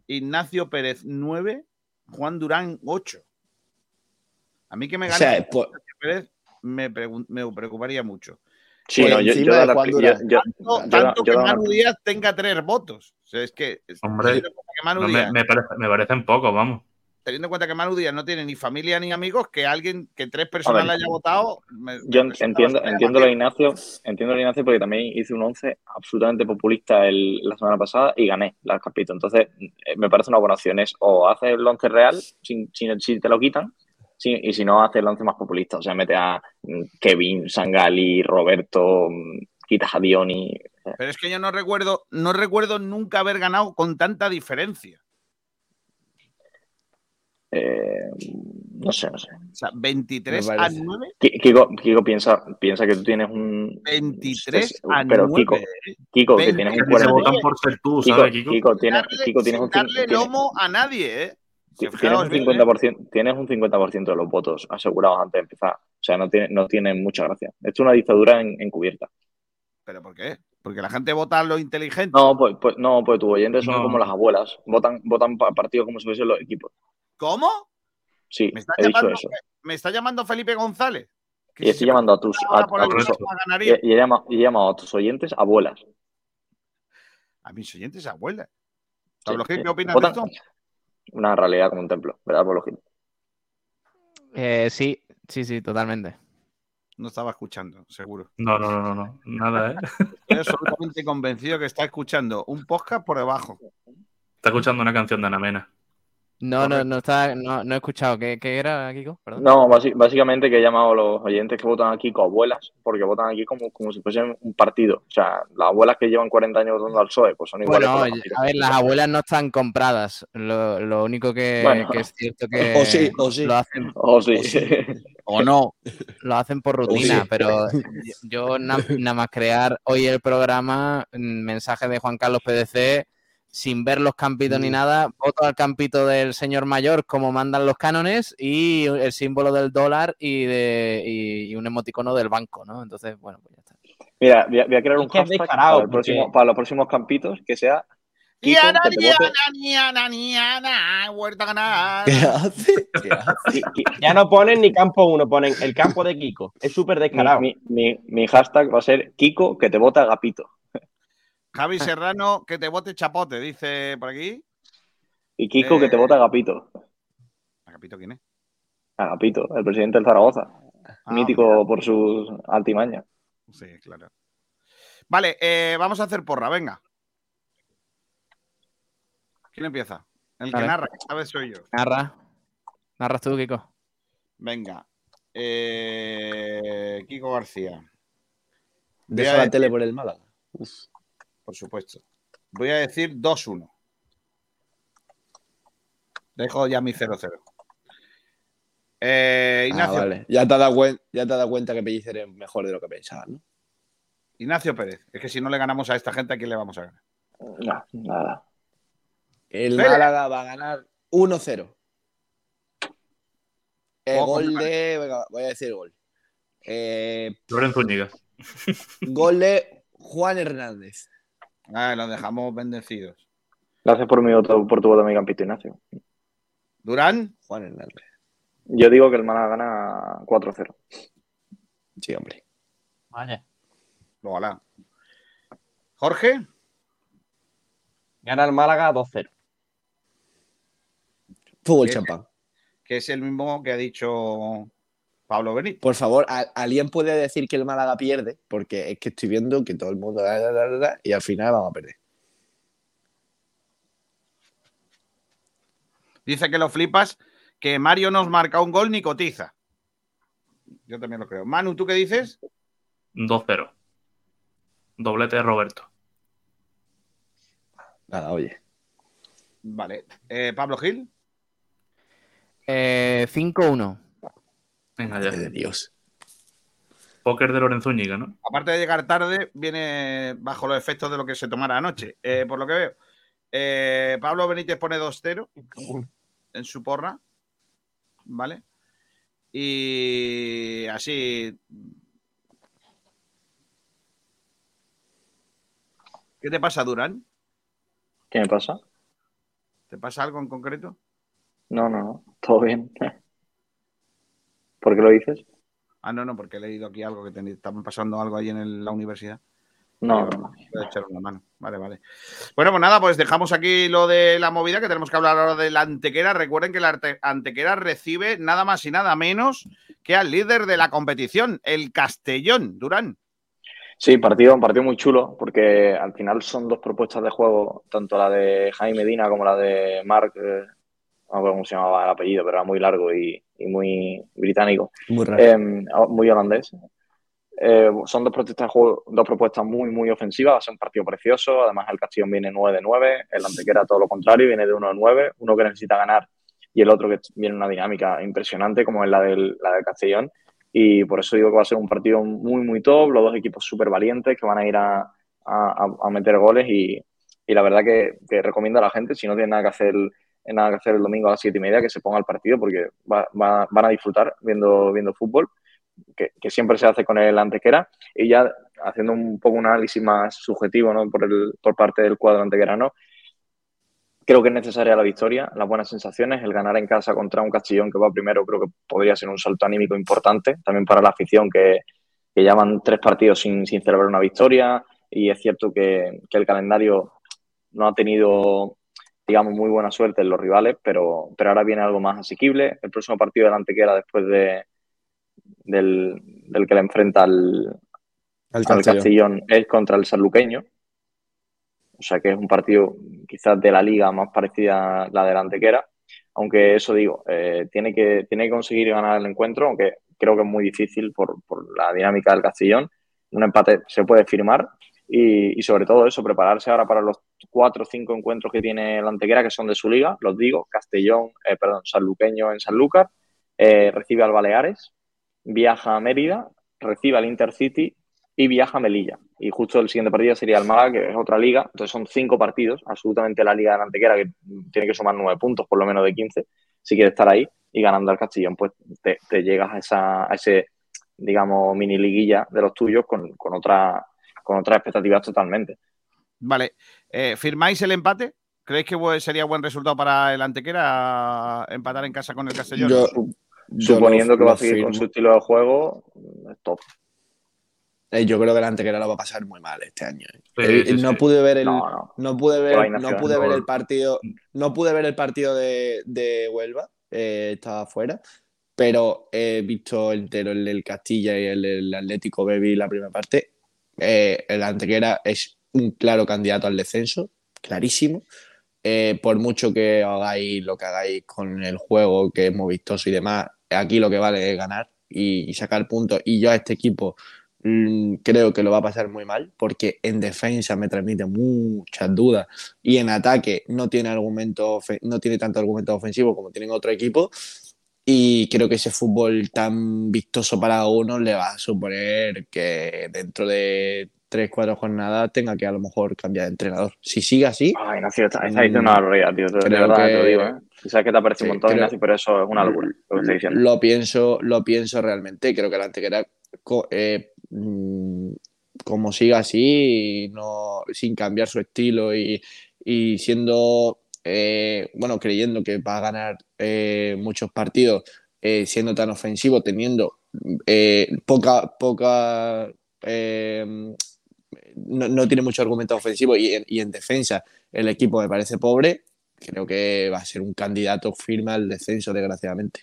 Ignacio Pérez 9, Juan Durán 8. A mí que me O gane sea, por- Ignacio Pérez me, pregun- me preocuparía mucho. Sí, no, yo, yo, de la- Juan yo- Durán. yo- Tanto, yo- tanto yo que Manu Díaz tenga tres votos. O sea, es que. Hombre, cuenta que Manu no, me, Díaz- me parece- me parecen pocos, vamos. Teniendo en cuenta que Manu Díaz no tiene ni familia ni amigos, que alguien, que tres personas ver, le haya votado. me- Yo me entiendo, entiendo lo. Ignacio, entiendo lo Ignacio porque también hice un 11 absolutamente populista el- la semana pasada y gané la Capito. Entonces, eh, me parece una buena opción. Es o haces el 11 real, sin, sin- si te lo quitan, sí, y si no, haces el 11 más populista. O sea, mete a mm, Kevin, Sangali, Roberto, mm, quitas a Dioni. Pero es que yo no recuerdo, no recuerdo nunca haber ganado con tanta diferencia. Eh, no sé, no sé. O sea, 23 Me a parece. 9. Ki- Kiko, Kiko piensa, piensa que tú tienes un. 23 a Pero 9. Kiko, Kiko, que 20 tienes un a 40. 9. votan por ser tú, Kiko, ¿sabes, Kiko? Kiko, tienes, Darle- Kiko, tienes un, darle tienes- lomo a nadie, ¿eh? Tienes un bien, ¿eh? 50%, tienes un 50% de los votos asegurados antes de empezar. O sea, no tiene, no tiene mucha gracia. Esto es una dictadura en- encubierta. ¿Pero por qué? Porque la gente vota lo inteligente. No, pues, pues, no, pues tus oyentes son No. como las abuelas. Votan, votan pa- partidos como si fuesen los equipos. ¿Cómo? Sí, ¿Me está, he dicho llamando, eso. me está llamando Felipe González? Y estoy llamando a tus, a, tus- y, y he llamado, y he llamado a tus oyentes abuelas. A mis oyentes abuelas. Sí, ¿Pablo Gil, sí. qué opinas Votan- de esto? Una realidad como un templo, ¿verdad, Pablo Gil? Eh, sí, sí, sí, totalmente. No estaba escuchando, seguro. No, no, no, no, no. Nada, ¿eh? (laughs) Estoy absolutamente convencido que está escuchando un podcast por debajo. Está escuchando una canción de Ana No, no, no, está, no, no he escuchado. ¿Qué, qué era, Kiko? Perdón. No, básicamente que he llamado a los oyentes que votan aquí como abuelas, porque votan aquí como, como si fuesen un partido. O sea, las abuelas que llevan 40 años votando al PSOE, pues son iguales. Bueno, a ver, las abuelas no están compradas. Lo, lo único que, Bueno. que es cierto que O sí, o sí. lo hacen, Oh, sí. (laughs) ¿O no? lo hacen por rutina, sí. pero (laughs) yo na- nada más crear hoy el programa, mm, mensaje de Juan Carlos PDC, sin ver los campitos Mm. ni nada, voto al campito del señor mayor como mandan los cánones y el símbolo del dólar y, de, y, y un emoticono del banco, ¿no? Entonces, bueno, pues ya está. Mira, voy a, voy a crear Es un hashtag descarado, para, el porque- próximo- para los próximos campitos que sea Ya no ponen ni campo uno, ponen el campo de Kiko. Es súper descarado. mi, mi- mi hashtag va a ser Kiko, que te vota Agapito. Javi Serrano, que te vote chapote, dice por aquí. Y Kiko, que te Eh. vota Agapito. Agapito, ¿quién es? Agapito, el presidente del Zaragoza. Ah, mítico por sus altimañas. Sí, claro. Vale, eh, vamos a hacer porra, venga. ¿Quién empieza? El que narra, que esta vez soy yo. Narra. Narras tú, Kiko. Venga. Eh, Kiko García, Deja la tele por el Málaga. Uf. Por supuesto. Voy a decir 2-1. Dejo ya mi 0-0. Eh, Ah, Ignacio, vale. Ya te, has dado cuen- ya te has dado cuenta que Pellicer es mejor de lo que pensabas, ¿no? Ignacio Pérez. Es que si no le ganamos a esta gente, ¿a quién le vamos a ganar? No, nada. El Vele. Málaga va a ganar 1-0. El Ojo, gol de. Venga, voy a decir gol. Eh, Lorenzo Zúñiga. gol de Juan Hernández. Ah, los dejamos bendecidos. Gracias por, mi voto, por tu voto, mi campito, Ignacio. Durán, Juan Hernández. Yo digo que el Málaga gana 4-0. Sí, hombre. Vaya. ojalá. Jorge, Gana el Málaga 2-0. Fútbol champán. Que es el mismo que ha dicho Pablo Benítez. Por favor, ¿a- ¿alguien puede decir que el Málaga pierde? Porque es que estoy viendo que todo el mundo da, da, da, da, da, y al final vamos a perder. Dice que lo flipas, que Mario nos marca un gol ni cotiza. Yo también lo creo. Manu, ¿tú qué dices? 2-0. Doblete de Roberto. Nada, oye. Vale. Eh, Pablo Gil. Eh, 5-1. Venga ya. De Dios. Póker de Lorenzo Ñiga, ¿no? Aparte de llegar tarde, viene bajo los efectos de lo que se tomara anoche. Eh, por lo que veo. Eh, Pablo Benítez pone 2-0 en su porra. ¿Vale? Y así. ¿Qué te pasa, Durán? ¿Qué me pasa? ¿Te pasa algo en concreto? No, no, no. Todo bien. ¿Por qué lo dices? Ah, no, no, porque he leído aquí algo que te estaban pasando algo ahí en el- la universidad. No, no, voy a echar una mano. Vale, vale. Bueno, pues nada, pues dejamos aquí lo de la movida, que tenemos que hablar ahora de la Antequera. Recuerden que la Antequera recibe nada más y nada menos que al líder de la competición, el Castellón, Durán. Sí, partido, un partido muy chulo, porque al final son dos propuestas de juego, tanto la de Jaime Medina como la de Mark, eh, no acuerdo cómo se llamaba el apellido, pero era muy largo y, y muy británico, Muy raro. Eh, muy holandés. Eh, son dos propuestas, dos propuestas muy, muy ofensivas, va a ser un partido precioso, además el Castellón viene 9 de 9, el Antequera todo lo contrario, viene de 1 de 9, uno que necesita ganar y el otro que viene en una dinámica impresionante como es la del, la del Castellón. Y por eso digo que va a ser un partido muy, muy top, los dos equipos súper valientes que van a ir a, a- a meter goles y, y la verdad que, que recomiendo a la gente, si no tienen nada que hacer nada que hacer el domingo a las siete y media, que se ponga el partido porque va- va- van a disfrutar viendo, viendo fútbol, que, siempre se hace con el antequera. Y ya haciendo un poco un análisis más subjetivo ¿no? por, el, por parte del cuadro antequerano, creo que es necesaria la victoria, las buenas sensaciones, el ganar en casa contra un Castellón que va primero, creo que podría ser un salto anímico importante también para la afición que, que llevan tres partidos sin, sin celebrar una victoria y es cierto que el calendario no ha tenido, digamos, muy buena suerte en los rivales, pero, pero ahora viene algo más asequible. El próximo partido del Antequera después de, del, del que le enfrenta al, Al al Castellón. Es contra el sanluqueño. O sea que es un partido quizás de la liga más parecida a la del Antequera. Aunque eso digo, eh, tiene, que, tiene que conseguir ganar el encuentro, aunque creo que es muy difícil por, por la dinámica del Castellón. Un empate se puede firmar y, y sobre todo eso, prepararse ahora para los cuatro o cinco encuentros que tiene el Antequera, que son de su liga, los digo, Castellón, eh, perdón, Sanluqueño en Sanlúcar, eh, recibe al Baleares, viaja a Mérida, recibe al Intercity y viaja a Melilla. Y justo el siguiente partido sería el Málaga, que es otra liga. Entonces son cinco partidos, absolutamente la liga de la Antequera, que tiene que sumar nueve puntos, por lo menos de 15, si quiere estar ahí. Y ganando al Castellón, pues te, te llegas a, esa, a ese, digamos, mini liguilla de los tuyos con, con, otra, con otras expectativas totalmente. Vale. Eh, ¿Firmáis el empate? ¿Creéis que sería buen resultado para el Antequera empatar en casa con el Castellón? Yo- Suponiendo lo- que va a seguir con su estilo de juego, es top. Eh, yo creo que el Antequera lo va a pasar muy mal este año. eh. Sí, sí, no sí. pude ver el No, no. no pude ver no pude ver el partido no pude ver el partido de, de Huelva eh, estaba afuera pero he visto entero el del Castilla y el del Atlético Baby la primera parte Eh, el Antequera es un claro candidato al descenso clarísimo. Eh, por mucho que hagáis lo que hagáis con el juego que es muy vistoso y demás aquí lo que vale es ganar y, sacar puntos. Y yo a este equipo mm, creo que lo va a pasar muy mal porque en defensa me transmite muchas dudas y en ataque no tiene argumento no tiene tanto argumento ofensivo como tienen otros equipos y creo que ese fútbol tan vistoso para uno le va a suponer que dentro de tres, cuatro jornadas tenga que a lo mejor cambiar de entrenador. Si sigue así... Ay, Ignacio, está, está mm, diciendo una barbaridad, tío. De verdad, que- te lo digo, ¿eh? Sabes que te parece un Sí, montón, creo- Ignacio, pero eso es una locura lo que estoy diciendo. Lo pienso, lo pienso realmente. Creo que la Antequera, eh, mm, como siga así, no, sin cambiar su estilo y, y siendo, eh, bueno, creyendo que va a ganar eh, muchos partidos, eh, siendo tan ofensivo, teniendo poca, poca, no, no tiene mucho argumento ofensivo y en, y en defensa el equipo me parece pobre, creo que va a ser un candidato firme al descenso, desgraciadamente.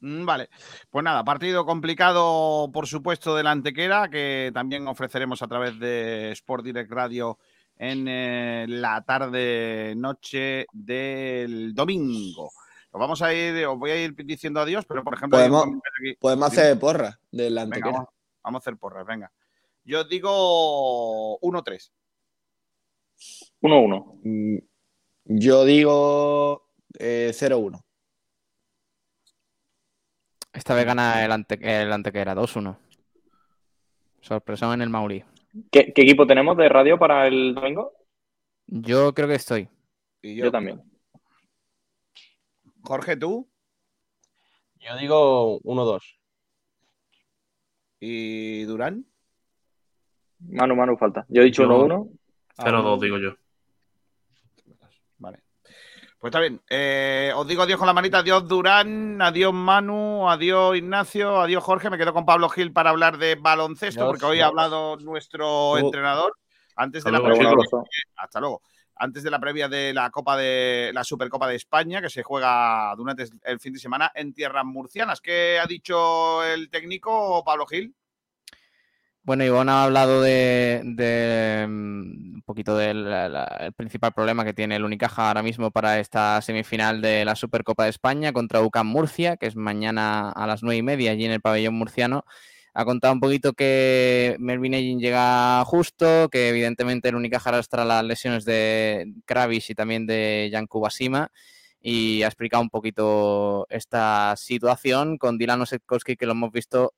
Mm, Vale, pues nada, partido complicado, por supuesto, del Antequera, que también ofreceremos a través de Sport Direct Radio en eh, la tarde-noche del domingo. Nos vamos a ir, os voy a ir diciendo adiós, pero por ejemplo, hay un Podemos, comentario aquí. podemos hacer porra del Venga, antequera. vamos, vamos a hacer porras, venga. Yo os digo 1-3. 1-1. Mm, Yo digo eh, 0-1. Esta vez gana el, ante, el Antequera, 2-1. Sorpresón en el Mauri. ¿Qué, qué equipo tenemos de radio para el domingo? Yo creo que estoy. Y Yo también. Jorge, tú Yo digo 1-2. y Durán. Manu, Manu, falta. Yo he dicho Yo- 1-1. 0-2, digo yo. Pues está bien. Eh, os digo adiós con la manita. Adiós Durán, adiós Manu, adiós Ignacio, adiós Jorge. Me quedo con Pablo Gil para hablar de baloncesto, porque hoy ha hablado nuestro Uh. entrenador antes de la previa. Hasta luego. Antes de la previa de la Copa de la Supercopa de España, que se juega durante el fin de semana en tierras murcianas. ¿Qué ha dicho el técnico Pablo Gil? Bueno, Ivonne ha hablado de, mm, un poquito del principal problema que tiene el Unicaja ahora mismo para esta semifinal de la Supercopa de España contra UCAM Murcia, que es mañana a las nueve y media allí en el pabellón murciano. Ha contado un poquito que Melvin Egin llega justo, que evidentemente el Unicaja arrastra las lesiones de Kravis y también de Jan Kubasima y ha explicado un poquito esta situación con Dylan Osetkowski, que lo hemos visto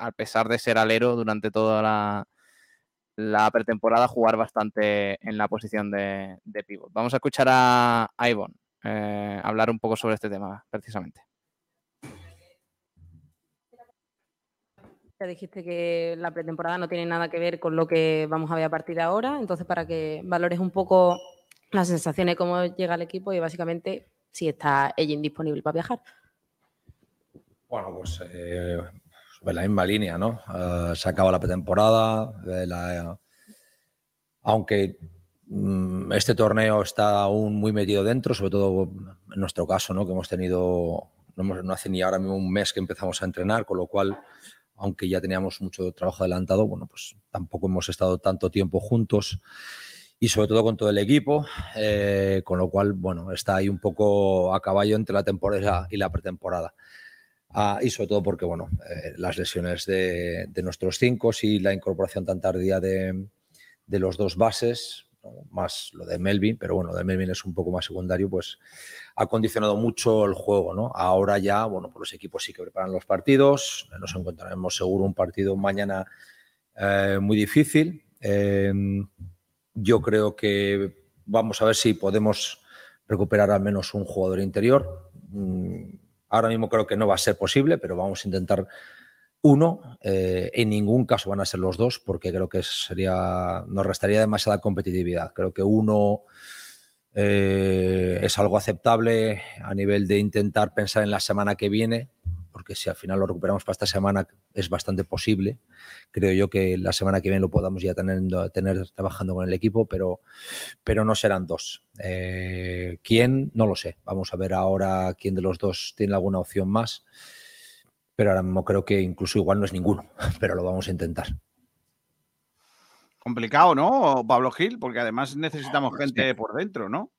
a pesar de ser alero durante toda la, la pretemporada, jugar bastante en la posición de, de pivot. Vamos a escuchar a, a Ivonne eh, hablar un poco sobre este tema, precisamente. Ya dijiste que la pretemporada no tiene nada que ver con lo que vamos a ver a partir de ahora, entonces para que valores un poco las sensaciones, cómo llega el equipo y básicamente si está ella disponible para viajar. Bueno, pues eh, sobre la misma línea, ¿no? Eh, se acaba la pretemporada, eh, aunque mm, este torneo está aún muy metido dentro, sobre todo en nuestro caso, ¿no? Que hemos tenido, no hace ni ahora mismo un mes que empezamos a entrenar, con lo cual, aunque ya teníamos mucho trabajo adelantado, bueno, pues tampoco hemos estado tanto tiempo juntos y sobre todo con todo el equipo, eh, con lo cual, bueno, está ahí un poco a caballo entre la temporada y la pretemporada. Ah, y sobre todo porque, bueno, eh, las lesiones de, de nuestros cinco y la incorporación tan tardía de, los dos bases, más lo de Melvin, pero bueno, de Melvin es un poco más secundario, pues ha condicionado mucho el juego, ¿no? Ahora ya, bueno, pues los equipos sí que preparan los partidos, nos encontraremos seguro un partido mañana eh, muy difícil. Eh, yo creo que vamos a ver si podemos recuperar al menos un jugador interior. Mm, Ahora mismo creo que no va a ser posible, pero vamos a intentar uno. Eh, en ningún caso van a ser los dos, porque creo que sería nos restaría demasiada competitividad. Creo que uno eh, es algo aceptable a nivel de intentar pensar en la semana que viene, porque si al final lo recuperamos para esta semana es bastante posible. Creo yo que la semana que viene lo podamos ya tener, tener trabajando con el equipo, pero, pero no serán dos. Eh, ¿Quién? No lo sé. Vamos a ver ahora quién de los dos tiene alguna opción más. Pero ahora mismo creo que incluso igual no es ninguno, (laughs) pero lo vamos a intentar. Complicado, ¿no, Pablo Gil? Porque además necesitamos gente por dentro, ¿no?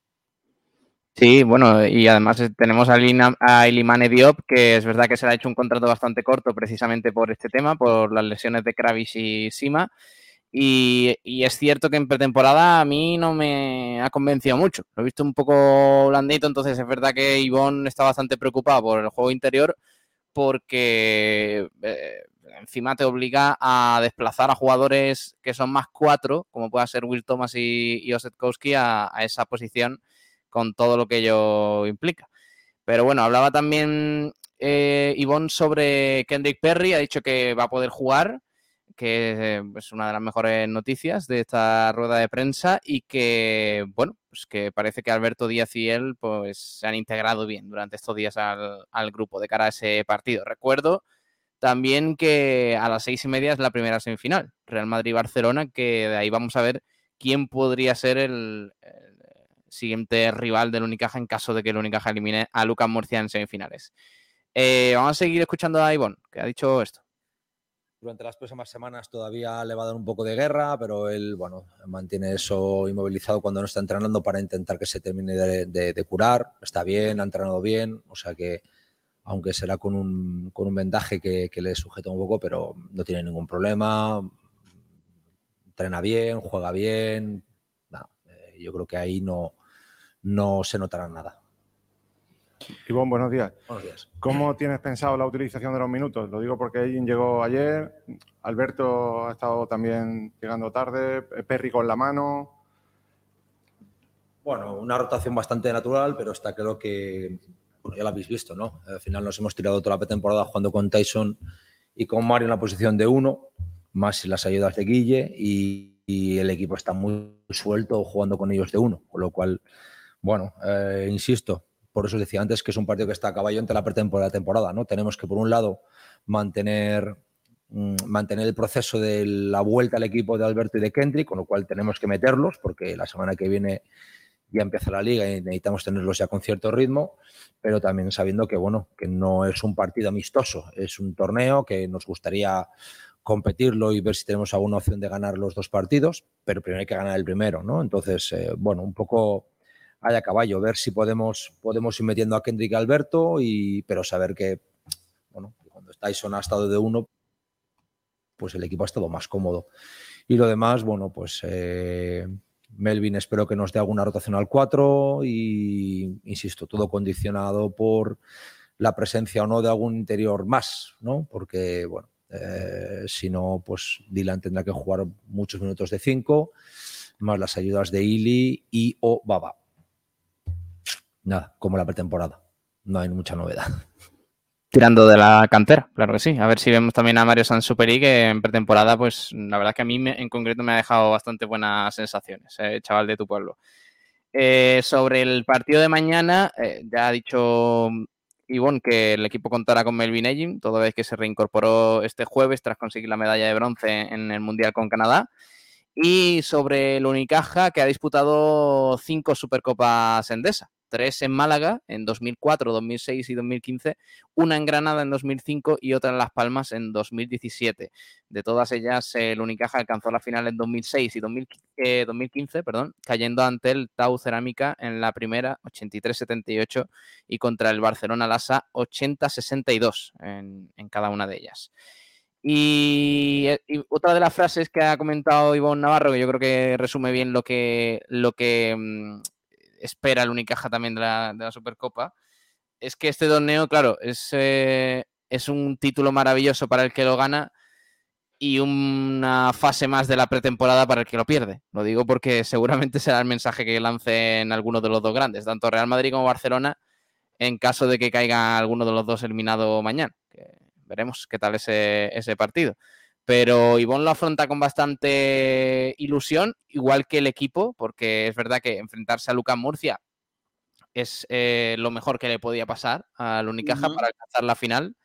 Sí, bueno, y además eh, tenemos a, Lina, a Ilimane Diop, que es verdad que se le ha hecho un contrato bastante corto precisamente por este tema, por las lesiones de Kravis y Sima. Y, es cierto que en pretemporada a mí no me ha convencido mucho. Lo he visto un poco blandito, entonces es verdad que Ivonne está bastante preocupado por el juego interior porque eh, encima te obliga a desplazar a jugadores que son más cuatro, como pueda ser Will Thomas y, Osetkowski, a esa posición con todo lo que ello implica. Pero bueno, hablaba también eh, Ivonne sobre Kendrick Perry, ha dicho que va a poder jugar, que es una de las mejores noticias de esta rueda de prensa y que, bueno, pues que parece que Alberto Díaz y él pues se han integrado bien durante estos días al, al grupo de cara a ese partido. Recuerdo también que a las seis y media es la primera semifinal, Real Madrid-Barcelona, que de ahí vamos a ver quién podría ser el siguiente rival del Unicaja en caso de que el Unicaja elimine a Lucas Murcia en semifinales. Eh, vamos a seguir escuchando a Ivonne, que ha dicho esto. Durante las próximas semanas todavía le va a dar un poco de guerra, pero él, bueno, mantiene eso inmovilizado cuando no está entrenando para intentar que se termine de, curar. Está bien, ha entrenado bien, o sea que, aunque será con un, con un vendaje que, le sujeta un poco, pero no tiene ningún problema. Entrena bien, juega bien. Eh, yo creo que ahí no, no se notará nada. Ivonne, buenos días. Buenos días. ¿Cómo tienes pensado la utilización de los minutos? Lo digo porque Egin llegó ayer, Alberto ha estado también llegando tarde, Perry con la mano. Bueno, una rotación bastante natural, pero está claro que, bueno, ya lo habéis visto, ¿no? Al final nos hemos tirado toda la temporada jugando con Tyson y con Mario en la posición de uno, más las ayudas de Guille, y, y el equipo está muy suelto jugando con ellos de uno, con lo cual, bueno, eh, insisto, por eso decía antes que es un partido que está a caballo entre la pretemporada la temporada, ¿no? Tenemos que, por un lado, mantener mm, mantener el proceso de la vuelta al equipo de Alberto y de Kendrick, con lo cual tenemos que meterlos, porque la semana que viene ya empieza la liga y necesitamos tenerlos ya con cierto ritmo, pero también sabiendo que, bueno, que no es un partido amistoso, es un torneo que nos gustaría competirlo y ver si tenemos alguna opción de ganar los dos partidos, pero primero hay que ganar el primero, ¿no? Entonces, eh, bueno, un poco hay a caballo, ver si podemos, podemos ir metiendo a Kendrick y Alberto, y, pero saber que, bueno, cuando Tyson ha estado de uno, pues el equipo ha estado más cómodo. Y lo demás, bueno, pues eh, Melvin espero que nos dé alguna rotación al 4 y, insisto, todo condicionado por la presencia o no de algún interior más, ¿no? Porque, bueno, eh, si no, pues Dylan tendrá que jugar muchos minutos de 5, más las ayudas de Ili y o Baba. Nada, como la pretemporada. No hay mucha novedad. Tirando de la cantera, claro que sí. A ver si vemos también a Mario Sansuperi, que en pretemporada, pues la verdad es que a mí en concreto me ha dejado bastante buenas sensaciones, eh, chaval de tu pueblo. Eh, sobre el partido de mañana, eh, ya ha dicho Ivonne que el equipo contará con Melvin Egin, toda vez que se reincorporó este jueves tras conseguir la medalla de bronce en el Mundial con Canadá. Y sobre el Unicaja, que ha disputado cinco Supercopas Endesa. Tres en Málaga en 2004, 2006 y 2015, una en Granada en 2005 y otra en Las Palmas en 2017. De todas ellas, el Unicaja alcanzó la final en 2006 y 2000 eh, 2015, perdón, cayendo ante el Tau Cerámica en la primera 83-78 y contra el Barcelona Lassa 80-62 en, en cada una de ellas. Y, eh, y otra de las frases que ha comentado Ivonne Navarro, que yo creo que resume bien lo que, lo que mm, espera el Unicaja también de la, de la Supercopa, es que este torneo, claro, es, eh, es un título maravilloso para el que lo gana y una fase más de la pretemporada para el que lo pierde. Lo digo porque seguramente (laughs) será el mensaje que lancen algunos de los dos grandes, tanto Real Madrid como Barcelona, en caso de que caiga alguno de los dos eliminado mañana. Veremos qué tal ese, ese partido. Pero Ivonne lo afronta con bastante ilusión, igual que el equipo, porque es verdad que enfrentarse a Lucas Murcia es eh, lo mejor que le podía pasar al Unicaja para alcanzar la final.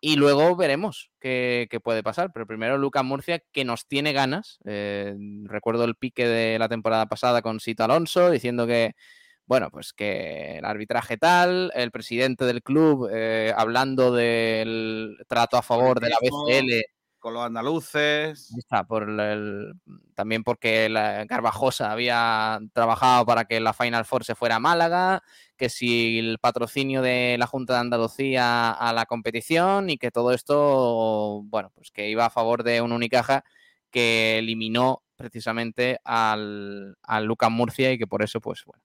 Y luego veremos qué, qué puede pasar. Pero primero Lucas Murcia, que nos tiene ganas. Eh, recuerdo el pique de la temporada pasada con Sito Alonso, diciendo que, bueno, pues que el arbitraje tal, el presidente del club eh, hablando del trato a favor de la BCL. Con los andaluces. También porque la Garbajosa había trabajado para que la Final Four se fuera a Málaga, que si el patrocinio de la Junta de Andalucía a la competición y que todo esto, bueno, pues que iba a favor de un Unicaja que eliminó precisamente al, al Lucas Murcia y que por eso, pues bueno,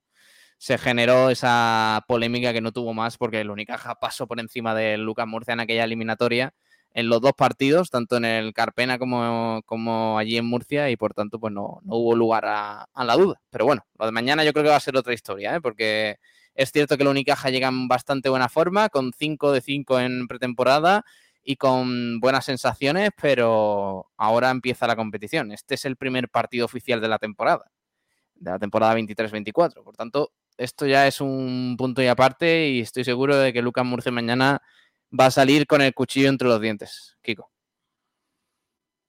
se generó esa polémica que no tuvo más porque el Unicaja pasó por encima del Lucas Murcia en aquella eliminatoria en los dos partidos, tanto en el Carpena como, como allí en Murcia, y por tanto, pues no, no hubo lugar a, a la duda. Pero bueno, lo de mañana yo creo que va a ser otra historia, ¿eh? porque es cierto que el Unicaja llega en bastante buena forma, con 5 de 5 en pretemporada y con buenas sensaciones, pero ahora empieza la competición. Este es el primer partido oficial de la temporada, de la temporada 23-24. Por tanto, esto ya es un punto y aparte y estoy seguro de que Lucas Murcia mañana va a salir con el cuchillo entre los dientes, Kiko.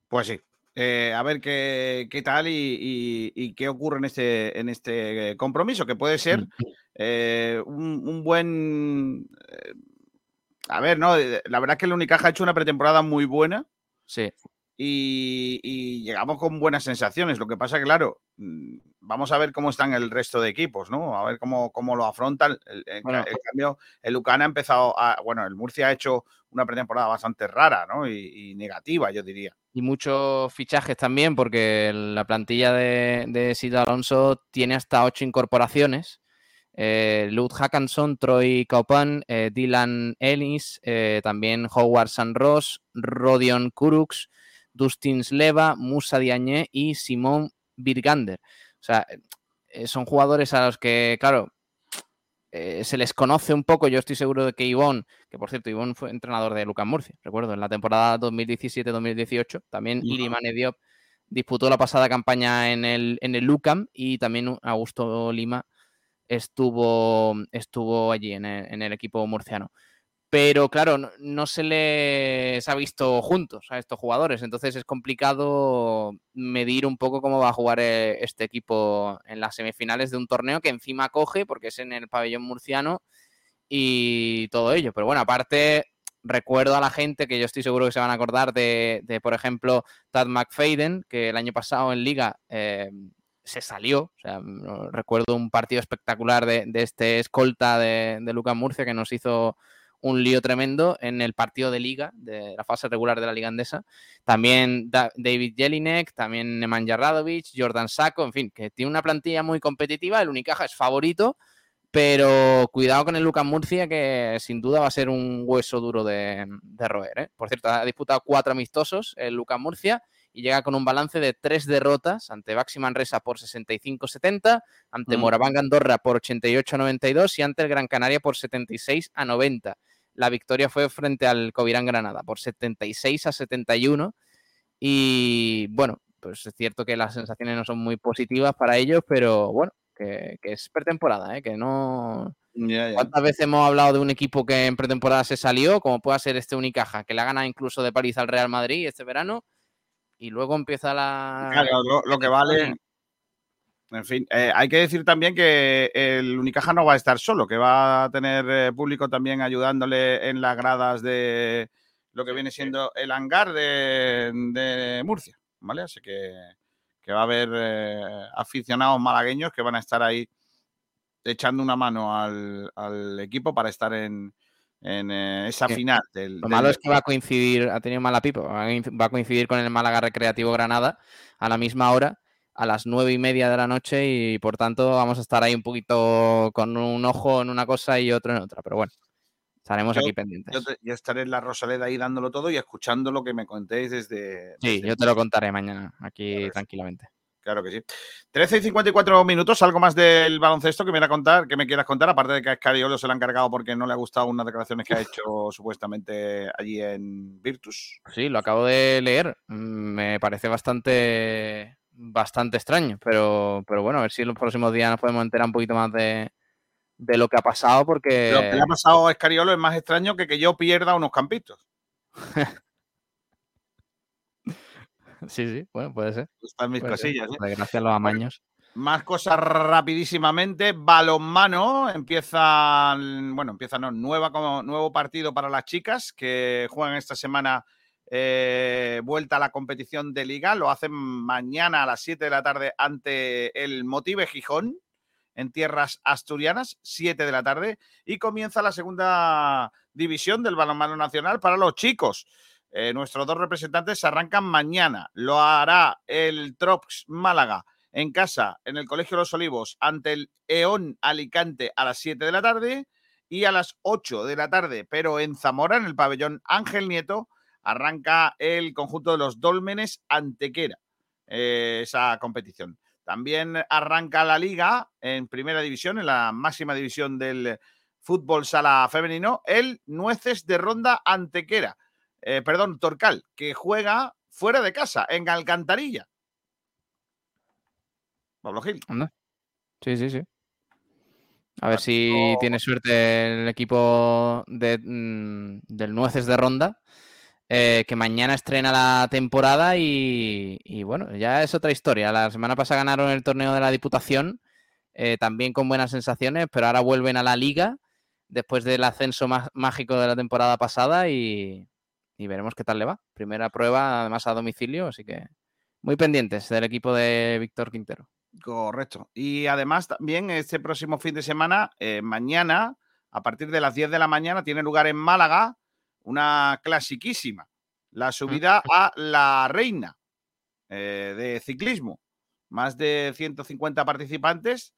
Pues sí. Eh, a ver qué, qué tal y, y- y qué ocurre en este, en este compromiso, que puede ser eh, un, un buen. eh, a ver, no, eh, la verdad es que el Unicaja ha hecho una pretemporada muy buena. Sí. Y, y llegamos con buenas sensaciones. Lo que pasa que, claro, mm, vamos a ver cómo están el resto de equipos, ¿no? A ver cómo, cómo lo afrontan. El, el- Bueno. el cambio, el Lucana ha empezado a. Bueno, el Murcia ha hecho una pretemporada bastante rara, ¿no? Y, y negativa, yo diría. Y muchos fichajes también, porque la plantilla de, de Sid Alonso tiene hasta ocho incorporaciones. Eh, Lud Hackanson, Troy Kaupan, eh, Dylan Ellis, eh, también Howard San Ross, Rodion Kuruks, Dustin Sleva, Musa Diagne y Simón Birgander. O sea, eh, son jugadores a los que, claro, eh, se les conoce un poco. Yo estoy seguro de que Ivón, que por cierto, Ivón fue entrenador de Lucas Murcia, recuerdo, en la temporada 2017-2018. También Ujú. Iliman Diop disputó la pasada campaña en el, en el Lucam y también Augusto Lima estuvo, estuvo allí en el, en el equipo murciano. Pero claro, no, se les ha visto juntos a estos jugadores, entonces es complicado medir un poco cómo va a jugar eh, este equipo en las semifinales de un torneo que encima coge, porque es en el pabellón murciano y todo ello. Pero bueno, aparte, recuerdo a la gente que yo estoy seguro que se van a acordar de, de, por ejemplo, Tad McFadden, que el año pasado en Liga eh, se salió. O sea, recuerdo un partido espectacular de, este escolta de Lucas Murcia que nos hizo un lío tremendo en el partido de Liga, de la fase regular de la Liga Andesa. También Da- David Jelinek, también Nemanja Radovic, Jordan Sacco, en fin, que tiene una plantilla muy competitiva. El Unicaja es favorito, pero cuidado con el Lucas Murcia, que sin duda va a ser un hueso duro de, de roer. ¿eh? Por cierto, ha disputado cuatro amistosos el Lucas Murcia y llega con un balance de tres derrotas ante Baxi Manresa por 65-70, ante Mm. Moraván Andorra por 88-92 y ante el Gran Canaria por 76 a 90. La victoria fue frente al Covirán Granada por 76 a 71 y bueno, pues es cierto que las sensaciones no son muy positivas para ellos, pero bueno, que, que es pretemporada, ¿eh? que no... ¿Cuántas veces hemos hablado de un equipo que en pretemporada se salió, como pueda ser este Unicaja, que le ha ganado incluso de París al Real Madrid este verano, y luego empieza la... Claro, lo, lo que vale. En fin, eh, hay que decir también que el Unicaja no va a estar solo, que va a tener eh, público también ayudándole en las gradas de lo que viene siendo el hangar de, de Murcia, ¿vale? Así que, que va a haber eh, aficionados malagueños que van a estar ahí echando una mano al, al equipo para estar en, en, eh, esa Sí. final del, Lo del- malo es que va a coincidir, ha tenido mala pipa, va a coincidir con el Málaga Recreativo Granada a la misma hora, a las nueve y media de la noche, y por tanto vamos a estar ahí un poquito con un ojo en una cosa y otro en otra. Pero bueno, estaremos Yo- aquí pendientes. Yo, te- yo estaré en la Rosaleda ahí dándolo todo y escuchando lo que me contéis desde. Sí, desde- yo te lo contaré mañana aquí tranquilamente. Claro que sí. 13 y 54 minutos, algo más del baloncesto que me, quiera contar, que me quieras contar, aparte de que a Escariolo se le han cargado porque no le ha gustado unas declaraciones que ha hecho (laughs) supuestamente allí en Virtus. Sí, lo acabo de leer. Mm, Me parece bastante, bastante extraño, pero, pero bueno, a ver si en los próximos días nos podemos enterar un poquito más de, de lo que ha pasado, porque Lo que le ha pasado a Escariolo es más extraño que que yo pierda unos campitos. (laughs) sí, sí, bueno, puede ser. Están mis Puede ser. ¿eh? Por desgracia, los amaños. Más cosas rapidísimamente. Balonmano empieza, bueno, empieza no, nueva, como, nuevo partido para las chicas que juegan esta semana eh, vuelta a la competición de liga. Lo hacen mañana a las 7 de la tarde ante el Motive Gijón en tierras asturianas, 7 de la tarde. Y comienza la segunda división del balonmano nacional para los chicos. Eh, nuestros dos representantes arrancan mañana. Lo hará el Trops Málaga en casa, en el Colegio Los Olivos, ante el EON Alicante a las 7 de la tarde y a las 8 de la tarde, pero en Zamora, en el pabellón Ángel Nieto, arranca el conjunto de los Dólmenes Antequera, eh, esa competición. También arranca la liga en primera división, en la máxima división del fútbol sala femenino, el Nueces de Ronda Antequera, eh, perdón, Torcal, que juega fuera de casa, en Alcantarilla. Pablo Gil. Anda. Sí, sí, sí. A ver si tiene suerte el equipo de, mm, del Nueces de Ronda, eh, que mañana estrena la temporada y, bueno, ya es otra historia. La semana pasada ganaron el torneo de la Diputación, eh, también con buenas sensaciones, pero ahora vuelven a la liga después del ascenso má- mágico de la temporada pasada y, y veremos qué tal le va. Primera prueba, además a domicilio, así que muy pendientes del equipo de Víctor Quintero. Correcto. Y además también este próximo fin de semana, eh, mañana, a partir de las 10 de la mañana, tiene lugar en Málaga una clasiquísima, la subida a la Reina eh, de ciclismo. Más de 150 participantes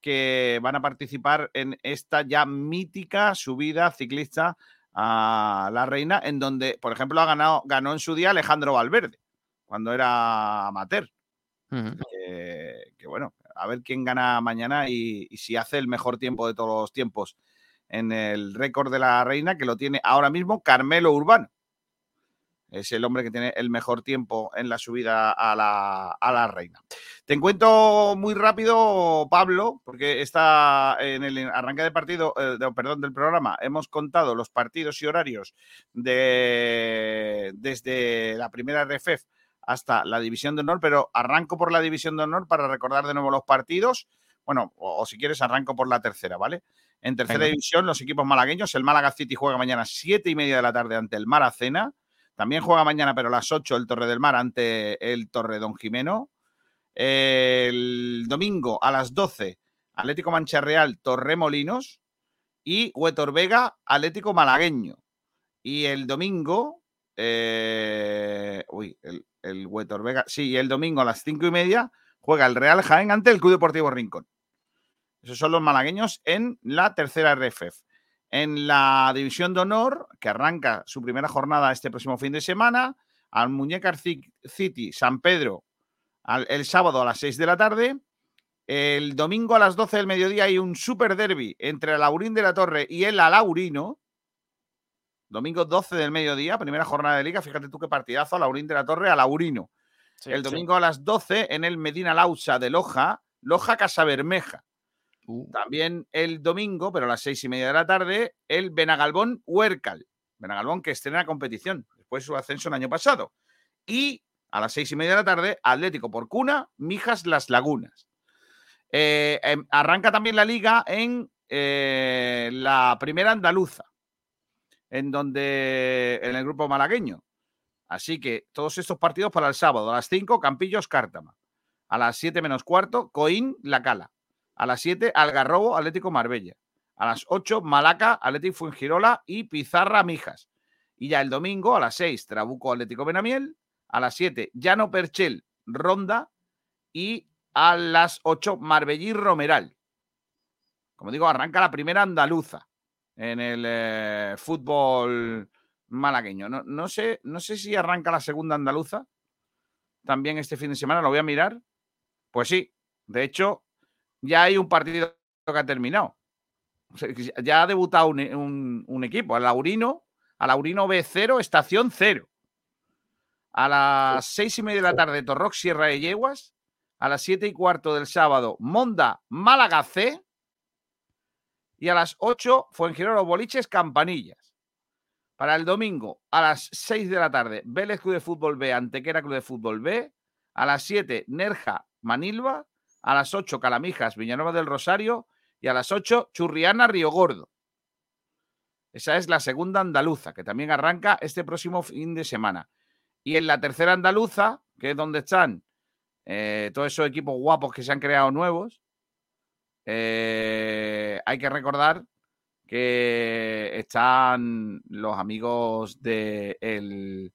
que van a participar en esta ya mítica subida ciclista a la Reina, en donde, por ejemplo, ha ganado, ganó en su día Alejandro Valverde, cuando era amateur. Que, que, bueno, a ver quién gana mañana y, y si hace el mejor tiempo de todos los tiempos en el récord de la reina, que lo tiene ahora mismo Carmelo Urbano. Es el hombre que tiene el mejor tiempo en la subida a la, a la reina. Te cuento muy rápido, Pablo, porque está en el arranque de partido, eh, perdón, del programa, hemos contado los partidos y horarios de, desde la primera RFEF hasta la división de honor, pero arranco por la división de honor para recordar de nuevo los partidos. Bueno, o si quieres, arranco por la tercera, ¿vale? En tercera Venga. división, los equipos malagueños, el Málaga City juega mañana a siete y media de la tarde ante el Maracena. También juega mañana, pero a las 8, el Torre del Mar ante el Torre Don Jimeno. El domingo a las 12, Atlético Mancha Real, Torremolinos. Y Huetor Vega, Atlético Malagueño. Y el domingo, eh, uy, el, el Huetor Vega, sí, y el domingo a las cinco y media juega el Real Jaén ante el Club Deportivo Rincón. Esos son los malagueños en la tercera RFF. En la división de honor, que arranca su primera jornada este próximo fin de semana, al Muñecar Ci- City San Pedro al- el sábado a las 6 de la tarde. El domingo a las 12 del mediodía hay un super derby entre el Laurín de la Torre y el Alaurino. Domingo 12 del mediodía, primera jornada de liga. Fíjate tú qué partidazo, Laurín de la Torre a Laurino. el sí. domingo a las 12 en el Medina Lausa de Loja, Loja Casabermeja. También el domingo, pero a las seis y media de la tarde, el Benagalbón Huércal. Benagalbón que estrena competición después de su ascenso el año pasado. Y a las seis y media de la tarde, Atlético por Cuna, Mijas Las Lagunas. Eh, em, arranca también la liga en eh, la primera andaluza, en donde en el grupo malagueño. Así que todos estos partidos para el sábado, a las 5, Campillos Cártama. A las 7 menos cuarto, Coín La Cala. A las 7, Algarrobo Atlético Marbella. A las 8, Malaca Atlético Fuengirola y Pizarra Mijas. Y ya el domingo a las 6, Trabuco Atlético Benamiel. A las 7, Llano Perchel Ronda. Y a las 8, Marbellí Romeral. Como digo, arranca la primera andaluza en el eh, fútbol malagueño. No, no sé, no sé si arranca la segunda andaluza también este fin de semana, lo voy a mirar. Pues sí, de hecho, ya hay un partido que ha terminado. O sea, que Ya ha debutado un, un- un equipo, al Laurino, al Laurino B0, estación 0. A las seis y media de la tarde, Torrox Sierra de Yeguas. A las siete y cuarto del sábado, Monda Málaga C. Y a las 8, Fuengirola Boliches Campanillas. Para el domingo, a las 6 de la tarde, Vélez Club de Fútbol B, Antequera Club de Fútbol B. A las 7, Nerja Manilva. A las 8, Calamijas Villanueva del Rosario. Y a las 8, Churriana Río Gordo. Esa es la segunda andaluza, que también arranca este próximo fin de semana. Y en la tercera andaluza, que es donde están eh, todos esos equipos guapos que se han creado nuevos, eh, hay que recordar que están los amigos del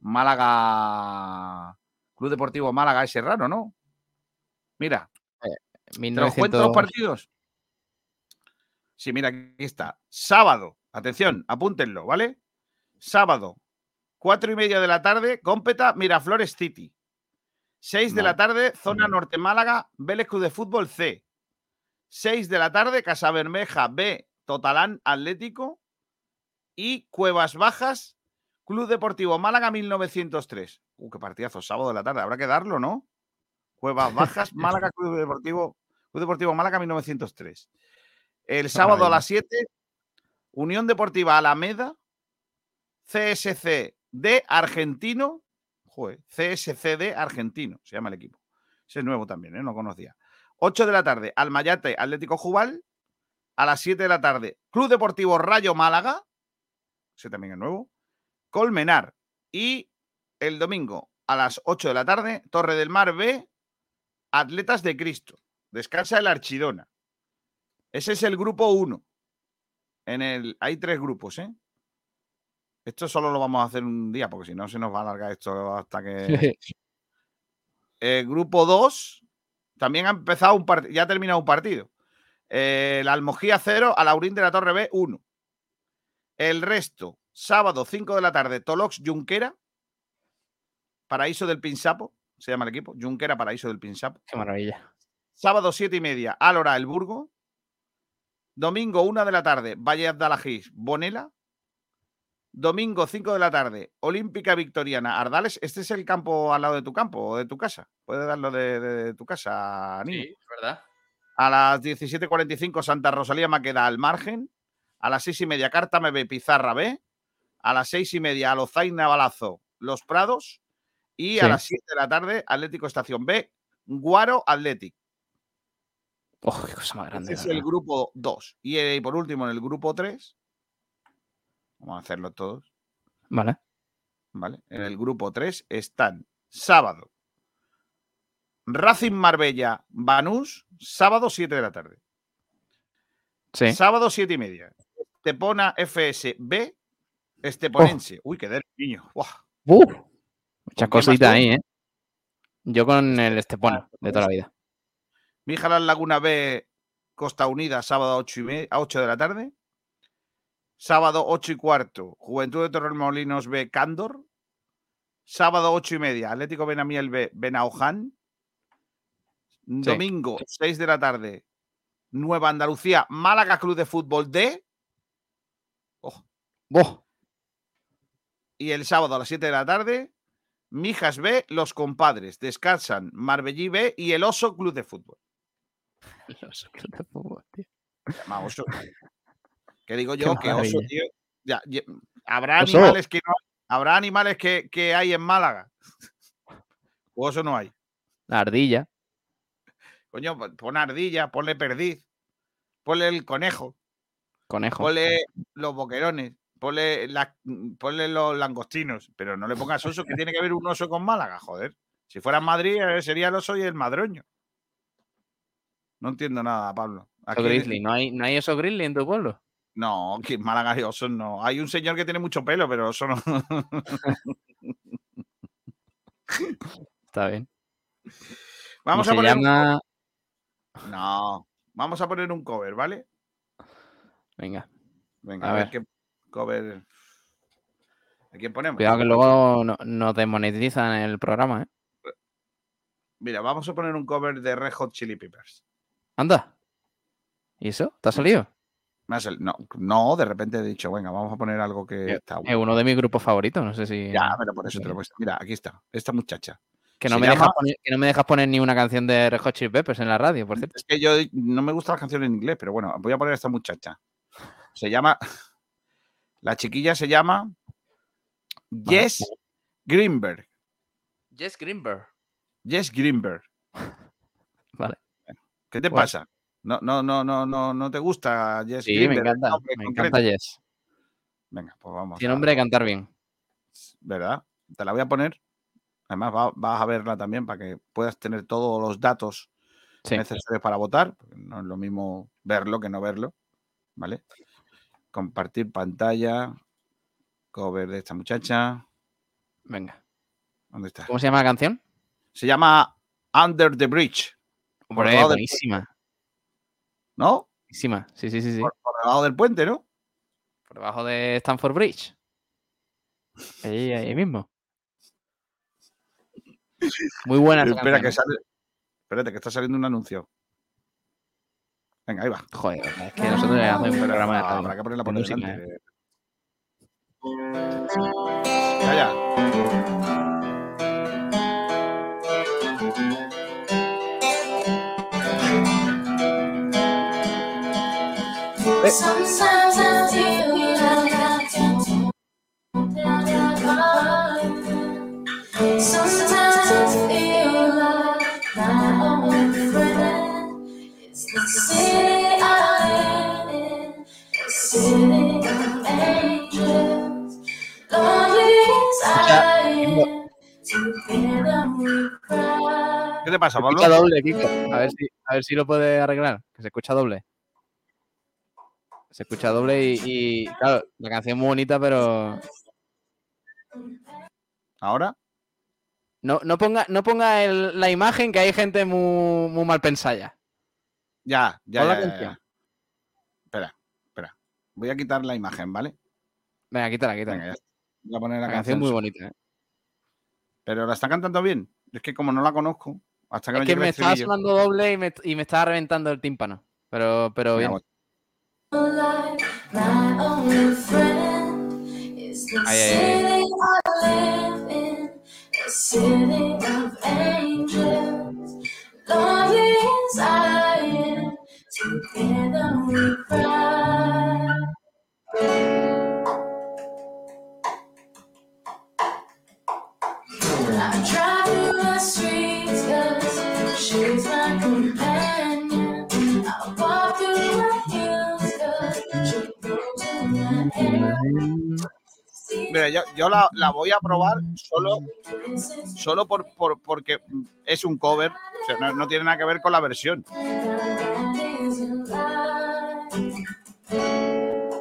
Málaga, Club Deportivo Málaga, ese raro, ¿no? Mira, ¿te los cuento los 1900 partidos? Sí, mira, aquí está. Sábado, atención, apúntenlo, ¿vale? Sábado, cuatro y media de la tarde, Cómpeta, Miraflores City. Seis de la tarde, Zona Norte Málaga, Vélez Club de Fútbol C. 6 de la tarde, Casa Bermeja B, Totalán Atlético. Y Cuevas Bajas, Club Deportivo Málaga 1903. Uh, qué partidazo, sábado de la tarde. Habrá que darlo, ¿no? Cuevas Bajas, Málaga, Club Deportivo, Club Deportivo Málaga 1903. El sábado a las 7, Unión Deportiva Alameda, CSC de Argentino. Joder, CSC de Argentino, se llama el equipo. Ese es nuevo también, ¿eh? no conocía. 8 de la tarde, Almayate Atlético Jubal. A las 7 de la tarde, Club Deportivo Rayo Málaga. Ese también es nuevo. Colmenar. Y el domingo a las 8 de la tarde, Torre del Mar B, Atletas de Cristo. Descansa el Archidona. Ese es el grupo 1. En el, hay tres grupos, ¿eh? Esto solo lo vamos a hacer un día, porque si no se nos va a alargar esto hasta que. (laughs) El grupo 2 también ha empezado un partido, ya ha terminado un partido. Eh, la Almojía 0, a Laurín de la Torre B 1. El resto, sábado 5 de la tarde, Tolox Junquera, Paraíso del Pinsapo, se llama el equipo, Junquera Paraíso del Pinsapo. Qué maravilla. Sábado 7 y media, Álora El Burgo. Domingo 1 de la tarde, Valle Abdalajís, Bonela. Domingo 5 de la tarde, Olímpica Victoriana, Ardales. Este es el campo al lado de tu campo o de tu casa. Puedes darlo de, de tu casa, niño. Sí, es verdad. A las 17.45 Santa Rosalía Maqueda al margen. A las 6 y media Cártame B Pizarra B. A las 6 y media Alozaina Balazo Los Prados. Y a Sí. las 7 de la tarde Atlético Estación B Guaro Athletic. Oh, qué cosa más grande. Ese es el grupo 2. Y eh, por último en el grupo 3. Vamos a hacerlo todos. Vale. ¿Vale? En el grupo 3 están sábado Racing Marbella Banús, sábado 7 de la tarde. Sí. Sábado 7 y media. Estepona FSB, Esteponense. Uy, qué del niño. Uf, muchas cositas ahí, ¿eh? Yo con el Estepona, de toda la vida. Mijalas Laguna B, Costa Unida, sábado 8, y me- a 8 de la tarde. Sábado 8 y cuarto, Juventud de Torremolinos B, Cándor. Sábado 8 y media, Atlético Benamiel B, Benaoján. Domingo 6 de la tarde, Nueva Andalucía, Málaga Club de Fútbol D. ¡Boh! Y el sábado a las 7 de la tarde, Mijas B, Los Compadres. Descansan Marbellí B y el Oso Club de Fútbol. (laughs) Llama Oso. (laughs) Que digo yo que oso, tío. ya, ya, habrá Oso. animales que no habrá animales que, que hay en Málaga. O oso no hay. La ardilla. Coño, pon ardilla, ponle perdiz, ponle el conejo, Conejo. ponle los boquerones, ponle, la- ponle los langostinos, pero no le pongas oso, que tiene que ver un oso con Málaga, joder. Si fuera en Madrid, eh, sería el oso y el madroño. No entiendo nada, Pablo. Aquí- grizzly. ¿No hay, ¿No hay oso grizzly en tu pueblo? No, que en Málaga hay osos no. Hay un señor que tiene mucho pelo, pero oso no. (laughs) Está bien. Vamos ¿Cómo a poner un llama? cover. No, vamos a poner un cover, ¿vale? Venga. Venga, A a, ver. ver. qué cover. ¿A quién ponemos? Cuidado que luego no- nos desmonetizan el programa, ¿eh? Mira, vamos a poner un cover de Red Hot Chili Peppers. Anda. ¿Y eso? ¿Te ha salido? No, no, de repente he dicho, venga, vamos a poner algo que está Es bueno. uno de mis grupos favoritos, no sé si... Ya, pero por eso te lo he puesto. Mira, aquí está, esta muchacha. Que no, me llama- dejas poner, que no me dejas poner ni una canción de Red Hot Chili Peppers en la radio, por cierto. Es que yo no me gusta la canción en inglés, pero bueno, voy a poner a esta muchacha. Se llama. La chiquilla se llama. Jess Greenberg. Jess Greenberg. Jess Greenberg. (laughs) Vale. ¿Qué te Bueno. pasa? No, no, no, no, no, no te gusta Jess Sí, me Greenberg. el encanta. Me concreto? encanta Jess. Venga, pues vamos. Tiene a- nombre de cantar bien. ¿Verdad? Te la voy a poner. Además, va- vas a verla también para que puedas tener todos los datos Sí. necesarios para votar. no es lo mismo verlo que no verlo. ¿Vale? Compartir pantalla. Cover de esta muchacha. Venga. ¿Dónde está? ¿Cómo se llama la canción? Se llama Under the Bridge. Por del buenísima. ¿No? Buenísima. Sí, sí, sí, sí. Por, por debajo del puente, ¿no? Por debajo de Stanford Bridge. Ahí, (laughs) ahí mismo. Muy buena Espera, canción, que ¿eh? sale. Espérate, que está saliendo un anuncio. Venga, ahí va. Joder, es que nosotros le hacemos un programa de habrá que ponerla por música, delante. ¿eh? Te pasa, Se Pablo? escucha doble, Kiko. A ver, si, a ver si lo puede arreglar. Que se escucha doble. Se escucha doble y, y, claro, la canción es muy bonita, pero ¿Ahora? no, no ponga, no ponga el- la imagen que hay gente muy, muy mal pensada. Ya, ya, ya, ya, canción. ya. Espera, espera. Voy a quitar la imagen, ¿vale? Venga, quítala, quítala. Venga, está. Voy a poner la, La canción muy sola. bonita. ¿eh? Pero la están cantando bien. Es que como no la conozco, hasta que Es no que me estaba sonando doble y me, y me estaba reventando el tímpano. Pero, pero bien. Ay, ay, Mira, yo, yo la, la voy a probar solo, solo por, por- porque es un cover. O sea, no, no tiene nada que ver con la versión.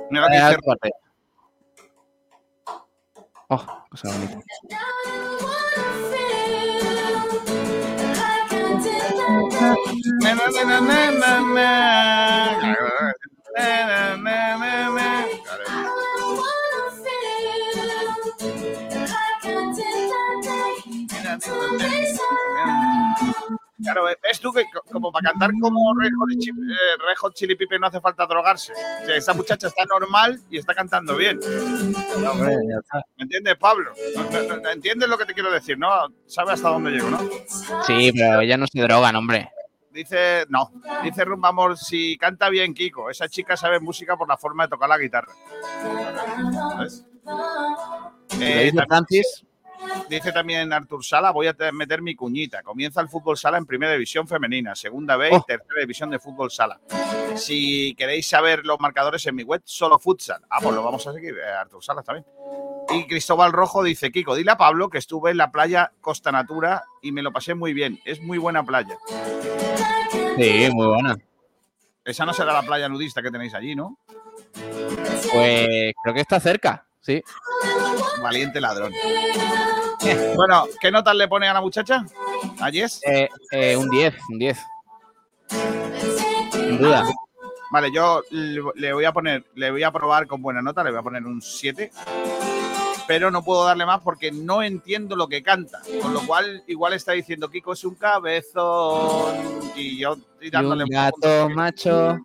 Mira que Eh, parte. Oh, cosa bonita. Na, na, na, Claro, ves tú que co- como para cantar como Red Hot, Chi- eh, Red Hot Chili no hace falta drogarse. O sea, esa muchacha está normal y está cantando bien. Hombre, ya está. ¿Me entiendes, Pablo? No, no, no, ¿Entiendes lo que te quiero decir? ¿No? ¿Sabes hasta dónde llego, no? Sí, pero ella no se drogan, hombre. Dice, no, dice Rumba Amor, si canta bien Kiko, esa chica sabe música por la forma de tocar la guitarra. ¿Sabes? ¿Lo Eh, dice también- Francis? Dice también Artur Sala, voy a te- meter mi cuñita. Comienza el fútbol sala en primera división femenina, segunda B y Oh. tercera división de fútbol sala. Si queréis saber los marcadores en mi web, solo futsal. Ah, pues lo vamos a seguir, eh, Artur Sala también. Y Cristóbal Rojo dice, Kiko, dile a Pablo que estuve en la playa Costa Natura y me lo pasé muy bien. Es muy buena playa. Sí, muy buena. Esa no será la playa nudista que tenéis allí, ¿no? Pues creo que está cerca, sí. Valiente ladrón. (laughs) Bueno, ¿qué notas le pone a la muchacha? ¿A Jess? Eh, eh, un 10, un 10. Sin duda. Vale, yo le voy a poner, le voy a probar con buena nota, le voy a poner un 7. Pero no puedo darle más porque no entiendo lo que canta. Con lo cual, igual está diciendo Kiko es un cabezón. Y yo Y dándole un un gato macho.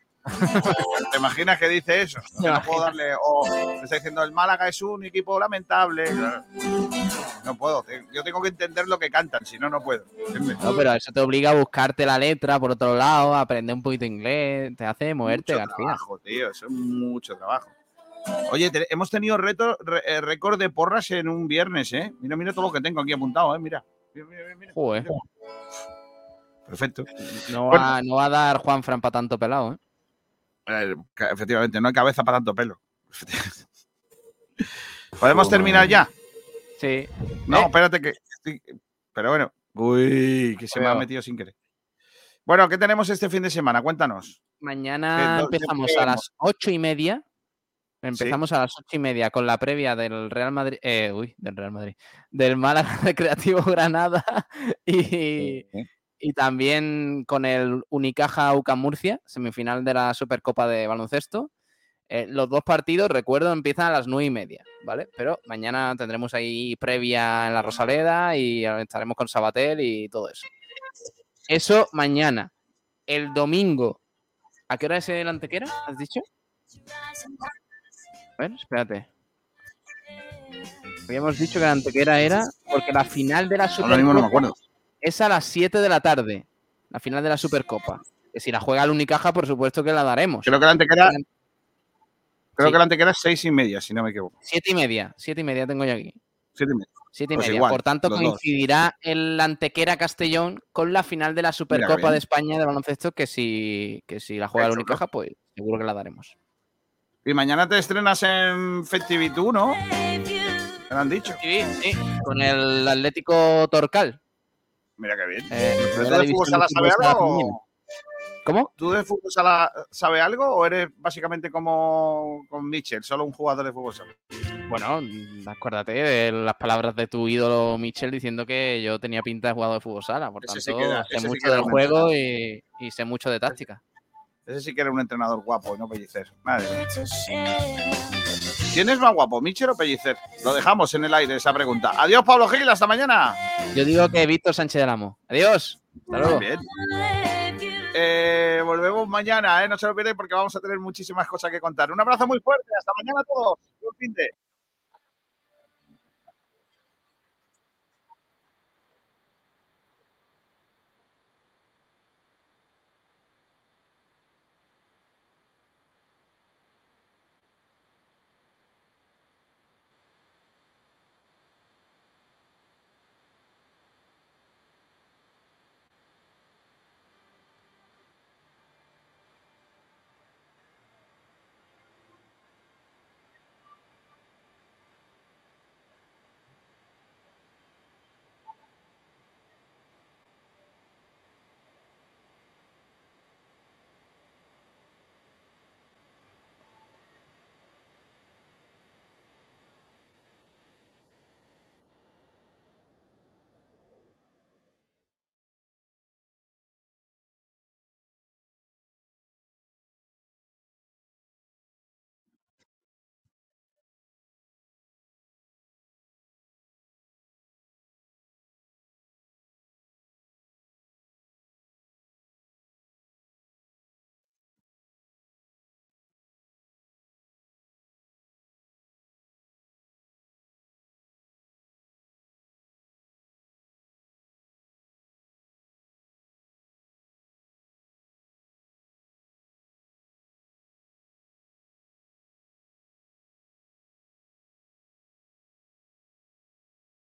¿Te imaginas que dice eso? No puedo darle. O me está diciendo el Málaga es un equipo lamentable. No puedo. Yo tengo que entender lo que cantan, si no, no puedo. ¿entiendes? No, pero eso te obliga a buscarte la letra por otro lado, a aprender un poquito inglés, te hace moverte, mucho García. trabajo, tío. Eso es mucho trabajo. Oye, te- hemos tenido reto, re- eh, récord de porras en un viernes, ¿eh? Mira, mira todo lo que tengo aquí apuntado, ¿eh? Mira. Mira, mira, mira. Joder. Perfecto. No Bueno, va, no va a dar Juan Fran para tanto pelado, ¿eh? Eh, efectivamente, no hay cabeza para tanto pelo. (laughs) ¿Podemos terminar ya? Sí. No, Eh. espérate que. Pero bueno. Uy, que se me ha metido sin querer. Bueno, ¿qué tenemos este fin de semana? Cuéntanos. Mañana ¿Qué- dónde empezamos a las ocho y media. Empezamos a las ocho y media con la previa del Real Madrid. eh, uy, del Real Madrid. Del Málaga (laughs) Recreativo Granada. (laughs) Y, y también con el Unicaja UCAM Murcia, semifinal de la Supercopa de Baloncesto. Eh, los dos partidos, recuerdo, empiezan a las nueve y media, ¿vale? Pero mañana tendremos ahí previa en la Rosaleda y estaremos con Sabatel y todo eso. Eso mañana. El domingo. ¿A qué hora es el Antequera? ¿Has dicho? A ver, espérate. Habíamos dicho que la Antequera era porque la final de la Supercopa Ahora mismo no me acuerdo. Es a las 7 de la tarde. La final de la Supercopa. Que si la juega el Unicaja, por supuesto que la daremos. Creo que la antequera, Creo Sí. que la antequera es seis y media, si no me equivoco. Siete y media, siete y media tengo yo aquí. Siete y media. Siete y Pues media. igual, Por tanto, dos. coincidirá el Antequera Castellón con la final de la Supercopa de España de baloncesto, que si, que si la juega el Unicaja, pues seguro que la daremos. Y mañana te estrenas en Festivitu, ¿no? Me lo han dicho. Sí, sí, con el Atlético Torcal. Mira qué bien. Eh, ¿Pero ¿Tú de fútbol sala sala algo? o- ¿Cómo? ¿Tú de fútbol sala sabes algo o eres básicamente como con Mitchell, solo un jugador de fútbol sala? Bueno, acuérdate de las palabras de tu ídolo Michel diciendo que yo tenía pinta de jugador de fútbol sala. Por Ese tanto, sé mucho del juego y, y sé mucho de táctica. Ese sí que era un entrenador guapo, no Pellicer. Madre mía. ¿Quién es más guapo, Mitchell o Pellicer? Lo dejamos en el aire esa pregunta. Adiós, Pablo Gil, hasta mañana. Yo digo que Víctor Sánchez del Amo. Adiós. Hasta luego. Bien. Eh, volvemos mañana, ¿eh? no se lo olviden porque vamos a tener muchísimas cosas que contar. Un abrazo muy fuerte, hasta mañana a todos. Buen fin de-